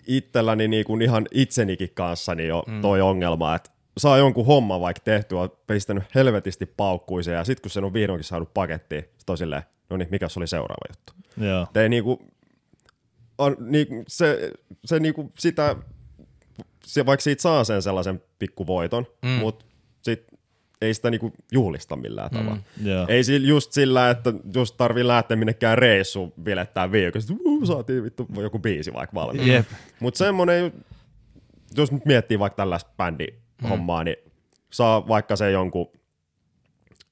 itselläni niin kuin ihan itsenikin kanssa niin jo toi ongelma, että saa jonkun homman vaikka tehtyä, on pistänyt helvetisti paukkuiseen ja sitten kun sen on vihdoinkin saanut pakettiin, sit on silleen, no niin, mikä oli seuraava juttu. Joo. Ei niinku, on, niinku, se, se niinku sitä, se, vaikka siitä saa sen sellaisen pikkuvoiton, mm. mutta sit ei sitä niinku juhlista millään tavalla. Joo. Ei sillä, just sillä, että just tarvii lähteä minnekään reissuun vilettää viikon, sitten uh, saatiin vittu joku biisi vaikka valmiiksi. Jep. Mutta semmonen, jos nyt miettii vaikka tällaista bändihommaa, niin saa vaikka se jonkun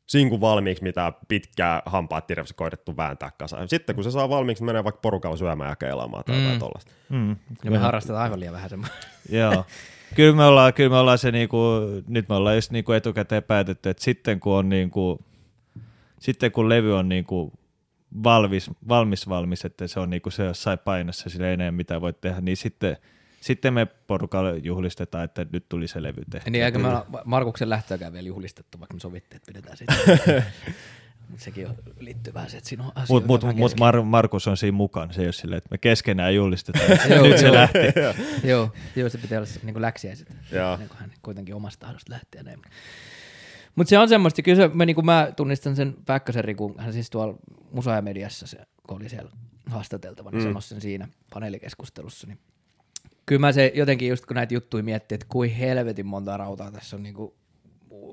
sinkun valmiiksi, mitä pitkää hampaat tirvessä koitettu vääntää kasaan. Sitten kun se saa valmiiksi, menee vaikka porukalla syömään ja keilaamaan tai jotain tollaista. Mm. Ja me harrastetaan aivan liian vähän semmoista. Joo. Kyllä me ollaan, kyllä me ollaan se niinku, nyt me ollaan just niinku etukäteen päätetty, että sitten kun on niinku, sitten kun levy on niinku valmis, valmis, valmis, että se on niinku se jossain painossa, sillä ei enää mitä voi tehdä, niin sitten, sitten me porukalla juhlistetaan, että nyt tuli se levy tehty. Niin eikä me Markuksen lähtöäkään vielä juhlistettu, vaikka me sovittiin, että pidetään sitten. Sekin on, liittyy vähän se, että siinä on asioita Mutta mut, mut kesken. Mar- Markus on siinä mukana, se ei ole silleen, että me keskenään julistetaan. Joo, nyt se lähti. Joo, joo, se pitää olla se, niin läksiäiset, ennen kuin hän kuitenkin omasta tahdosta lähti ja näin. Mutta se on semmoista, kyllä se, mä, niin kuin mä tunnistan sen Päkkösen Rikun, hän siis tuolla Musa ja Mediassa, se, kun oli siellä haastateltava, niin mm. sanoi sen siinä paneelikeskustelussa, niin kyllä mä se jotenkin just kun näitä juttuja miettii, että kuin helvetin monta rautaa tässä on niin kuin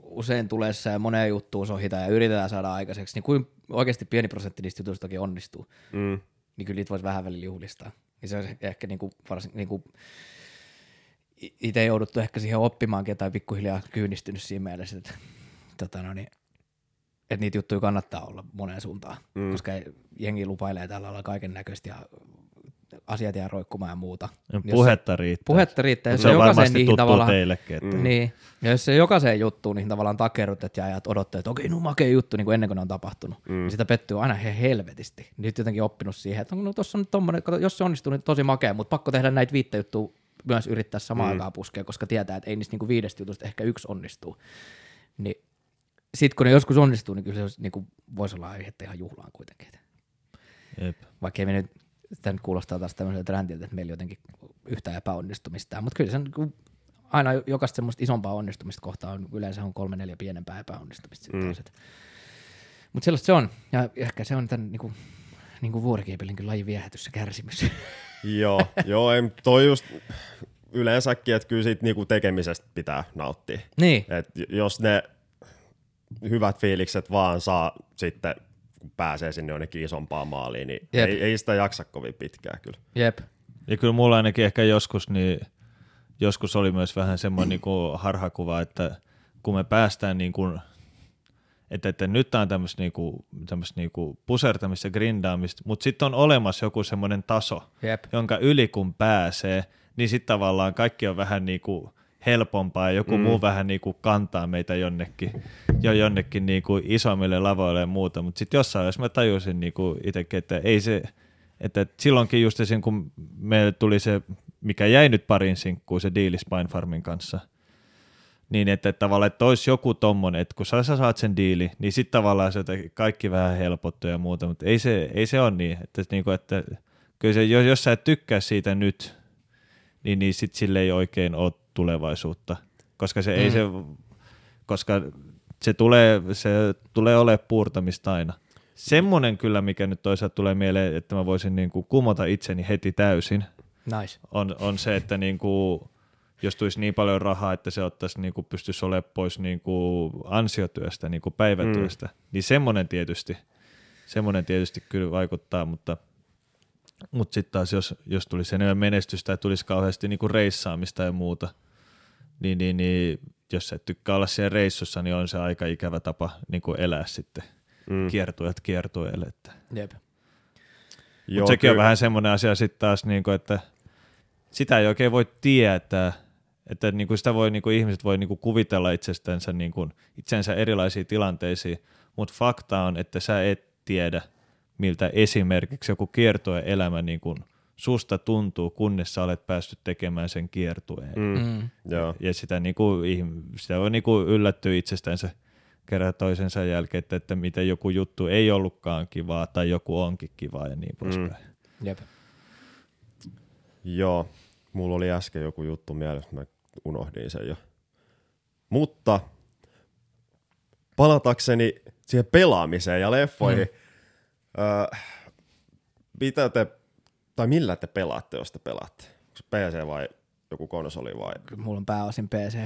usein tulessa ja moneen juttuun sohitaan ja yritetään saada aikaiseksi, niin kuin oikeasti pieni prosentti niistä jutuistakin onnistuu Mm. niin kyllä niitä voisi vähän välillä juhlistaa. Niin se on ehkä niinku varsin, niinku, itse jouduttu ehkä siihen oppimaankin tai pikkuhiljaa kyynistynyt siinä mielessä, että, tota no niin, että niitä juttuja kannattaa olla moneen suuntaan, mm. koska jengi lupailee tällä lailla kaiken näköistä ja asiat jää roikkumaan ja muuta. Niin jos Puhetta riittää. puhetta riittää, jos se se on varmasti niihin tuttu tavallaan, teillekin. Että Mm. Niin, ja jos se jokaiseen juttuun niihin tavallaan takerrut ja ajat odottaa, että okei, no makea juttu niin kuin ennen kuin ne on tapahtunut, mm. niin sitä pettyy aina he helvetisti. Nyt jotenkin oppinut siihen, että no tossa on nyt tommonen, kato, jos se onnistuu, niin tosi makea, mutta pakko tehdä näitä viittä juttua myös yrittää samaan mm. aikaan puskea, koska tietää, että ei niistä niinku viidestä jutusta ehkä yksi onnistuu. Niin sitten kun ne joskus onnistuu, niin kyllä se olisi, niinku, voisi olla aihetta ihan juhlaan kuitenkin. Jep. Vaikka ei me nyt, sitä nyt kuulostaa taas tämmöiseltä räntiltä, että meillä jotenkin yhtään epäonnistumista, mutta kyllä se on niin aina jokaista semmoista isompaa onnistumista kohtaa on yleensä on kolme neljä pienempää epäonnistumista. Mm. Mutta sellaista se on. Ja ehkä se on tämän niinku, niinku vuorikiipelinkin lajin viehätys ja kärsimys. Joo, joo, ei, toi just yleensäkin, että kyllä siitä niinku tekemisestä pitää nauttia. niin. Et jos ne hyvät fiilikset vaan saa sitten, kun pääsee sinne jonnekin isompaan maaliin, niin Jep. ei, ei sitä jaksa kovin pitkään kyllä. Jep. Ja kyllä mulla ainakin ehkä joskus, niin joskus oli myös vähän semmoinen niin kuin harhakuva, että kun me päästään niin kuin, että, että nyt on tämmöistä niin kuin, tämmöistä niin kuin pusertamista, grindaamista, mutta sitten on olemassa joku semmoinen taso, Jep. jonka yli kun pääsee, niin sitten tavallaan kaikki on vähän niin kuin helpompaa ja joku mm. muu vähän niin kuin kantaa meitä jonnekin, jo jonnekin niin kuin isommille lavoille ja muuta, mutta sitten jossain vaiheessa mä tajusin niin kuin itsekin, että ei se, että että silloinkin just esim. kun meille tuli se, mikä jäi nyt parin sinkkuun, se diili Spine Farmin kanssa, niin että, että tavallaan, että olisi joku tommonen, että kun sä, sä saat sen diili, niin sitten tavallaan se jotenkin kaikki vähän helpottuu ja muuta, mutta ei se, ei se ole niin, että, että, niinku, että kyllä se, jos, jos sä et tykkää siitä nyt, niin, niin sitten sille ei oikein ole tulevaisuutta, koska se mm. ei se, koska se tulee, se tulee olemaan puurtamista aina. Semmoinen kyllä, mikä nyt toisaalta tulee mieleen, että mä voisin niin kuin kumota itseni heti täysin, Nice. on, on se, että niin kuin, jos tulisi niin paljon rahaa, että se ottaisi, niin kuin pystyisi olemaan pois niin kuin ansiotyöstä, niin kuin päivätyöstä, mm. niin semmoinen tietysti, semmoinen tietysti kyllä vaikuttaa, mutta, mutta sitten taas jos, jos tulisi enemmän menestystä ja tulisi kauheasti niin kuin reissaamista ja muuta, niin, niin, niin jos et tykkää olla siellä reissussa, niin on se aika ikävä tapa niin kuin elää sitten mm. kiertueet kiertueelle. Että. Jep. Mutta sekin on vähän semmoinen asia sitten taas, niinku, että sitä ei oikein voi tietää, että niinku sitä voi, niinku, ihmiset voi niinku kuvitella itsestänsä, niinku, itsensä erilaisiin tilanteisiin, mutta fakta on, että sä et tiedä, miltä esimerkiksi joku kiertue-elämä niinku, susta tuntuu, kunnes sä olet päässyt tekemään sen kiertueen. Mm. Mm. Joo. Ja sitä, niinku, sitä voi niinku yllättyä itsestänsä kerran toisensa jälkeen, että, että miten joku juttu ei ollutkaan kivaa tai joku onkin kivaa ja niin poispäin. Jep. Joo, mulla oli äsken joku juttu mielessä, mä unohdin sen jo. Mutta palatakseni siihen pelaamiseen ja leffoihin, mm. öö, mitä te, tai millä te pelaatte, jos te pelaatte? Onko PC vai joku konsoli vai? Kyllä mulla on pääosin PC.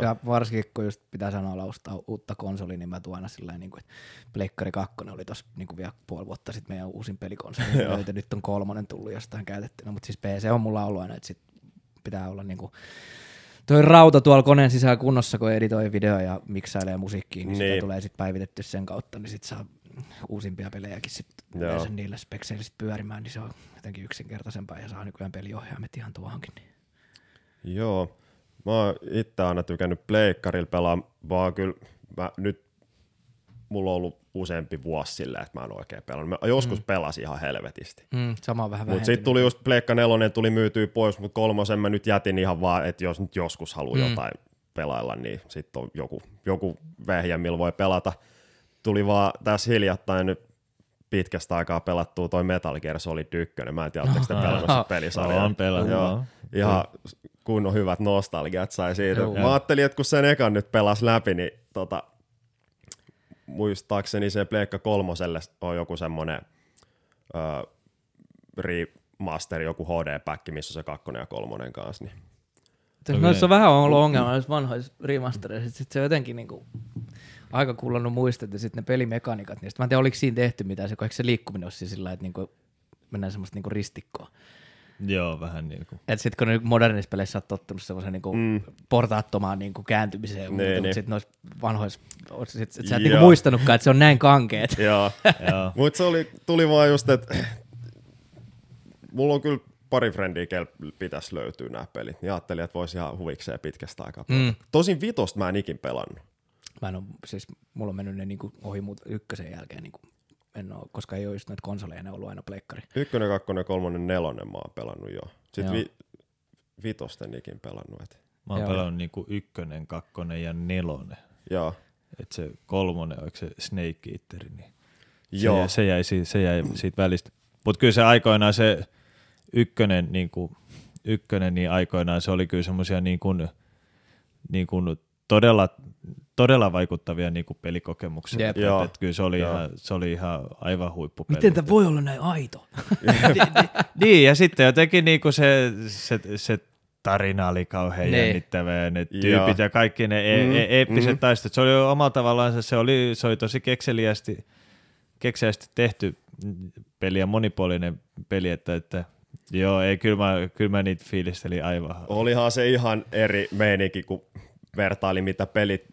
Ja, varsinkin kun just pitää sanoa laustaa uutta konsolia, niin mä tuon aina sillä niin kuin, että Pleikkari 2 oli tossa niin kuin vielä puoli vuotta sitten meidän uusin pelikonsoli. löytyi, nyt on kolmonen tullut jostain käytettynä, mutta siis PC on mulla ollut aina, että sit pitää olla niin kuin, toi rauta tuolla koneen sisällä kunnossa, kun editoi video ja miksailee musiikkiin, niin, niin. Niin. sitä tulee sitten päivitetty sen kautta, niin sit saa uusimpia pelejäkin Joo. yleensä niillä spekseillä sit pyörimään, niin se on jotenkin yksinkertaisempaa ja saa nykyään peliohjaimet ihan tuohonkin. Niin. Joo, mä oon itse aina tykännyt pleikkarilla pelaa, vaan kyllä mä nyt mulla on ollut useampi vuosi silleen, että mä en oikein pelannut. Mä joskus mm. pelasin ihan helvetisti. Mm, sama vähän Mutta sitten tuli just Pleikka nelonen tuli myytyä pois, mutta kolmosen mä nyt jätin ihan vaan, että jos nyt joskus haluaa Mm. mm. jotain pelailla, niin sitten on joku, joku vehjä, millä voi pelata. Tuli vaan tässä hiljattain nyt pitkästä aikaa pelattua toi Metal Gear Solid 1. Mä en tiedä, oletteko te pelannut sitä pelisarjaa. On pelannut, Joo. Ihan kunnon hyvät nostalgiat sai siitä. Joo. Mä ajattelin, että kun sen ekan nyt pelas läpi, niin tota, muistaakseni se Pleikka kolmoselle on joku semmonen ö, remaster, joku HD-päkki, missä on se kakkonen ja kolmonen kanssa. Niin. Noissa on vähän ollut ongelma noissa vanhoissa remastereissa, sit se jotenkin niinku aika kullannut muistot ja sitten ne pelimekaniikat niistä. Mä en tiedä, oliko siinä tehty mitään, se, kun eikö se liikkuminen ole siis sillä että niinku mennään semmoista niinku ristikkoa. Joo, vähän niin kuin. Et sit kun ne modernissa peleissä oot tottunut semmoisen niinku mm. portaattomaan niinku kääntymiseen, Niin, mutta niin. niin. sitten noissa vanhoissa, sit, sit sä et niinku muistanutkaan, että se on näin kankeet. Joo. Joo. Mutta se oli, tuli vaan just, että mulla on kyllä pari frendiä, kel pitäisi löytyä nämä pelit. Niin ajattelin, että voisi ihan huvikseen pitkästä aikaa. Mm. Tosin vitosta mä en ikin pelannut. Mä en oo, siis mulla on mennyt ne niinku ohi muut, ykkösen jälkeen, niinku, en oo, koska ei ole just näitä konsoleja, ne on ollut aina pleikkari. Ykkönen, kakkonen, kolmonen, nelonen mä oon pelannut jo. Sitten Joo. vi, vitosten ikin pelannut. Et. Mä oon Joo. pelannut niinku ykkönen, kakkonen ja nelonen. Joo. Et se kolmonen, oliko se Snake Eater, niin se, Joo. jäi, se, jäi, si- se jäi siitä välistä. Mutta kyllä se aikoinaan se ykkönen, niin kuin, ykkönen, niin aikoinaan se oli kyllä semmoisia niin kuin, niin kuin todella, todella vaikuttavia niin kuin pelikokemuksia. Jep. Et, et, kyllä se oli, Joo. ihan, se oli ihan aivan huippupeli. Miten tämä voi olla näin aito? Niin, ja sitten jotenkin niinku se, se, se tarina oli kauhean Ne. jännittävä ja ne tyypit ja kaikki ne e- Mm, e- eeppiset mm. taistelut. Se oli omalla tavallaan, se oli, se oli tosi kekseliästi, kekseliästi tehty peli ja monipuolinen peli, että, että joo, ei, kyllä mä, kyllä mä niitä fiilistelin aivan. Olihan se ihan eri meininki, kun vertaili mitä pelit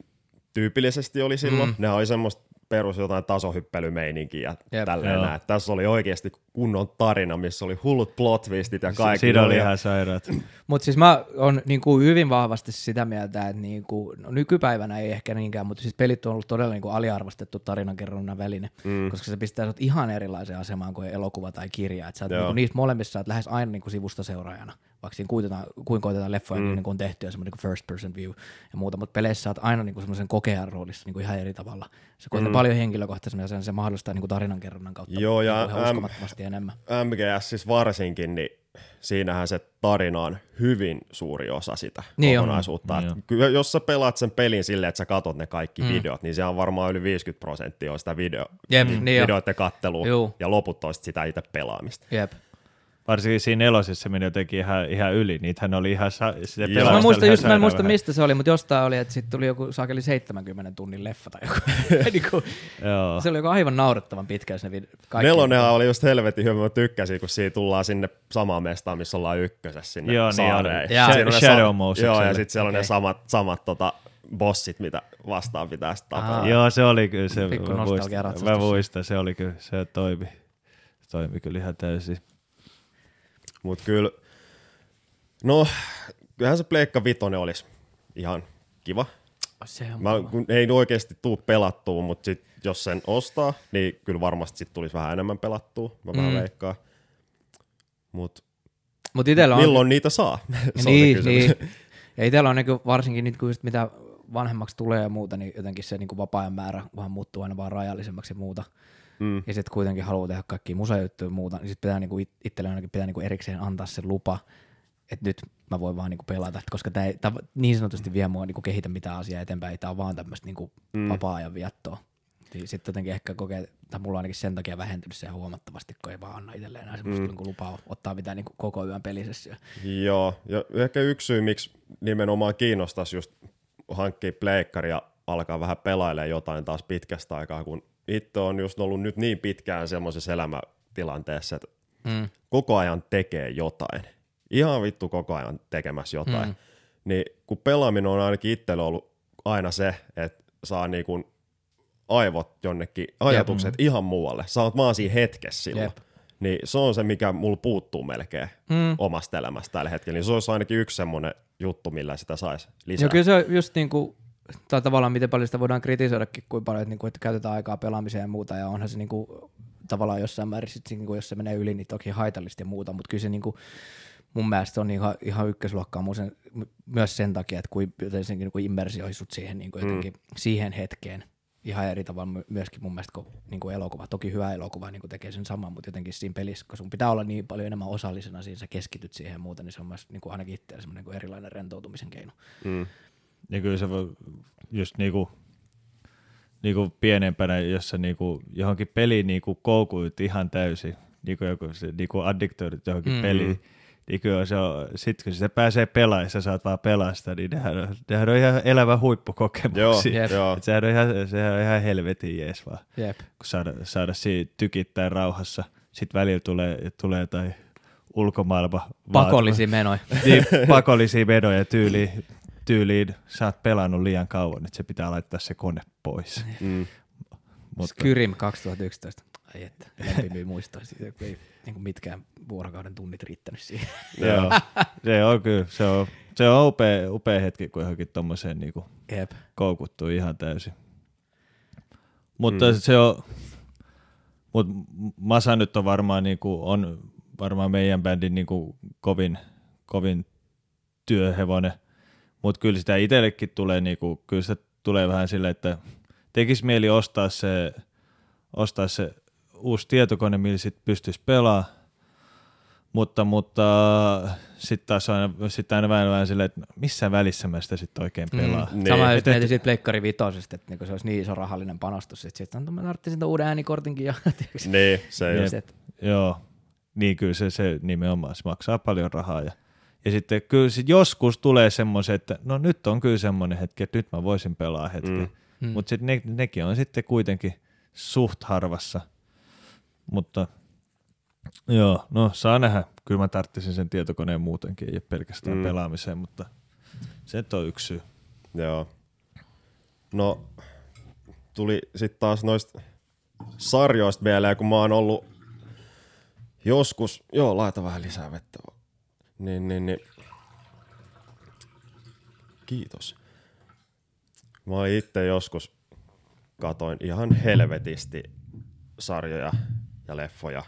tyypillisesti oli silloin. Mm. Ne oli semmoista perus jotain tasohyppelymeininkiä ja Jep. tälleen näin. Tässä oli oikeasti kunnon tarina, missä oli hullut plot twistit ja kaikki. Siinä oli ihan- sairaat. Mutta siis mä oon niinku hyvin vahvasti sitä mieltä, että niinku, no nykypäivänä ei ehkä niinkään, mutta siis pelit on ollut todella niinku aliarvostettu tarinankerronnan väline, mm. koska se pistää sut ihan erilaiseen asemaan kuin elokuva tai kirja. Et sä oot niinku, niistä molemmissa sä oot lähes aina niinku sivusta seuraajana, vaikka siinä kuitenkaan, kuin koitetaan leffoja, mm. niin kuin on tehty ja semmoinen niinku first person view ja muuta, mutta peleissä sä oot aina niinku semmoisen kokejan roolissa niinku ihan eri tavalla. Se koetaan mm. paljon henkilökohtaisemmin ja sen se mahdollistaa niinku tarinankerronnan kautta Joo, ja ihan äm- uskomattomasti enemmän. MGS siis varsinkin, niin siinähän se tarina on hyvin suuri osa sitä Niin on. kokonaisuutta. Niin on. kyllä jos sä pelaat sen pelin silleen, että sä katot ne kaikki mm. videot, niin se on varmaan yli 50 prosenttia on sitä video, Jep, niin on. videoiden kattelua Juu. ja loput on sit sitä itse pelaamista. Jep. Varsinkin siinä elosissa se meni jotenkin ihan, ihan yli. Niitähän oli ihan, sa- sitä Joo. Mä muistan oli just, mä en muista mistä se oli, mutta jostain oli, että sitten tuli joku saakeli 70 tunnin leffa tai joku. vähän. Joo. se oli joku aivan naurettavan pitkä, ne vid- kaikki. Nelonenhan oli just helvetin hyvä, mä tykkäsin, kun siinä tullaan sinne samaan mestaan, missä ollaan ykkösessä sinne Joo, niin saareen. Jaa. Siinä on ne Shadow sa- Mosesille. Joo, ja sitten siellä on Okei. ne samat, samat tota, bossit, mitä vastaan pitää tapella. Aa. Joo, se oli kyllä se. Pikku mä muistan, mä muistan, se oli kyllä, se toimi. Se toimi kyllä ihan täysin. Mutta kyllä, no, kyllähän se Pleikka Vitonen olisi ihan kiva. Se on Mä, kun ei oikeasti tuu pelattua, mutta sit, jos sen ostaa, niin kyllä varmasti sit tulisi vähän enemmän pelattua, mä vähän Mm. veikkaan. Mutta Mut itellä on... milloin niitä saa? se on se niin, niin. Ja itellä on niinku, varsinkin nyt, kun just mitä vanhemmaksi tulee ja muuta, niin jotenkin se niinku vapaa-ajan määrä vähän muuttuu aina vaan rajallisemmaksi ja muuta. Mm. Ja sitten kuitenkin haluaa tehdä kaikkia musajuttuja ja muuta, niin sitten pitää niinku it- itselle ainakin pitää niinku erikseen antaa se lupa, että nyt mä voin vaan niinku pelata, koska tämä ei tää niin sanotusti vie mua niinku kehitä mitään asiaa eteenpäin, tämä on vaan tämmöistä niinku mm. vapaa-ajan viettoa. Niin sitten jotenkin ehkä kokee, tai mulla on ainakin sen takia vähentynyt se huomattavasti, kun ei vaan anna itselleen enää semmoista mm. niinku lupaa ottaa mitään niinku koko yön pelisessä. Joo, ja ehkä yksi syy, miksi nimenomaan kiinnostaisi just hankkia pleikkari ja alkaa vähän pelailemaan jotain taas pitkästä aikaa, kun itse on just ollut nyt niin pitkään semmoisessa elämätilanteessa, että Mm. koko ajan tekee jotain. Ihan vittu koko ajan tekemässä jotain. Mm. Niin kun pelaaminen on ainakin itsellä ollut aina se, että saa niinku aivot jonnekin, ajatukset Jep. ihan muualle. Sä oot vaan siinä hetkessä silloin. Jep. Niin se on se, mikä mulla puuttuu melkein Mm. omasta elämästä tällä hetkellä. Niin se olisi ainakin yksi semmoinen juttu, millä sitä saisi lisää. Joo, kyllä se on just niinku, tai tavallaan miten paljon sitä voidaan kritisoidakin, kuinka paljon, että, niinku, että käytetään aikaa pelaamiseen ja muuta, ja onhan se niinku, tavallaan jossain määrin, sit, niinku, jos se menee yli, niin toki haitallista ja muuta, mutta kyllä se niinku, mun mielestä on ihan, ihan ykkösluokkaa sen, myös sen takia, että kuin jotenkin niinku immersioi sut siihen, niinku, jotenkin, mm. siihen hetkeen ihan eri tavalla my- myöskin mun mielestä kuin niinku elokuva. Toki hyvä elokuva niinku tekee sen saman, mutta jotenkin siinä pelissä, kun sun pitää olla niin paljon enemmän osallisena siinä, sä keskityt siihen ja muuta, niin se on myös niinku ainakin itsellä semmoinen niinku erilainen rentoutumisen keino. Mm. Niin kyllä se voi just niinku, niinku pienempänä, jos sä niinku johonkin peliin niinku koukuit ihan täysin, niinku joku se, niinku addiktoidut johonkin Mm. mm. peliin, niin kyllä se on, sit kun se pääsee pelaamaan ja sä saat vaan pelastaa, niin nehän on, nehän on ihan elävä huippukokemuksia. Joo, Jep. joo. Et sehän on ihan, sehän on ihan helvetin jees vaan, Jep. kun saada, saada siinä tykittää rauhassa. Sitten välillä tulee, tulee jotain ulkomaailma. Pakollisia menoja. niin, pakollisia vedoja tyyliin, tyyliin, sä oot pelannut liian kauan, että se pitää laittaa se kone pois. Mm. Mutta, Skyrim 2011. Ai että, muistaa siitä, ei niin kuin mitkään vuorokauden tunnit riittänyt siihen. joo, se on kyllä, se on, se on upea, upea hetki, kun johonkin tommoseen niinku Jep. koukuttuu ihan täysin. Mutta mm. se on, mut Masa nyt on varmaan, niinku, on varmaan meidän bändin niinku kovin, kovin työhevonen, mutta kyllä sitä itsellekin tulee, niinku, kyllä se tulee vähän silleen, että tekisi mieli ostaa se, ostaa se uusi tietokone, millä sit pystyisi pelaamaan, Mutta, mutta sitten taas aina, sit aina vähän, vähän silleen, että missä välissä mä sitä sitten oikein pelaa. Mm. Niin. Sama jos Et- et- mietin siitä Pleikkari vitosesta, että niinku se olisi niin iso rahallinen panostus, että sitten on, mä tarvitsin uuden äänikortinkin jo. tiiäks. Niin, se Ja just. sit- Joo, niin kyllä se, se nimenomaan, se maksaa paljon rahaa. Ja, ja sitten kyllä sit joskus tulee semmoisen, että no nyt on kyllä semmoinen hetki, että nyt mä voisin pelaa hetken. Mm. Mm. Mutta sitten ne, nekin on sitten kuitenkin suht harvassa. Mutta joo, no saa nähdä. Kyllä mä tarttisin sen tietokoneen muutenkin, ei ole pelkästään Mm. pelaamiseen, mutta se nyt on yksi syy. Joo. No, tuli sitten taas noista sarjoista mieleen, kun mä oon ollut joskus, joo, laita vähän lisää vettä. vaan. Niin, niin, niin. Kiitos. Mä itse joskus, katoin ihan helvetisti sarjoja ja leffoja.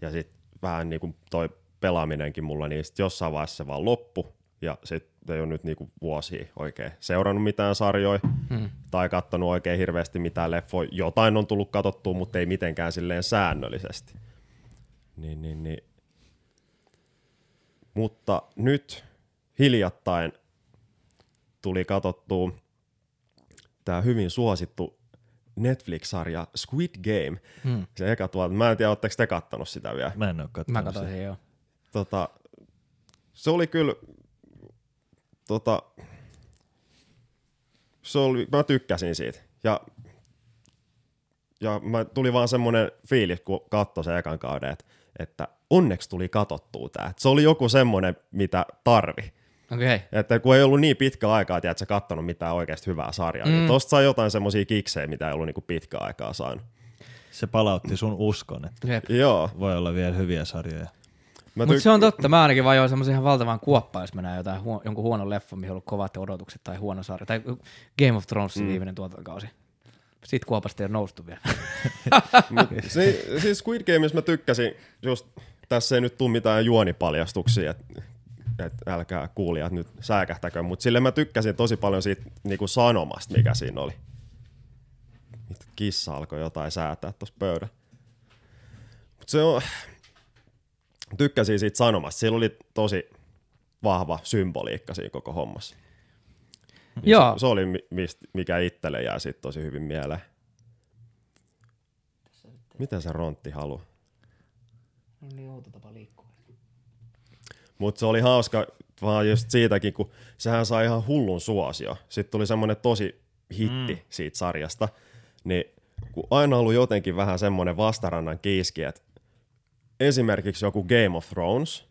Ja sitten vähän niin kuin toi pelaaminenkin mulla, niin sit jossain vaiheessa se vaan loppu. Ja sitten ei ole nyt niinku vuosia oikein seurannut mitään sarjoja Mm. tai kattonut oikein hirveästi mitään leffoja. Jotain on tullut katsottua, mutta ei mitenkään silleen säännöllisesti. Niin, niin, niin. Mutta nyt hiljattain tuli katsottua tämä hyvin suosittu Netflix-sarja Squid Game. Mm. Se eka tuolta. Mä en tiedä, oletteko te kattonut sitä vielä. Mä en ole Mä katsonut katsoin sitä. sen joo. Tota, se oli kyllä, tota, se oli, mä tykkäsin siitä. Ja, ja mä tuli vaan semmonen fiilis, kun katsoi sen ekan kauden, että, että onneksi tuli katottua tää. Et Se oli joku semmonen, mitä tarvi. Okay. Että kun ei ollut niin pitkä aikaa, että sä kattonut mitään oikeasti hyvää sarjaa, mm. niin Mm. tosta sai jotain semmosia kiksejä, mitä ei ollut niinku pitkä aikaa saanut. Se palautti sun uskon, että Jep. Joo. voi olla vielä hyviä sarjoja. Mä Mutta se on totta, mä ainakin vajoin semmoisen ihan valtavan kuoppaan, jos mennään jotain huo- jonkun huonon leffon, mihin on ollut kovat odotukset tai huono sarja. Tai Game of Thronesin mm. viimeinen tuotantokausi. Siitä kuopasta ei ole noustu vielä. Mut si, siis Squid Gameissa mä tykkäsin, just tässä ei nyt tule mitään juonipaljastuksia, että et älkää kuulijat nyt säikähtäkö, mutta sille mä tykkäsin tosi paljon siitä niinku sanomasta, mikä siinä oli. Kissa alkoi jotain säätää tuossa pöydällä. Mut se on, tykkäsin siitä sanomasta, sillä oli tosi vahva symboliikka siinä koko hommassa. Niin Joo. Se, se oli, mist, mikä itselle jää siitä tosi hyvin mieleen. Mitä se rontti haluaa? Niin outo tapa liikkua. Mutta se oli hauska vaan just siitäkin, kun sehän sai ihan hullun suosio. Sitten tuli semmoinen tosi hitti mm. siitä sarjasta. Niin kun aina ollut jotenkin vähän semmoinen vastarannan kiiski, että esimerkiksi joku Game of Thrones,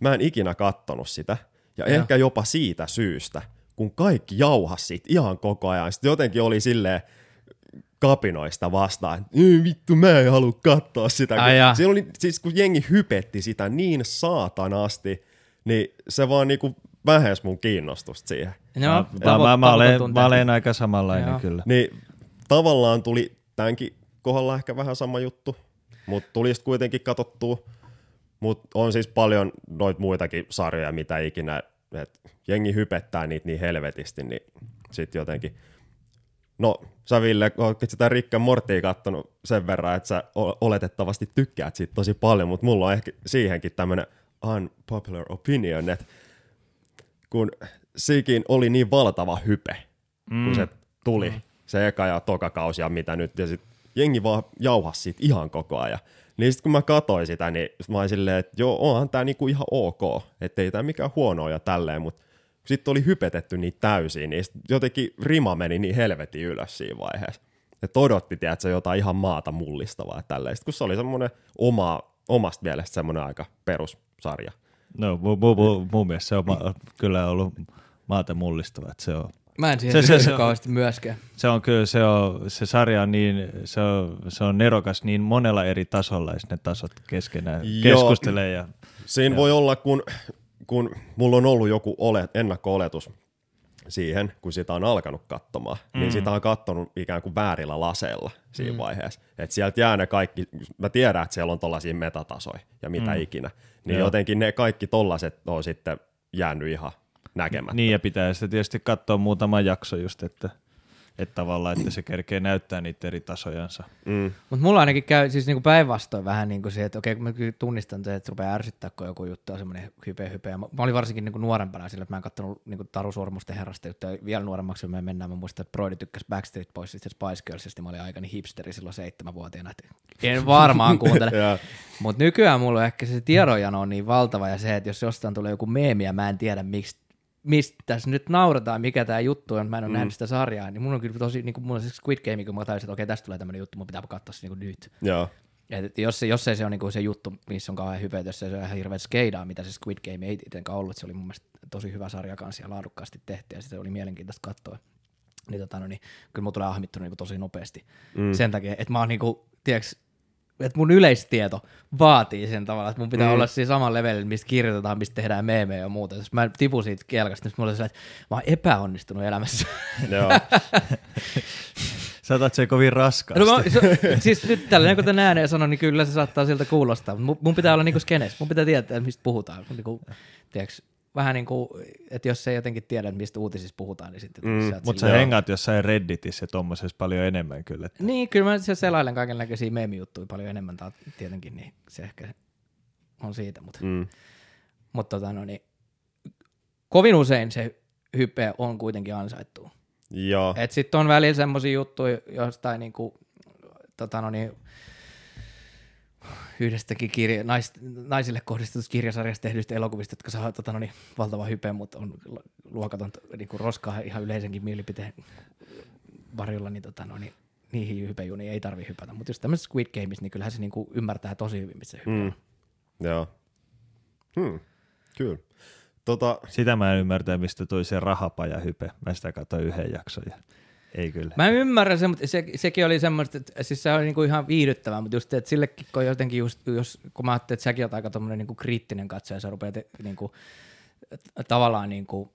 mä en ikinä kattonut sitä. Ja Joo. ehkä jopa siitä syystä, kun kaikki jauhas siitä ihan koko ajan. Sitten jotenkin oli silleen kapinoista vastaan, "Ei vittu mä en halua katsoa sitä. Ai Kun, siellä oli, siis kun jengi hypetti sitä niin saatanasti, niin se vaan niinku vähensi mun kiinnostusta siihen. No, mä, mä, mä, mä, olen, mä olen aika samanlainen Joo. kyllä. Niin tavallaan tuli tämänkin kohdalla ehkä vähän sama juttu, mutta tuli sitten kuitenkin katsottua. Mutta on siis paljon noita muitakin sarjoja, mitä ikinä, että jengi hypettää niitä niin helvetisti, niin sitten jotenkin. No, sä Ville, oletko sitä Rick and Mortia kattonut sen verran, että sä oletettavasti tykkäät siitä tosi paljon, mutta mulla on ehkä siihenkin tämmöinen unpopular opinion, että kun sekin oli niin valtava hype, mm. kun se tuli, mm. se eka ja toka kausi ja mitä nyt, ja sit jengi vaan jauhasi siitä ihan koko ajan. Niin sitten kun mä katsoin sitä, niin mä olin silleen, että joo, onhan tää niinku ihan ok, ettei tää mikään huonoa ja tälleen, mutta sitten oli hypetetty niin täysin, niin jotenkin rima meni niin helvetin ylös siinä vaiheessa. Että odotti, tiedätkö, jotain ihan maata mullistavaa ja tälleen. Kun se oli semmoinen oma, omasta mielestä semmoinen aika perussarja. No, mu, mu, mu, mun mielestä se on ma- kyllä ollut maata mullistava. Että se, on, Mä en siihen Se- se, se- se, se- kauheasti myöskään. se on kyllä, se, on, se sarja on niin, se on, se on nerokas niin monella eri tasolla, ja ne tasot keskenään Joo. keskustelee. Ja, Siinä voi olla, kun, kun mulla on ollut joku ole, ennakko-oletus siihen, kun sitä on alkanut katsomaan, mm. niin sitä on kattonut ikään kuin väärillä laseilla siinä mm. vaiheessa. Että sieltä jää ne kaikki, mä tiedän, että siellä on tollaisia metatasoja ja mitä mm. ikinä, niin Joo. jotenkin ne kaikki tollaset on sitten jäänyt ihan näkemättä. niin, ja pitää sitten tietysti katsoa muutama jakso just, että Että tavallaan, että se kerkee näyttää niitä eri tasojansa. Mm. Mutta mulla ainakin käy siis niinku päinvastoin vähän niin kuin se, että okei, kun mä kyllä tunnistan se, että rupeaa ärsyttää, kun joku juttu on semmoinen hype hype. Ja mä, mä olin varsinkin niinku nuorempana sillä, että mä en katsonut niinku Taru Sormusten herrasta juttuja. Vielä nuoremmaksi me mennään. Mä muistan, että Broidi tykkäsi Backstreet Boysista ja Spice Girlsista. Mä olin aika niin hipsteri silloin seitsemänvuotiaana. Että en varmaan kuuntele. Mutta nykyään mulla on ehkä se tiedonjano on niin valtava ja se, että jos jostain tulee joku meemi ja mä en tiedä, miksi mistä tässä nyt naurataan, mikä tämä juttu on, mä en ole mm. nähnyt sitä sarjaa, niin mun on kyllä tosi, niin kuin mulla on se Squid Game, kun mä tajusin, että okei, tästä tulee tämmöinen juttu, mun pitää katsoa se niin nyt. joo. Et, jos, se, jos ei se on niinku se juttu, missä on kauhean hyvä, jos se on ihan hirveä skeidaa, mitä se Squid Game ei itsenkään ollut, se oli mun mielestä tosi hyvä sarja kanssa ja laadukkaasti tehty ja se oli mielenkiintoista katsoa. Niin, tota, no, niin kyllä mulla tulee ahmittu niinku tosi nopeasti. Mm. Sen takia, että mä oon niinku, tiedätkö, että mun yleistieto vaatii sen tavalla, että mun pitää mm. olla siinä samalla levelillä, mistä kirjoitetaan, mistä tehdään meemejä ja muuta. Jos mä tipun siitä kelkasta, niin mulla on sellainen, että mä oon epäonnistunut elämässä. joo. Saatat se kovin raskaasti. No, mä, se, siis nyt tällainen, kun tämän ääneen sanon, niin kyllä se saattaa siltä kuulostaa. Mun, mun pitää olla niinku skenes. Mun pitää tietää, mistä puhutaan. Niinku, tiedätkö, vähän niin kuin, että jos ei jotenkin tiedä, mistä uutisissa puhutaan, niin sitten... Mm, Mutta sä hengaat jossain Redditissä ja tommosessa paljon enemmän kyllä. Että Niin, kyllä mä se selailen kaikenlaisia meemijuttuja paljon enemmän taa, tietenkin, niin se ehkä on siitä, mutta, mm. Mm. mutta tota, no, niin, kovin usein se hype on kuitenkin ansaittu. Joo. Et sitten on välillä semmoisia juttuja jostain niinku, tota no niin, yhdestäkin kirja, nais, naisille kohdistetusta kirjasarjasta tehdyistä elokuvista, jotka saa tota no niin, valtava hype, mutta on luokaton niinku roskaa ihan yleisenkin mielipiteen varjolla, niin, tota no niin niihin hypejuniin ei tarvi hypätä. Mutta just tämmöisessä Squid Gameissa, niin kyllähän se niinku ymmärtää tosi hyvin, missä se hype Mm. Joo. Hmm. Kyllä. Tota, sitä mä en ymmärtää, mistä tuli se rahapaja hype. Mä sitä katsoin yhden jakson ja ei kyllä. Mä ymmärrän sen, mutta se, sekin oli semmoista, että siis se oli niinku ihan viihdyttävää, mutta just, että sillekin, kun jotenkin just, jos, kun mä ajattelin, että säkin oot aika tommonen niinku kriittinen katsoja, sä rupeat niinku, tavallaan niinku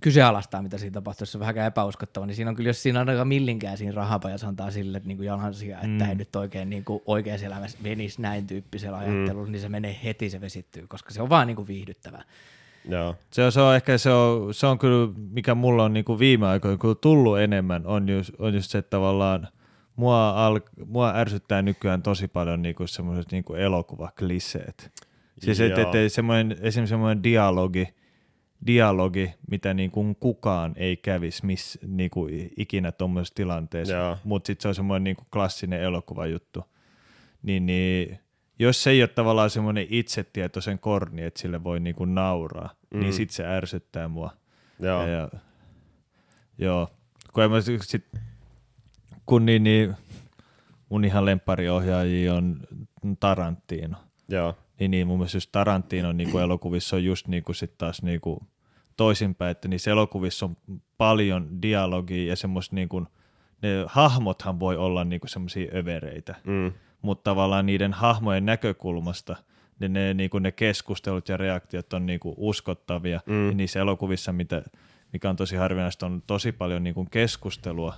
kyseenalaistaa, mitä siinä tapahtuu, jos se on vähänkään epäuskottava, niin siinä on kyllä, jos siinä on aika millinkään siinä rahapajassa antaa sille että niinku jalhansia, että Mm. ei nyt oikein niinku oikeassa elämässä menisi näin tyyppisellä ajattelulla, niin se menee heti, se vesittyy, koska se on vaan niinku viihdyttävää. Joo. Se on, se on ehkä se on, se on kyllä, mikä mulla on niinku viime aikoina kyllä tullut enemmän, on just, on just se, että tavallaan mua, al, mua ärsyttää nykyään tosi paljon niinku semmoiset niinku elokuvakliseet. Siis et, et, et semmoinen, esimerkiksi semmoinen dialogi, dialogi, mitä niinku kukaan ei kävisi miss, niinku ikinä tuommoisessa tilanteessa, mutta sitten se on semmoinen niinku klassinen elokuvajuttu. Niin, niin jos se ei ole tavallaan semmoinen itsetietoisen korni, että sille voi niinku nauraa, mm. niin sit se ärsyttää mua. Joo. Ja, ja, joo, kun, mä sit, kun niin, niin, mun ihan lemppariohjaajia on Tarantino, Joo. niin, niin mun mielestä just Tarantino niin elokuvissa on just niin kuin sit taas niin kuin toisinpäin, että niissä elokuvissa on paljon dialogia ja semmoista niin kuin, ne hahmothan voi olla niin kuin semmoisia övereitä, Mm. Mutta tavallaan niiden hahmojen näkökulmasta ne, ne, niin kuin ne keskustelut ja reaktiot on niin kuin uskottavia. Mm. Ja niissä elokuvissa, mitä, mikä on tosi harvinaista, on tosi paljon niin kuin keskustelua,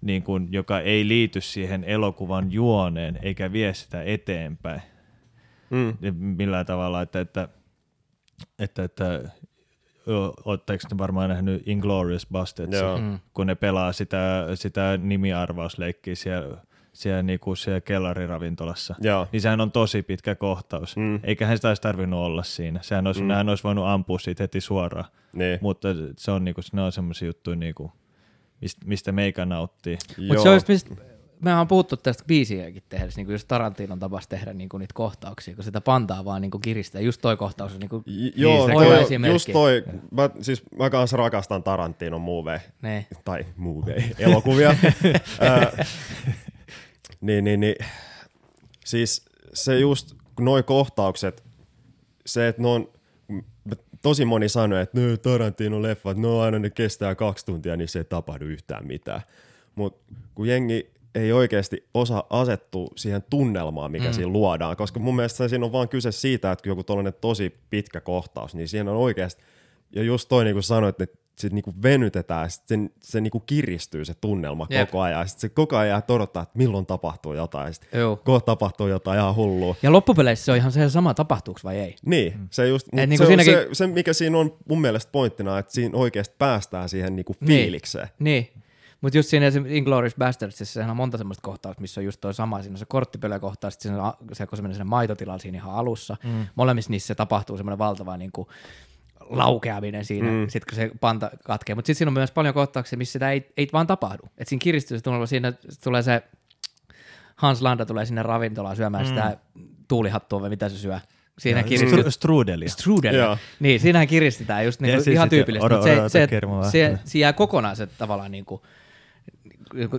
niin kuin, joka ei liity siihen elokuvan juoneen eikä vie sitä eteenpäin Mm. Millään tavalla, että, että, että, että ootteko ne varmaan nähnyt Inglourious Basterds, Joo. Mm. kun ne pelaa sitä, sitä nimiarvausleikkiä siellä, siellä, niinku siellä kellariravintolassa. Joo. Niin sehän on tosi pitkä kohtaus. Mm. Eiköhän sitä olisi tarvinnut olla siinä. Sehän olisi, mm. Nehän olisi voinut ampua siitä heti suoraan. Niin. Mutta se on, niinku, ne on semmoisia juttuja, niinku, mistä, mistä meikä nauttii. Mutta se on just, mistä, me on puhuttu tästä biisiäkin tehdessä, niin just Tarantinon tapas tehdä niin niitä kohtauksia, kun sitä pantaa vaan niin kiristää. Just toi kohtaus on niin kuin, J- Joo, se toi, on- esimerkki. just toi, mä, siis mä kanssa rakastan Tarantinon movie, ne. tai movie, elokuvia. niin, niin, niin, siis se just, noi kohtaukset, se, että ne on, tosi moni sanoo, että no Tarantino leffat, no aina ne kestää kaksi tuntia, niin se ei tapahdu yhtään mitään. Mutta kun jengi ei oikeasti osaa asettua siihen tunnelmaan, mikä mm. siinä luodaan, koska mun mielestä siinä on vaan kyse siitä, että kun joku tollainen tosi pitkä kohtaus, niin siinä on oikeasti, ja just toi niin kuin sanoit, että sit niinku venytetään, sit se, se niinku kiristyy se tunnelma Jep. koko ajan. Sitten se koko ajan odottaa, että milloin tapahtuu jotain. Sitten Joo. kohta tapahtuu jotain ihan hullua. Ja loppupeleissä se on ihan se sama, tapahtuuko vai ei. Niin, se, just, mut niinku se, siinäkin- se, se, mikä siinä on mun mielestä pointtina, että siinä oikeasti päästään siihen niinku Niin. fiilikseen. Niin. Mutta just siinä esimerkiksi Inglourious Bastardsissa sehän on monta semmoista kohtausta, missä on just toi sama. Siinä on se korttipelejä-kohtaus, sitten se, kun se menee sinne maitotilalle siinä ihan alussa. Mm. Molemmissa niissä se tapahtuu semmoinen valtava niin kuin, laukeaminen siinä, mm. sitten kun se panta katkee. Mutta sitten siinä on myös paljon kohtauksia, missä sitä ei, ei vaan tapahdu. Et siinä kiristyy se tunnelma, siinä tulee se Hans Landa tulee sinne ravintolaan syömään mm. sitä tuulihattua vai mitä se syö. Siinä kiristyy Stru- Strudelia. Strudel. Joo. Niin, siinähän kiristetään just niin siis ihan tyypillisesti, mutta se, se, kermaa se, se, jää kokonaan se tavallaan niin kuin,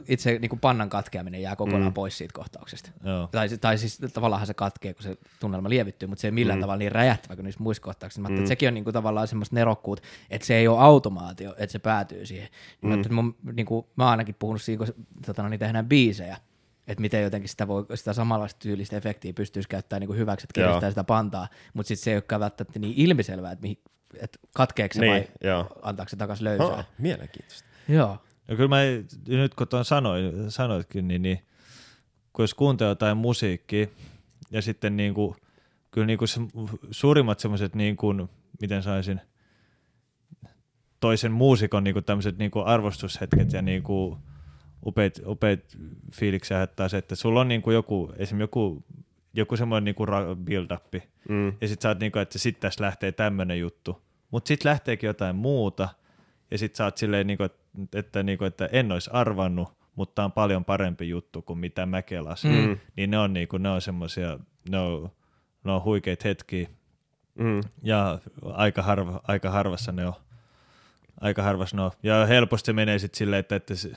itse niin kuin pannan katkeaminen jää kokonaan mm. pois siitä kohtauksesta. Joo. Tai, tai siis tavallaan se katkee, kun se tunnelma lievittyy, mutta se ei millään mm. tavalla niin räjähtävä kuin niissä muissa kohtauksissa. Mä mm. että sekin on niin kuin tavallaan semmoista nerokkuut, että se ei ole automaatio, että se päätyy siihen. Mm. Mä, että mun, niin kuin, mä oon ainakin puhunut siitä, kun tota, no, niin tehdään biisejä, että miten jotenkin sitä, voi, sitä samanlaista tyylistä efektiä pystyisi käyttämään niin kuin hyväksi, että kiristää sitä pantaa, mutta sitten se ei olekaan välttämättä niin ilmiselvää, että, mihin, että katkeeko se Niin, vai joo. antaako se takaisin löysää. Ah, mielenkiintoista. Joo. Ja kyllä mä nyt kun tuon sanoin, sanoitkin, niin, niin kun jos kuuntelee jotain musiikkia ja sitten niin kuin, kyllä niin kuin se, suurimmat semmoiset, niin kuin, miten saisin, toisen muusikon niin kuin tämmöiset niin kuin arvostushetket ja niin kuin upeat, upeat fiiliksiä haittaa se, että sulla on niin kuin joku, esimerkiksi joku, joku semmoinen niin kuin build-up, Mm. ja sit sä oot niinku, että sit tässä lähtee tämmönen juttu. Mut sit lähteekin jotain muuta, ja sit sä oot silleen, niinku, että, että, niinku, että en olisi arvannut, mutta on paljon parempi juttu kuin mitä mä kelasin. Mm. Niin ne on, niinku, ne on semmosia, ne on, ne on huikeita hetkiä, Mm. ja aika, harva, aika harvassa ne on. Aika harvassa ne on. Ja helposti menee sitten silleen, että, että se,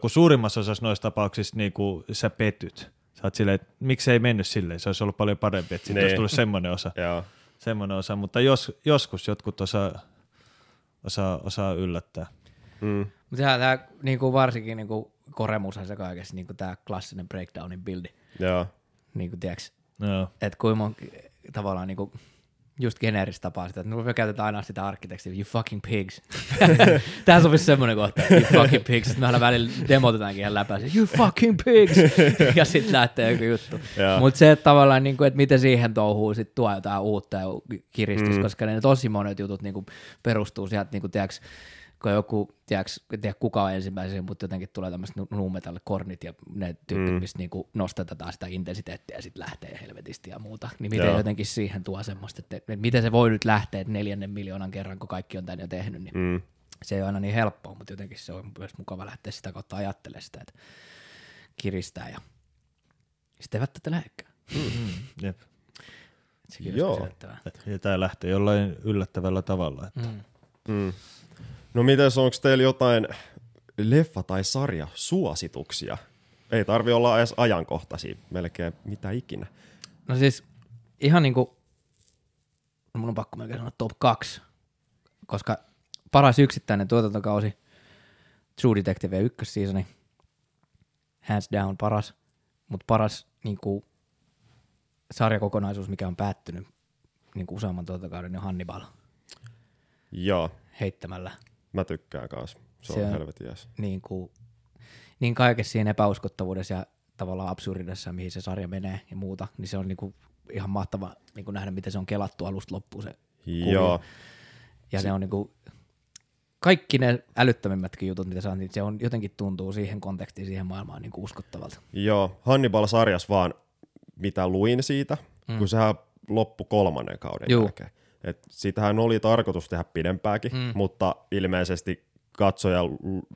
kun suurimmassa osassa noista tapauksista niin kuin sä petyt. Sä oot silleen, että miksi ei mennyt silleen, se olisi ollut paljon parempi, että sitten Niin. olisi tullut semmoinen osa, semmoinen osa. mutta jos, joskus jotkut osaa, osaa, osaa yllättää. Mm. Mutta sehän tämä niinku varsinkin niinku koremusa se kaikessa niinku tämä klassinen breakdownin bildi. Joo. Niinku tiiäks, Joo. että kuinka mon, tavallaan niinku just geneeristä tapaa sitä, että me käytetään aina sitä arkkitekstia, you fucking pigs. Tähän sopisi semmoinen kohta, you fucking pigs. Sitten me aina välillä demotetaankin ihan läpää, se, you fucking pigs. ja sitten lähtee joku juttu. Mutta se, että tavallaan, niinku, että miten siihen touhuu sit tuo jotain uutta ja kiristystä, Mm. koska ne tosi monet jutut niinku perustuu sieltä, niinku, tiiäks, kun joku, tiedäks, en tiedä kuka on ensimmäisenä, mutta jotenkin tulee tämmöiset nuumetal kornit ja ne tyypit, Mm. mm. mistä niinku nostetaan sitä intensiteettiä ja sitten lähtee helvetisti ja muuta. Niin miten Joo. jotenkin siihen tuo semmoista, että, että miten se voi nyt lähteä neljännen miljoonan kerran, kun kaikki on tän jo tehnyt, niin Mm. se ei ole aina niin helppoa, mutta jotenkin se on myös mukava lähteä sitä kautta ajattelemaan sitä, että kiristää ja sitten ei välttämättä lähekkään. Jep. Sekin Joo. Ja tämä lähtee jollain yllättävällä tavalla. Että. Mm. Mm. No mites, onko teillä jotain leffa- tai sarja-suosituksia? Ei tarvi olla edes ajankohtaisia, melkein mitä ikinä. No siis ihan niinku, no mun on pakko melkein sanoa top 2, koska paras yksittäinen tuotantokausi, True Detective ykkösseasoni, hands down paras, mutta paras niinku, sarjakokonaisuus, mikä on päättynyt niinku useamman tuotantokauden, niin on Hannibal Joo, heittämällä mä tykkään kanssa. Se, Se on on- helvetin jees. niin, kuin, niin kaikessa siinä epäuskottavuudessa ja tavallaan absurdidessa, mihin se sarja menee ja muuta, niin se on niin kuin ihan mahtava niin kuin nähdä, miten se on kelattu alusta loppuun se Joo, Ja se on niinku, kaikki ne älyttömimmätkin jutut, mitä saa, niin se on jotenkin tuntuu siihen kontekstiin, siihen maailmaan niinku uskottavalta. joo. Hannibal-sarjas vaan, mitä luin siitä, mm. kun sehän loppui kolmannen kauden Juu. jälkeen. Et siitähän oli tarkoitus tehdä pidempääkin, mm. mutta ilmeisesti katsoja,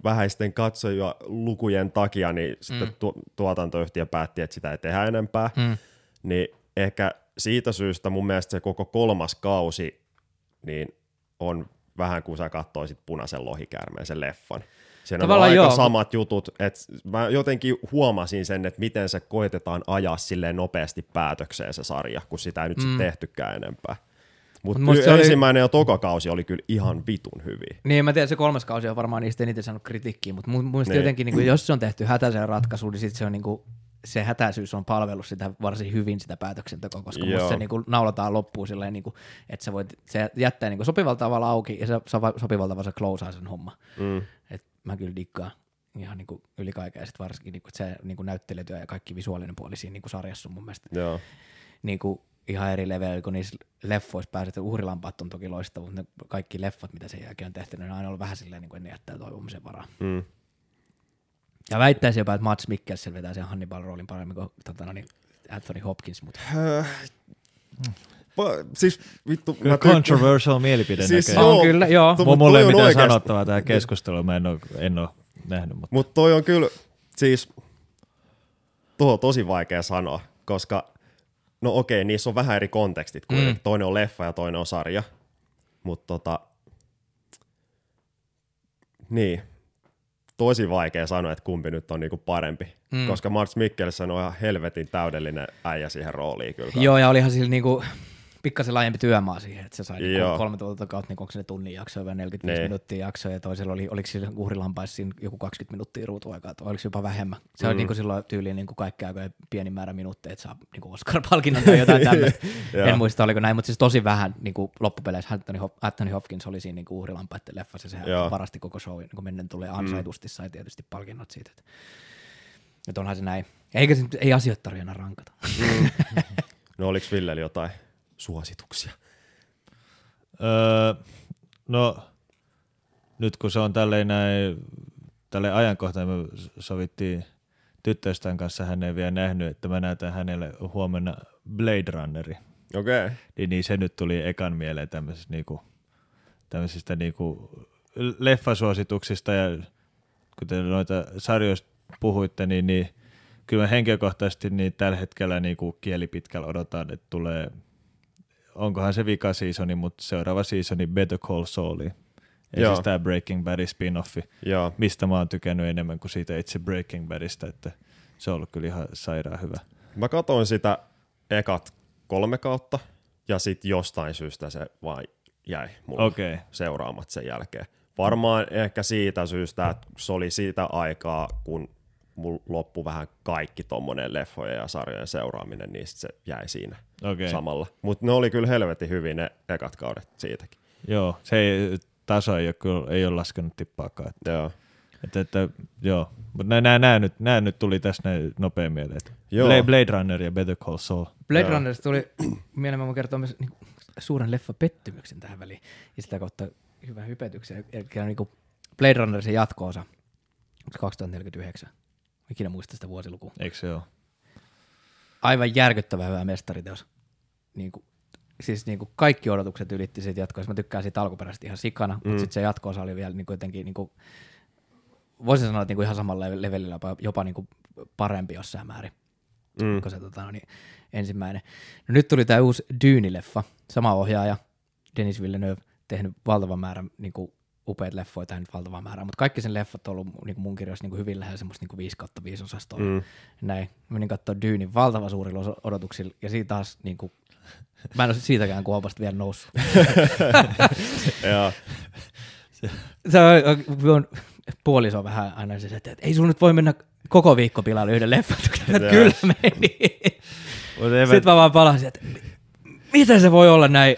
vähäisten katsoja lukujen takia, niin sitten Mm. tu- tuotantoyhtiö päätti, että sitä ei tehdä enempää. Mm. Niin ehkä siitä syystä mun mielestä se koko kolmas kausi niin on vähän kuin sä katsoisit punaisen lohikäärmeen, sen leffan. Siinä on Tavallaan aika joo, samat jutut, että mä jotenkin huomasin sen, että miten se koitetaan ajaa silleen nopeasti päätökseen se sarja, kun sitä ei nyt mm. sit tehtykään enempää. Mutta Mut se oli- ensimmäinen ja toka kausi oli kyllä ihan vitun hyviä. Niin, mä tiedän, se kolmas kausi on varmaan niistä eniten saanut kritiikkiä, mutta mun mielestä Niin. jotenkin, niin kuin, jos se on tehty hätäisen ratkaisu, niin sit se on niin kuin, se hätäisyys on palvellut sitä varsin hyvin sitä päätöksentekoa, koska Joo. se niin kuin naulataan loppuun silleen, niin kuin, että sä voit, se jättää niin kuin sopivalla tavalla auki ja se sopivalla tavalla se closeaa sen homma. Mm. Et mä kyllä dikkaan ihan niin kuin yli kaiken ja sit varsinkin niin kuin, että se niin kuin näyttelijätyö ja kaikki visuaalinen puoli siinä niin kuin sarjassa on mun mielestä Joo. niin kuin ihan eri level, kun niissä leffoissa pääset, uhrilampaat on toki loistava, mutta ne kaikki leffat, mitä sen jälkeen on tehty, ne on aina ollut vähän silleen, niin kuin ne jättää toivomisen varaa. Mm. Ja väittäisin jopa, että Mats Mikkelsen vetää sen Hannibal-roolin paremmin kuin tota, no niin, Anthony Hopkins, mutta siis vittu, Kyllä mä tykkään- controversial mielipide Siis näköjään. on Joo, kyllä, joo. to- Mulla, mut ei on mitään oikeasti- sanottavaa tähän keskusteluun, mä en ole, en ole nähnyt, mutta Mutta toi on kyllä, siis, tuo on tosi vaikea sanoa, koska, no okei, niissä on vähän eri kontekstit, kun mm. toinen on leffa ja toinen on sarja, mutta tota, niin, tosi vaikea sanoa, että kumpi nyt on niinku parempi, mm. koska Mats Mikkelsen on ihan helvetin täydellinen äijä siihen rooliin kyllä. Joo, ja olihan sillä niinku pikkasen laajempi työmaa siihen, että se sai niinku kolme tuota kautta, niin onko se ne tunnin jaksoja vai 45 Niin. minuuttia jaksoja, ja toisella oli, oliko sillä uhrilampaissa joku 20 minuuttia ruutuaikaa, tai oliko se jopa vähemmän. Se mm. on niinku silloin tyyliin niinku kaikki aikojen pieni määrä minuutteja, että saa niinku Oscar-palkinnon tai jotain tämmöistä. En muista, oliko näin, mutta siis tosi vähän niinku loppupeleissä Anthony, Hop- Anthony Hopkins oli siinä niinku uhrilampaiden leffassa, sehän Joo. varasti koko show, niin mennen tulee ansaitusti, sai tietysti palkinnot siitä. Että, että onhan se näin. Eikä se, ei asioita tarvitse enää rankata. No oliks Villellä jotain suosituksia? Öö, no, nyt kun se on tälleen näin, tälleen ajankohtaan, me sovittiin tyttöystävän kanssa, hän ei vielä nähnyt, että mä näytän hänelle huomenna Blade Runneri. Okei. Okay. Niin, niin se nyt tuli ekan mieleen tämmöisistä, niinku, tämmöisistä niinku leffasuosituksista ja kun te noita sarjoista puhuitte, niin, niin kyllä mä henkilökohtaisesti niin tällä hetkellä niinku kielipitkällä odotan, että tulee, onkohan se vika seasoni, mutta seuraava seasoni Better Call Sauli. Ja Joo. siis tämä Breaking Bad spin-offi, Joo. mistä mä oon tykännyt enemmän kuin siitä itse Breaking Badista, että se on ollut kyllä ihan sairaan hyvä. Mä katsoin sitä ekat kolme kautta ja sitten jostain syystä se vaan jäi mulle Okei. seuraamat sen jälkeen. Varmaan ehkä siitä syystä, että se oli siitä aikaa, kun mulla loppui vähän kaikki tommonen leffojen ja sarjojen seuraaminen, niin se jäi siinä Okei. samalla. Mutta ne oli kyllä helvetin hyvin ne ekat kaudet siitäkin. Joo, se ei, taso ei ole, kyllä, ei ole laskenut tippaakaan. Että, Joo. että, että, joo, mutta nämä, nämä, nyt, nämä nyt tuli tässä näin nopein mieleen. että Joo. Blade, Blade Runner ja Better Call Saul. Blade Joo. Runnerista tuli mieleen, mä kertoa myös niin suuren leffa-pettymyksen tähän väliin. Ja sitä kautta hyvän hypetyksen. Eli niin Blade Runner se jatko-osa, onko se 2049. Ikinä muista sitä vuosilukua. Eikö se ole? Aivan järkyttävä hyvä mestariteos. Niin kuin, siis niin kuin kaikki odotukset ylitti siitä jatkoa. Mä tykkään siitä alkuperäisesti ihan sikana, mm. mutta sitten se jatko-osa oli vielä niin kuin jotenkin, niin kuin, voisin sanoa, että niin kuin ihan samalla levelillä, jopa, jopa niin kuin parempi jossain määrin Mm. kun se tota, no niin, ensimmäinen. No nyt tuli tämä uusi Dyyni-leffa, sama ohjaaja, Denis Villeneuve, tehnyt valtavan määrän niin kuin, upeat leffoja, tai nyt valtavan määrän, mutta kaikki sen leffat on ollut niin kuin mun kirjoissa niin kuin hyvin lähellä semmoista niin 5 kautta 5 osastoa. Mm. Näin. Mä menin katsoa Dyynin valtavan suurilla odotuksilla, ja siitä taas niin kuin, mä en ole siitäkään kuopasta vielä noussut. Joo. se on, on puoliso vähän aina se, että, ei sun nyt voi mennä koko viikko pilalle yhden leffan. Kyllä meni. Sitten mä vaan palasin, että miten se voi olla näin?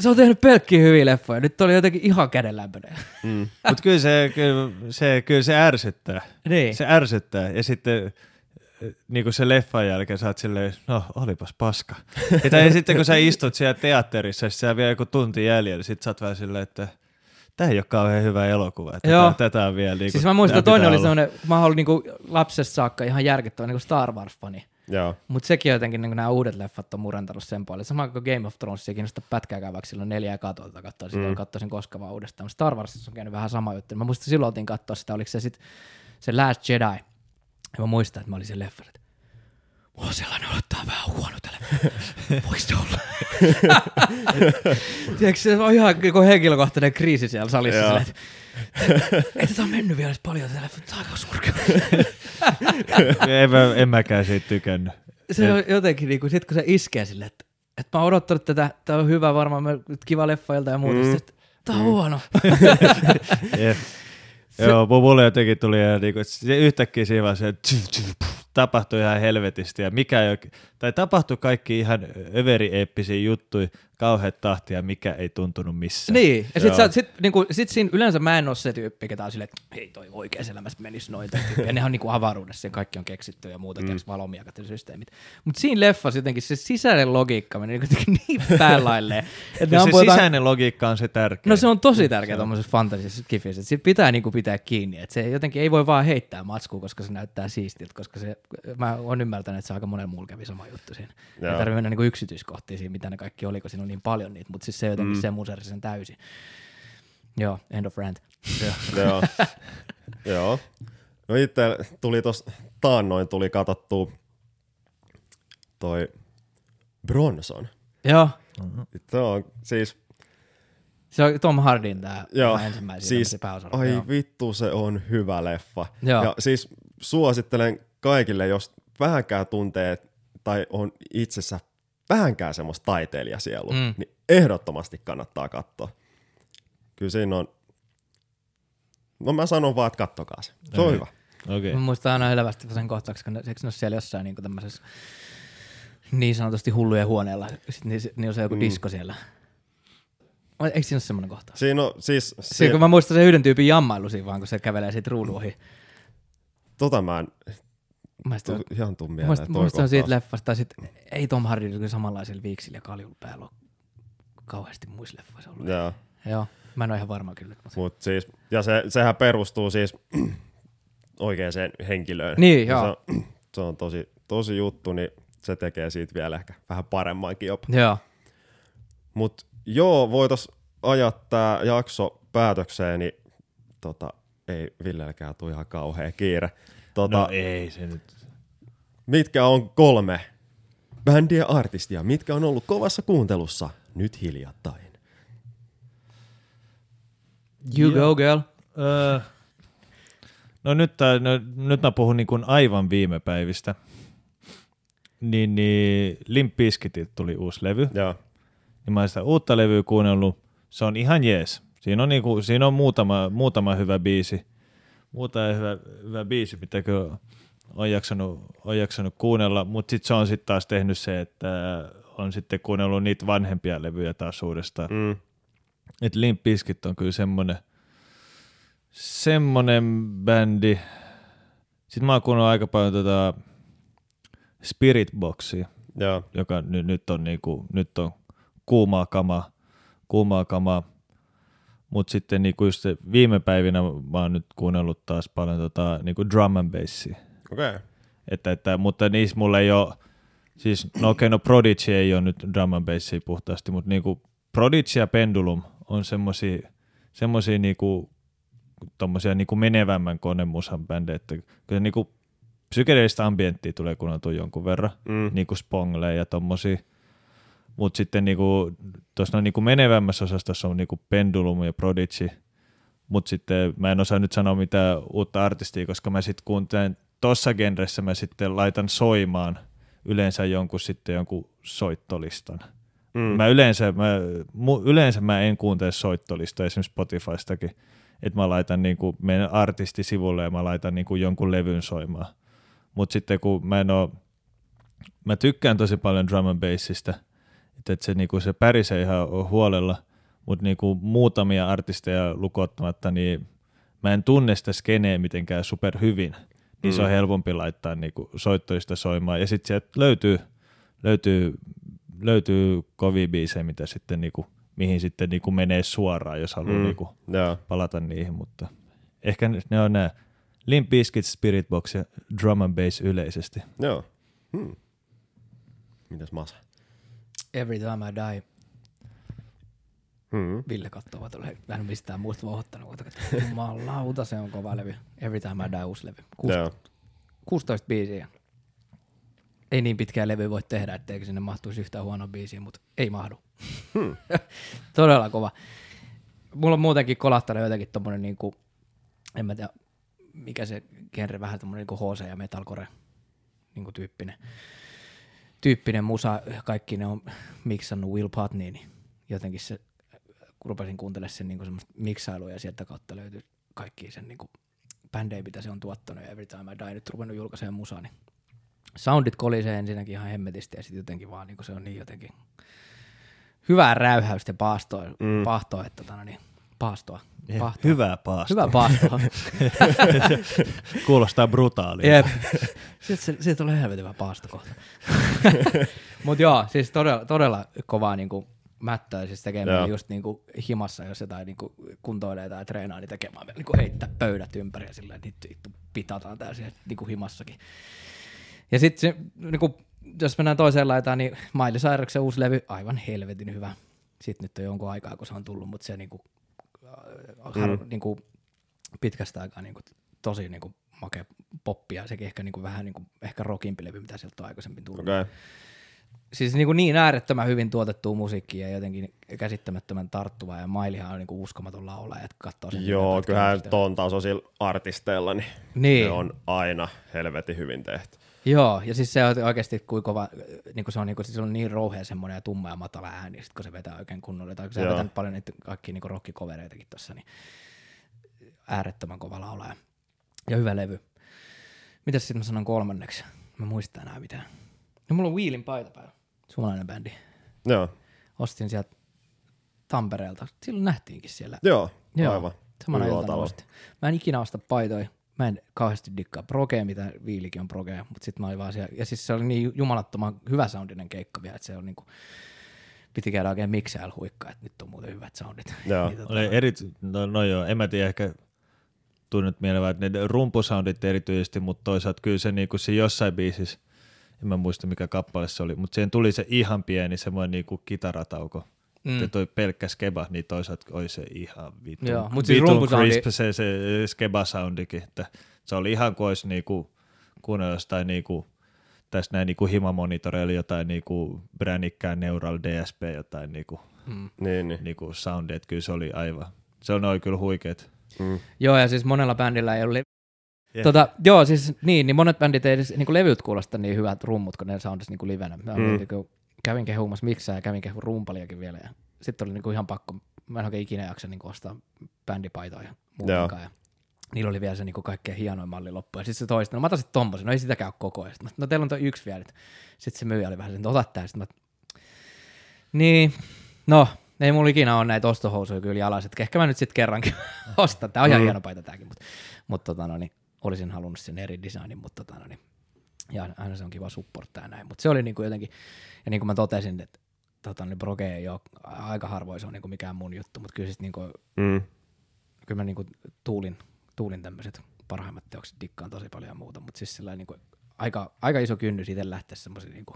Se on tehnyt pelkkiä hyviä leffoja. Nyt oli jotenkin ihan kädenlämpöinen. Mm. Mut kyllä, se, kyllä, se, kyllä se ärsyttää. Niin. Se ärsyttää. Ja sitten niin kuin se leffan jälkeen sä oot silleen, no olipas paska. Ja, tai sitten kun sä istut siellä teatterissa, ja sä vielä joku tunti jäljellä, sit sä oot vähän silleen, että tämä ei ole kauhean hyvä elokuva. Että Joo. tätä, tätä on vielä niin Siis mä muistan, että toinen oli semmoinen, mä oon ollut niinku lapsesta saakka ihan järkyttävä niinku Star Wars-fani. Mutta sekin jotenkin niin nämä uudet leffat on murentanut sen puolelle. Sama kuin Game of Thrones ei kiinnosta pätkääkään, vaikka silloin neljä ja katsoa sitä, mm. katsoisin koskaan vaan uudestaan. Mutta Star Warsissa on käynyt vähän sama juttu. Mä muistan silloin oltiin katsoa sitä, oliko se sitten se Last Jedi. Ja mä muistan, että mä olin sen leffan, että mulla on sellainen odottaa vähän huono tälle. Voiko se olla? Tiedätkö, se on ihan joku henkilökohtainen kriisi siellä salissa. Silleen, että ei tätä on mennyt vielä paljon tämä on aika surkea. en, mä, en mäkään siitä tykännyt. se on jotenkin, niin kuin, sit kun se iskee sille, että, että mä oon odottanut tätä, tämä on hyvä varmaan, mä- kiva leffailta ja muuta, mm. sitten, tämä on huono. Jep. Joo, mu- mulle jotenkin tuli ihan niinku, että se yhtäkkiä siinä vaan se, tsyy, puh, tapahtui ihan helvetisti ja mikä ei oikein, tai tapahtui kaikki ihan överi-eeppisiä juttuja, kauheat tahtia, mikä ei tuntunut missään. Niin, ja sit, sä, sit, niinku, sit siinä yleensä mä en ole se tyyppi, ketä on silleen, että hei toi oikeassa elämässä menisi noin. tai tyyppi. Ja nehän on niinku avaruudessa, ja kaikki on keksitty ja muuta, mm. valomiakat ja systeemit. Mutta siinä leffassa jotenkin se sisäinen logiikka meni niinku jotenkin niin päälailleen. että ne Ja se ampuu jotain- sisäinen logiikka on se tärkeä. No se on tosi tärkeä tuommoisessa fantasisessa kifissä, että siitä pitää niinku pitää kiinni, että se jotenkin ei voi vaan heittää matskua, koska se näyttää siistiltä, koska se, mä oon ymmärtänyt, että se aika monella muulla kävi sama juttu siinä. Joo. Ei tarvitse mennä niinku yksityiskohtiin siinä, mitä ne kaikki oli, kun siinä on niin paljon niitä, mutta siis se jotenkin mm. se musersi sen täysin. Joo, end of rant. Joo. Joo. No itse tuli tos taannoin tuli katsottua toi Bronson. Joo, Se on siis, se on Tom Hardin tää joo, ensimmäisiä siis, pääosalla. ai Joo. vittu se on hyvä leffa. Joo. Ja siis suosittelen kaikille, jos vähänkään tuntee tai on itsessä vähänkään semmoista taiteilijasielua, Mm. niin ehdottomasti kannattaa katsoa. Kyllä siinä on, no mä sanon vaan, että kattokaa se. Se on Okei. hyvä. Okei. Mä muistan aina elävästi sen kohtauksen, kun ne, eikö ne ole siellä jossain niin tämmöisessä niin sanotusti hullujen huoneella, sitten niin, niin on se joku mm. disko siellä. Eikö siinä ole semmoinen kohtaus? Siinä on siis, Siinä, kun mä muistan sen yhden tyypin jammailu siinä vaan, kun se kävelee siitä ruudun ohi. tota mä en Mä tu, muistan, ihan tuu mieleen. muistan, toi muistan siitä leffasta, tai sit, ei Tom Hardy samanlaisilla viiksillä ja kaljulla päällä ole kauheasti muissa leffoissa ollut. Joo, Joo, mä en ole ihan varma kyllä. Mutta... mut siis, ja se, sehän perustuu siis oikeaan henkilöön. Niin, joo. Se on, se on tosi, tosi juttu, niin se tekee siitä vielä ehkä vähän paremmankin jopa. Joo, Mut joo, voitais ajaa tää jakso päätökseen, niin tota, ei Villelläkään tule ihan kauhea kiire. Tota, No ei se nyt. mitkä on kolme bändiä artistia, mitkä on ollut kovassa kuuntelussa nyt hiljattain? you go girl. Öö, no, nyt, tää, no nyt mä puhun niin kuin aivan viime päivistä. Niin, niin Limp tuli uusi levy. Joo, Niin mä oon sitä uutta levyä kuunnellut. Se on ihan jees. Siinä on, niinku, siinä on muutama, muutama hyvä biisi. Muutama hyvä, hyvä biisi, mitä kyllä on jaksanut, on jaksanut kuunnella, mutta sitten se on sitten taas tehnyt se, että on sitten kuunnellut niitä vanhempia levyjä taas uudestaan. mm, Et Limp Bizkit on kyllä semmonen, semmonen bändi. Sitten mä oon kuunnellut aika paljon tota Spirit Boxia, joo, joka nyt, nyt on niinku, nyt on kuumaa kamaa, kuumaa kamaa. Mutta sitten niinku just se viime päivinä mä oon nyt kuunnellut taas paljon tota, niinku drum and bassia. okei. Okay. Että, että, mutta niissä mulla ei ole, siis no okei, okay, no Prodigy ei ole nyt drum and bassia puhtaasti, mutta niinku Prodigy ja Pendulum on semmosia, semmosia niinku, tommosia niinku menevämmän konemusan bändejä, että kyllä niinku psykedeellistä ambienttia tulee kuunneltua jonkun verran, Mm. niinku Spongle ja tommosia, mutta sitten niinku, tuossa niinku menevämmässä osastossa on niinku Pendulum ja Prodigy, mutta sitten mä en osaa nyt sanoa mitään uutta artistia, koska mä sitten kuuntelen tossa genressä mä sitten laitan soimaan yleensä jonkun sitten jonkun soittolistan. Mm. Mä yleensä, mä, mu, yleensä mä en kuuntele soittolistoja esimerkiksi Spotifystakin, että mä laitan niinku meidän artistisivulle ja mä laitan niinku jonkun levyn soimaan. Mutta sitten kun mä en oo, mä tykkään tosi paljon drum and bassista, että et se, niinku, se pärisee ihan huolella, mutta niinku muutamia artisteja lukottamatta, niin mä en tunne sitä skeneä mitenkään super hyvin, niin mm. se on helpompi laittaa niinku soittoista soimaan. Ja sitten sieltä löytyy, löytyy, löytyy kovia biisejä, mitä sitten niinku, mihin sitten niinku menee suoraan, jos haluaa mm. Mm. niinku Joo, palata niihin, mutta ehkä ne- ne on nämä Limp Bizkit, Spirit Box ja Drum and Bass yleisesti. joo. Hmm. Mitäs Masa? Every time I die. Hmm. Ville katsoo, olen vähän mistään muusta vauhottanut. Mutta jumalauta, se on kova levy. Every time I die uusi levy. Kuus, Joo. 16 biisiä. Ei niin pitkää levy voi tehdä, etteikö sinne mahtuisi yhtään huonoa biisiä, mutta ei mahdu. Hmm. Todella kova. Mulla on muutenkin kolahtanut jotenkin tommonen niinku, en mä tiedä, mikä se genre, vähän tommonen niinku HC ja metalcore niinku tyyppinen, tyyppinen musa. Kaikki ne on miksannut Will Putney, niin jotenkin se, kun rupesin kuuntelemaan sen niinku semmoista miksailua ja sieltä kautta löytyi kaikki sen niinku bändejä, mitä se on tuottanut ja Every Time I Die nyt ruvennut julkaisemaan musaa, niin soundit kolisee ensinnäkin ihan hemmetisti ja sitten jotenkin vaan niin se on niin jotenkin hyvää räyhäystä ja paastoa, mm. pahtoa, että tota, no niin, paastoa. Pahtoa. Hyvää paastoa. Hyvää paastoa. Kuulostaa brutaalia. Jep. Sitten se, siitä tulee helvetin hyvä paasto kohta. Mutta joo, siis todella, todella kovaa niinku mättöä siis tekemään Joo. just niinku himassa, jos jotain niinku kuntoilee tai treenaa, niin tekemään vielä niinku heittää pöydät ympäri ja silleen, nyt vittu pitataan tää siellä niinku himassakin. Ja sitten se, niinku, jos mennään toiseen laitaan, niin Miley Cyrusen uusi levy, aivan helvetin hyvä. Sitten nyt on jonkun aikaa, kun se on tullut, mutta se niinku, har, mm. niinku, pitkästä aikaa niinku, tosi niinku, makea poppia, sekin ehkä niinku, vähän niinku, ehkä rockimpi levy, mitä sieltä on aikaisemmin tullut. Okay. Siis niinku niin äärettömän hyvin tuotettua musiikkia ja jotenkin käsittämättömän tarttuvaa ja Mailihan on niinku uskomaton laulaja, että katsoo sen. Joo, kyllähän ton tasoisilla artisteilla, niin, Niin. ne on aina helvetin hyvin tehty. Joo, ja siis se on oikeasti kuin kova, niin kuin se on, niin kuin, siis se on niin rouhea semmoinen ja tumma ja matala ääni, sit kun se vetää oikein kunnolla, tai kun se vetänyt paljon niitä kaikkia niin rockikovereitakin tuossa, niin äärettömän kova laulaja. Ja hyvä levy. Mitäs sitten mä sanon kolmanneksi? Mä muistan enää mitään. No mulla on Wheelin paita päällä. Suomalainen bändi. Joo, Ostin sieltä Tampereelta. Silloin nähtiinkin siellä. joo, Joo, aivan. Samana iltana. Mä en ikinä osta paitoja. Mä en kauheasti dikkaa progea, mitä Viilikin on progea, mutta sitten mä olin vaan siellä. Ja siis se oli niin jumalattoman hyvä soundinen keikka vielä, että se on niinku, piti käydä oikein miksäällä huikkaa, että nyt on muuten hyvät soundit. Joo. Niin tota, Oli eri, no, no joo, en mä tiedä, ehkä tunnet mieleen, että ne rumpusoundit erityisesti, mutta toisaalta kyllä se, niinku, se jossain biisissä, en mä muista mikä kappale se oli, mutta siihen tuli se ihan pieni semmoinen niinku kitaratauko. Mm. Ja toi pelkkä skeba, niin toisaalta oli se ihan vitun, Joo, mut siis vitun rumpusoundi- crisp se, se skeba soundikin, että se oli ihan kuin olisi niinku, kuunnella jostain niinku, tässä näin niinku himamonitoreilla jotain niinku brännikkään Neural DSP, jotain niinku, mm. Niin, niin. niinku soundia, että kyllä se oli aivan, se on oli kyllä huikeet. Mm. Joo, ja siis monella bändillä ei ole Yeah. Tota, joo, siis niin, niin monet bändit ei edes niin levyt kuulosta niin hyvät rummut, kun ne soundis niin livenä. Mä Mm. mm. niin kuin, kävin kehumassa miksää ja kävin kehumassa rumpaliakin vielä. Ja sitten oli niin kuin ihan pakko, mä en oikein ikinä jaksa niin kuin ostaa bändipaitaa ja muutenkaan. Ja niillä oli vielä se niin kuin kaikkein hienoin malli loppu. Ja sitten se toista, no mä otan sitten tommosen, no ei sitäkään ole koko ajan. Mä, No teillä on toi yksi vielä. Sitten se myyjä oli vähän sen, että ota tää. Sitten mä, niin, no, ei mulla ikinä ole näitä ostohousuja kyllä jalas, että ehkä mä nyt sitten kerrankin ostan. Tää on ihan Mm. hieno paita tääkin, mutta, mutta tota, no, niin, olisin halunnut sen eri designin, mutta tota, no, niin, ja aina se on kiva supporttaa ja näin, mutta se oli niinku jotenkin, ja niin kuin mä totesin, että tota, niin proge ei ole, aika harvoin se on niinku mikään mun juttu, mutta kyllä niinku, Mm. kyllä mä niinku tuulin, tuulin tämmöiset parhaimmat teokset dikkaan tosi paljon ja muuta, mutta siis sillä niinku, aika, aika iso kynnys itse lähteä semmoisen niinku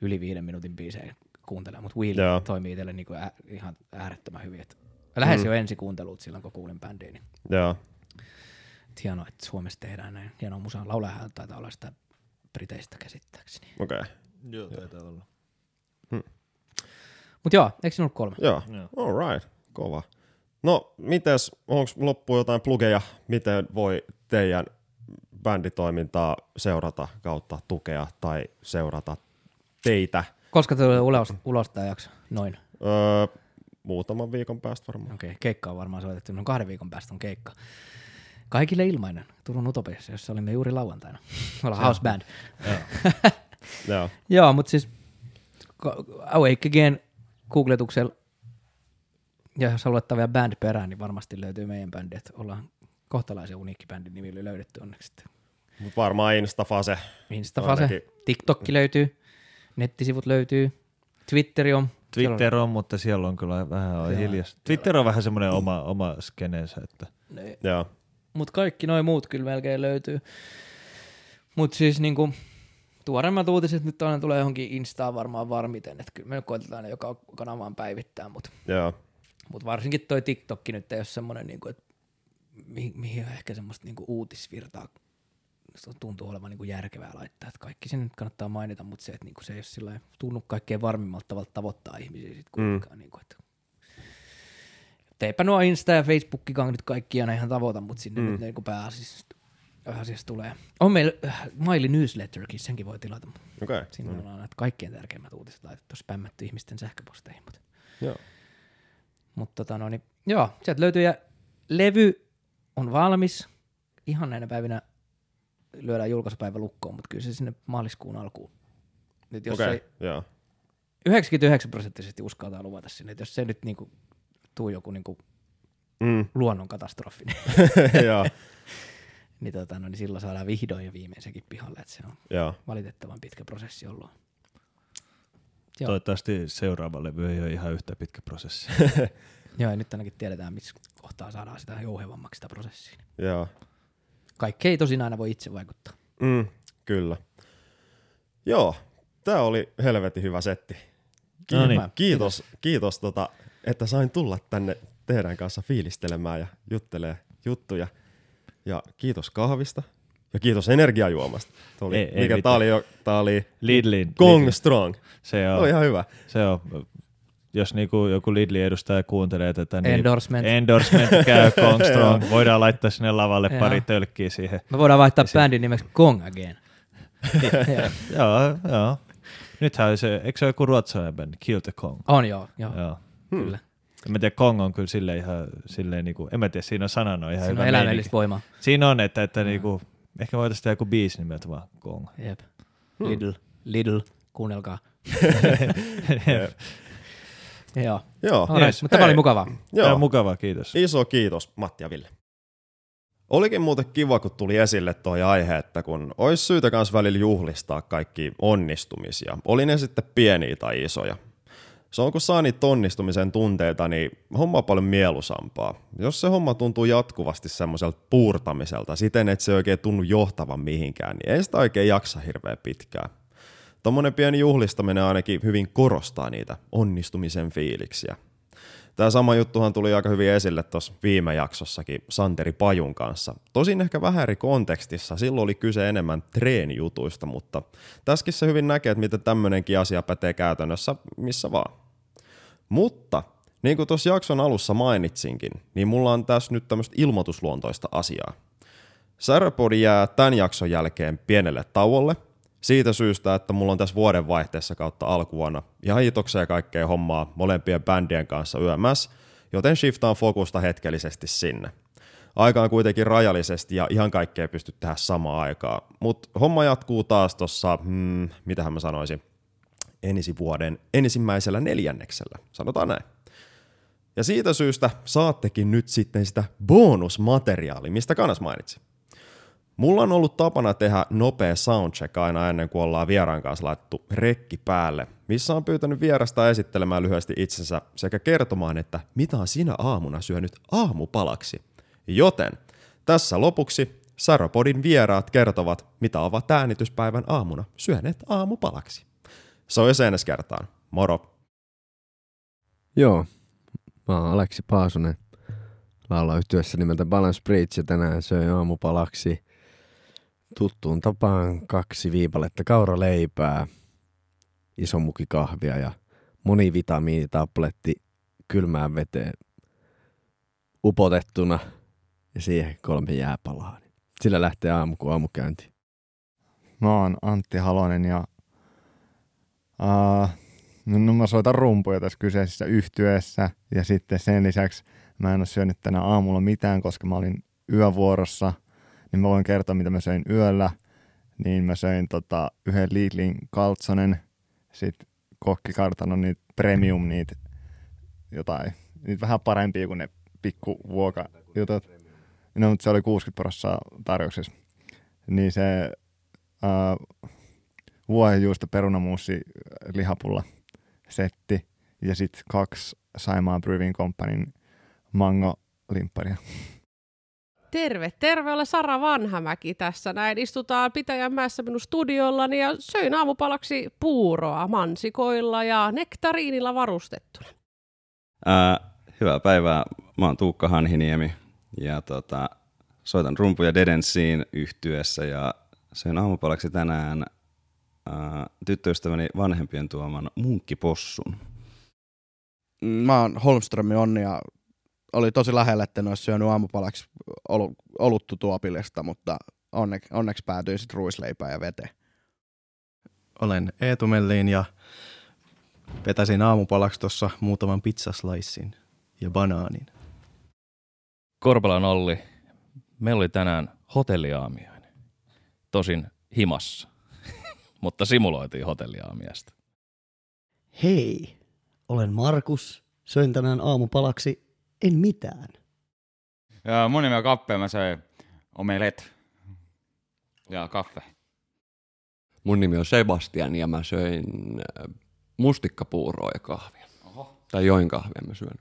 yli viiden minuutin biisejä kuuntelemaan, mutta Wheel Joo. toimii itselle niinku ä, ihan äärettömän hyvin. Et lähes Mm. jo ensi kuuntelut silloin, kun kuulin bändiä, niin Joo. et hienoa, että Suomessa tehdään näin hienoa musaa. Laulajahan taitaa olla sitä Briteistä käsittääkseni. Okei. Okay. Joo, taitaa olla. Mutta joo, eikö sinulla ollut kolme? Joo. Joo. All right. Kova. No, mites, onko loppu jotain plugeja, miten voi teidän bänditoimintaa seurata kautta tukea tai seurata teitä? Koska tulee ulos, ulos tämä jakso? Noin. Öö, muutaman viikon päästä varmaan. Okei, okay, keikka on varmaan soitettu. No kahden viikon päästä on keikka. Kaikille ilmainen Turun Utopiassa, jossa olimme juuri lauantaina. Me ollaan house band. Joo. Joo, mutta siis Awake Again googletuksella, ja jos haluat vielä band perään, niin varmasti löytyy meidän bändi, että ollaan kohtalaisen uniikki bändin nimillä löydetty onneksi. Mut varmaan Instafase. Instafase, Ainakin. TikTokki löytyy, nettisivut löytyy, Twitteri on. Siellä Twitter on, mutta siellä on kyllä vähän on Joo. hiljasta. Twitter on vähän semmoinen oma, oma skeneensä, että on- Joo. Mutta kaikki noin muut kyllä melkein löytyy. Mutta siis niinku, tuoreimmat uutiset nyt aina tulee johonkin Instaan varmaan varmiten, että kyllä me nyt koitetaan ne joka kanavaan päivittää, mutta mut varsinkin toi TikTokki nyt ei ole semmoinen, niinku, että mihin, mihin on ehkä semmoista niinku uutisvirtaa se tuntuu olevan niinku järkevää laittaa, että kaikki sen nyt kannattaa mainita, mutta se, että niinku se ei ole tunnu kaikkein varmimmalta tavalla tavoittaa ihmisiä sit kuitenkaan. Mm. Niinku, että Teipä nuo Insta ja Facebookikaan nyt kaikki aina ihan tavoita, mutta sinne Mm. nyt niinku pääasiassa asiassa tulee. On meillä äh, Miley Newsletterkin, senkin voi tilata. Okei. Sinne Okay. mm. ollaan näitä kaikkein tärkeimmät uutiset laitettu, spämmätty ihmisten sähköposteihin. Mutta, Joo. mutta tota no, niin, joo, sieltä löytyy ja levy on valmis ihan näinä päivinä lyödään julkaisupäivä lukkoon, mutta kyllä se sinne maaliskuun alkuun. Nyt jos okay. okay, joo. 99 prosenttisesti uskaltaa luvata sinne, että jos se nyt niinku tuu joku niinku Mm, luonnonkatastrofi, joo, niin, tota, no, niin silloin saadaan vihdoin ja viimein sekin pihalle, että se on joo. valitettavan pitkä prosessi ollut. Joo. Toivottavasti seuraava levy ei ole ihan yhtä pitkä prosessi. Joo, ja nyt ainakin tiedetään, missä kohtaa saadaan sitä jouhevammaksi sitä prosessia. joo. Kaikki ei tosin aina voi itse vaikuttaa. Mm, kyllä. Joo, tää oli helvetin hyvä setti. Ki- No niin. Kiitos, kiitos tota, että sain tulla tänne teidän kanssa fiilistelemään ja juttelee juttuja. Ja kiitos kahvista. Ja kiitos energiajuomasta. Tää oli, Ei- ei mikä mitään. tää oli, jo, tää oli Lidlin. Gong Lidlin. Strong. Se on, oli ihan hyvä. se on, jos niinku joku Lidlin edustaja kuuntelee tätä, niin Endorsement. endorsement käy Kong Strong. Voidaan laittaa sinne lavalle Joo. pari tölkkiä siihen. Me voidaan vaihtaa bändin nimeksi Gong Again. Joo. Joo, joo. Nythän se, eikö se ole joku ruotsalainen bändi, Kill the Kong? on joo, joo, Joo. Kyllä. En mä tiedä, Kong on kyllä silleen ihan, silleen niinku, en mä tiedä, siinä on sanana ihan Siinä hyvä on eläimellistä voimaa. Siinä on, että, että niinku, ehkä voitaisiin tehdä joku biisi nimeltä vaan Kong. Jep. Lidl, Lidl, kuunnelkaa. Joo. Joo, Alright, Yes. mutta tämä oli mukavaa. Tämä joo. on mukavaa, kiitos. Iso kiitos Matti ja Ville. Olikin muuten kiva, kun tuli esille toi aihe, että kun olisi syytä kans välillä juhlistaa kaikki onnistumisia, oli ne sitten pieniä tai isoja. Se on kun saa niitä onnistumisen tunteita, niin homma on paljon mieluisampaa. Jos se homma tuntuu jatkuvasti semmoiselta puurtamiselta, siten että se ei oikein tunnu johtavan mihinkään, niin ei sitä oikein jaksa hirveän pitkään. Tuommoinen pieni juhlistaminen ainakin hyvin korostaa niitä onnistumisen fiiliksiä. Tämä sama juttuhan tuli aika hyvin esille tuossa viime jaksossakin Santeri Pajun kanssa. Tosin ehkä vähän eri kontekstissa, silloin oli kyse enemmän treenijutuista, mutta tässäkin se hyvin näkee, että miten tämmöinenkin asia pätee käytännössä missä vaan. Mutta niin kuin tuossa jakson alussa mainitsinkin, niin mulla on tässä nyt tämmöistä ilmoitusluontoista asiaa. Säröpodi jää tämän jakson jälkeen pienelle tauolle, siitä syystä, että mulla on tässä vuodenvaihteessa kautta alkuvuonna ihan hitoksia ja kaikkea hommaa molempien bändien kanssa yömässä, joten shiftaan fokusta hetkellisesti sinne. Aika on kuitenkin rajallisesti ja ihan kaikkea pysty tehdä samaan aikaan, mutta homma jatkuu taas tuossa, hmm, mitähän mä sanoisin, ensi vuoden ensimmäisellä neljänneksellä, sanotaan näin. Ja siitä syystä saattekin nyt sitten sitä bonusmateriaalia, mistä Kanas mainitsi. Mulla on ollut tapana tehdä nopea soundcheck aina ennen kuin ollaan vieraan kanssa laittu rekki päälle, missä on pyytänyt vierasta esittelemään lyhyesti itsensä sekä kertomaan, että mitä on sinä aamuna syönyt aamupalaksi. Joten tässä lopuksi Saropodin vieraat kertovat, mitä ovat äänityspäivän aamuna syöneet aamupalaksi. Se on ensi kertaan. Moro! Joo, mä oon Aleksi Paasonen. Laulaa yhtiössä nimeltä Balance Bridge ja tänään söin aamupalaksi tuttuun tapaan kaksi viipaletta kauraleipää, iso muki kahvia ja monivitamiinitabletti kylmään veteen upotettuna ja siihen kolme jääpalaa. Sillä lähtee aamu kuin aamukäynti. Mä oon Antti Halonen ja uh, no mä soitan rumpuja tässä kyseisessä yhtyessä ja sitten sen lisäksi mä en ole syönyt tänä aamulla mitään, koska mä olin yövuorossa, niin mä voin kertoa mitä mä söin yöllä. Niin mä söin tota, yhden Lidlin kaltsonen, sit kokkikartanon niitä premium, niitä jotain, niitä vähän parempia kuin ne pikku vuokajutut. No, mutta se oli 60 prosenttia tarjouksessa. Niin se uh, vuohenjuusto perunamuusi lihapulla setti ja sitten kaksi Saimaan Brewing Companyn mango limpparia. Terve, terve, olen Sara Vanhamäki tässä. Näin istutaan Pitäjänmäessä minun studiollani ja söin aamupalaksi puuroa mansikoilla ja nektariinilla varustettuna. Ää, hyvää päivää. Mä oon Tuukka Hanhiniemi ja tota, soitan rumpuja Dedensiin yhtyessä ja söin aamupalaksi tänään ää, tyttöystäväni vanhempien tuoman munkkipossun. Mä oon Holmströmin Onni ja oli tosi lähellä, että en olisi syönyt aamupalaksi olu, oluttu tuopillista, mutta onne, onneksi päätyin sitten ruisleipään ja veteen. Olen Eetu Melliin ja vetäsin aamupalaksi tuossa muutaman pizzaslicein ja banaanin. Korpelan Olli, meillä oli tänään hotelliaamiainen. tosin himassa, mutta simuloitiin hotelliaamiasta. Hei, olen Markus. Söin tänään aamupalaksi en mitään. Ja mun nimi on Kappe, mä söin omelet ja kaffe. Mun nimi on Sebastian ja mä söin äh, mustikkapuuroa ja kahvia. Oho. Tai join kahvia mä syön.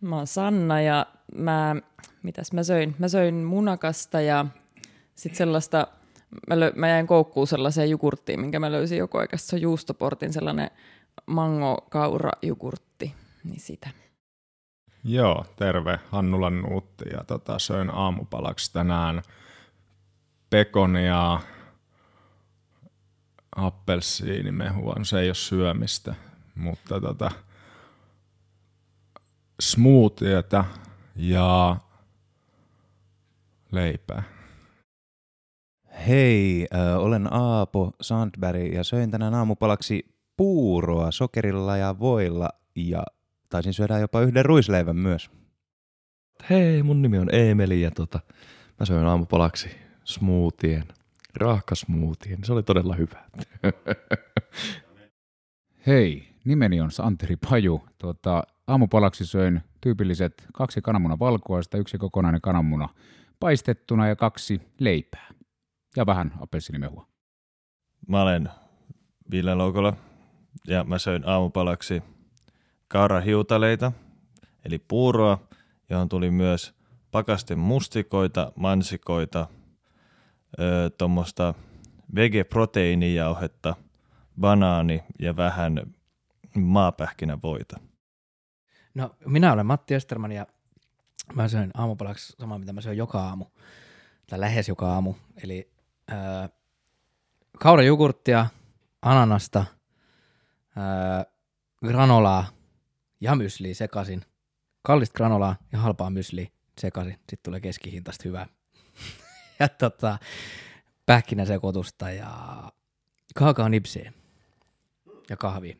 Mä oon Sanna ja mä, mitäs mä söin? Mä söin munakasta ja sitten sellaista, mä, lö, mä jäin koukkuun sellaiseen jogurttiin, minkä mä löysin joko oikeassa juustoportin, sellainen mango-kaura-jogurtti, niin sitä. Joo, terve. Hannulan Nuutti ja tota, söin aamupalaksi tänään pekonia, appelsiinimehua. Se ei ole syömistä, mutta tota, smoothieta ja leipää. Hei, äh, olen Aapo Sandberg ja söin tänään aamupalaksi puuroa sokerilla ja voilla ja taisin syödä jopa yhden ruisleivän myös. Hei, mun nimi on Emeli ja tota, mä söin aamupalaksi smoothien, rahkasmoothien. Se oli todella hyvä. Hei, nimeni on Santeri Paju. Tuota, aamupalaksi söin tyypilliset kaksi kananmuna valkuaista, yksi kokonainen kananmuna paistettuna ja kaksi leipää. Ja vähän appelsinimehua. Mä olen Ville Loukola ja mä söin aamupalaksi kaurahiutaleita, eli puuroa, johon tuli myös pakasten mustikoita, mansikoita, tuommoista vegeproteiinijauhetta, banaani ja vähän maapähkinävoita. No, minä olen Matti Österman ja mä söin aamupalaksi samaa, mitä mä söin joka aamu, tai lähes joka aamu. Eli äh, kaurajogurttia, ananasta, äh, granolaa ja mysliä sekaisin. Kallista granolaa ja halpaa mysliä sekaisin. Sitten tulee keskihintasta hyvää. ja tota, pähkinäsekoitusta ja kaakaonipsiä ja kahvia.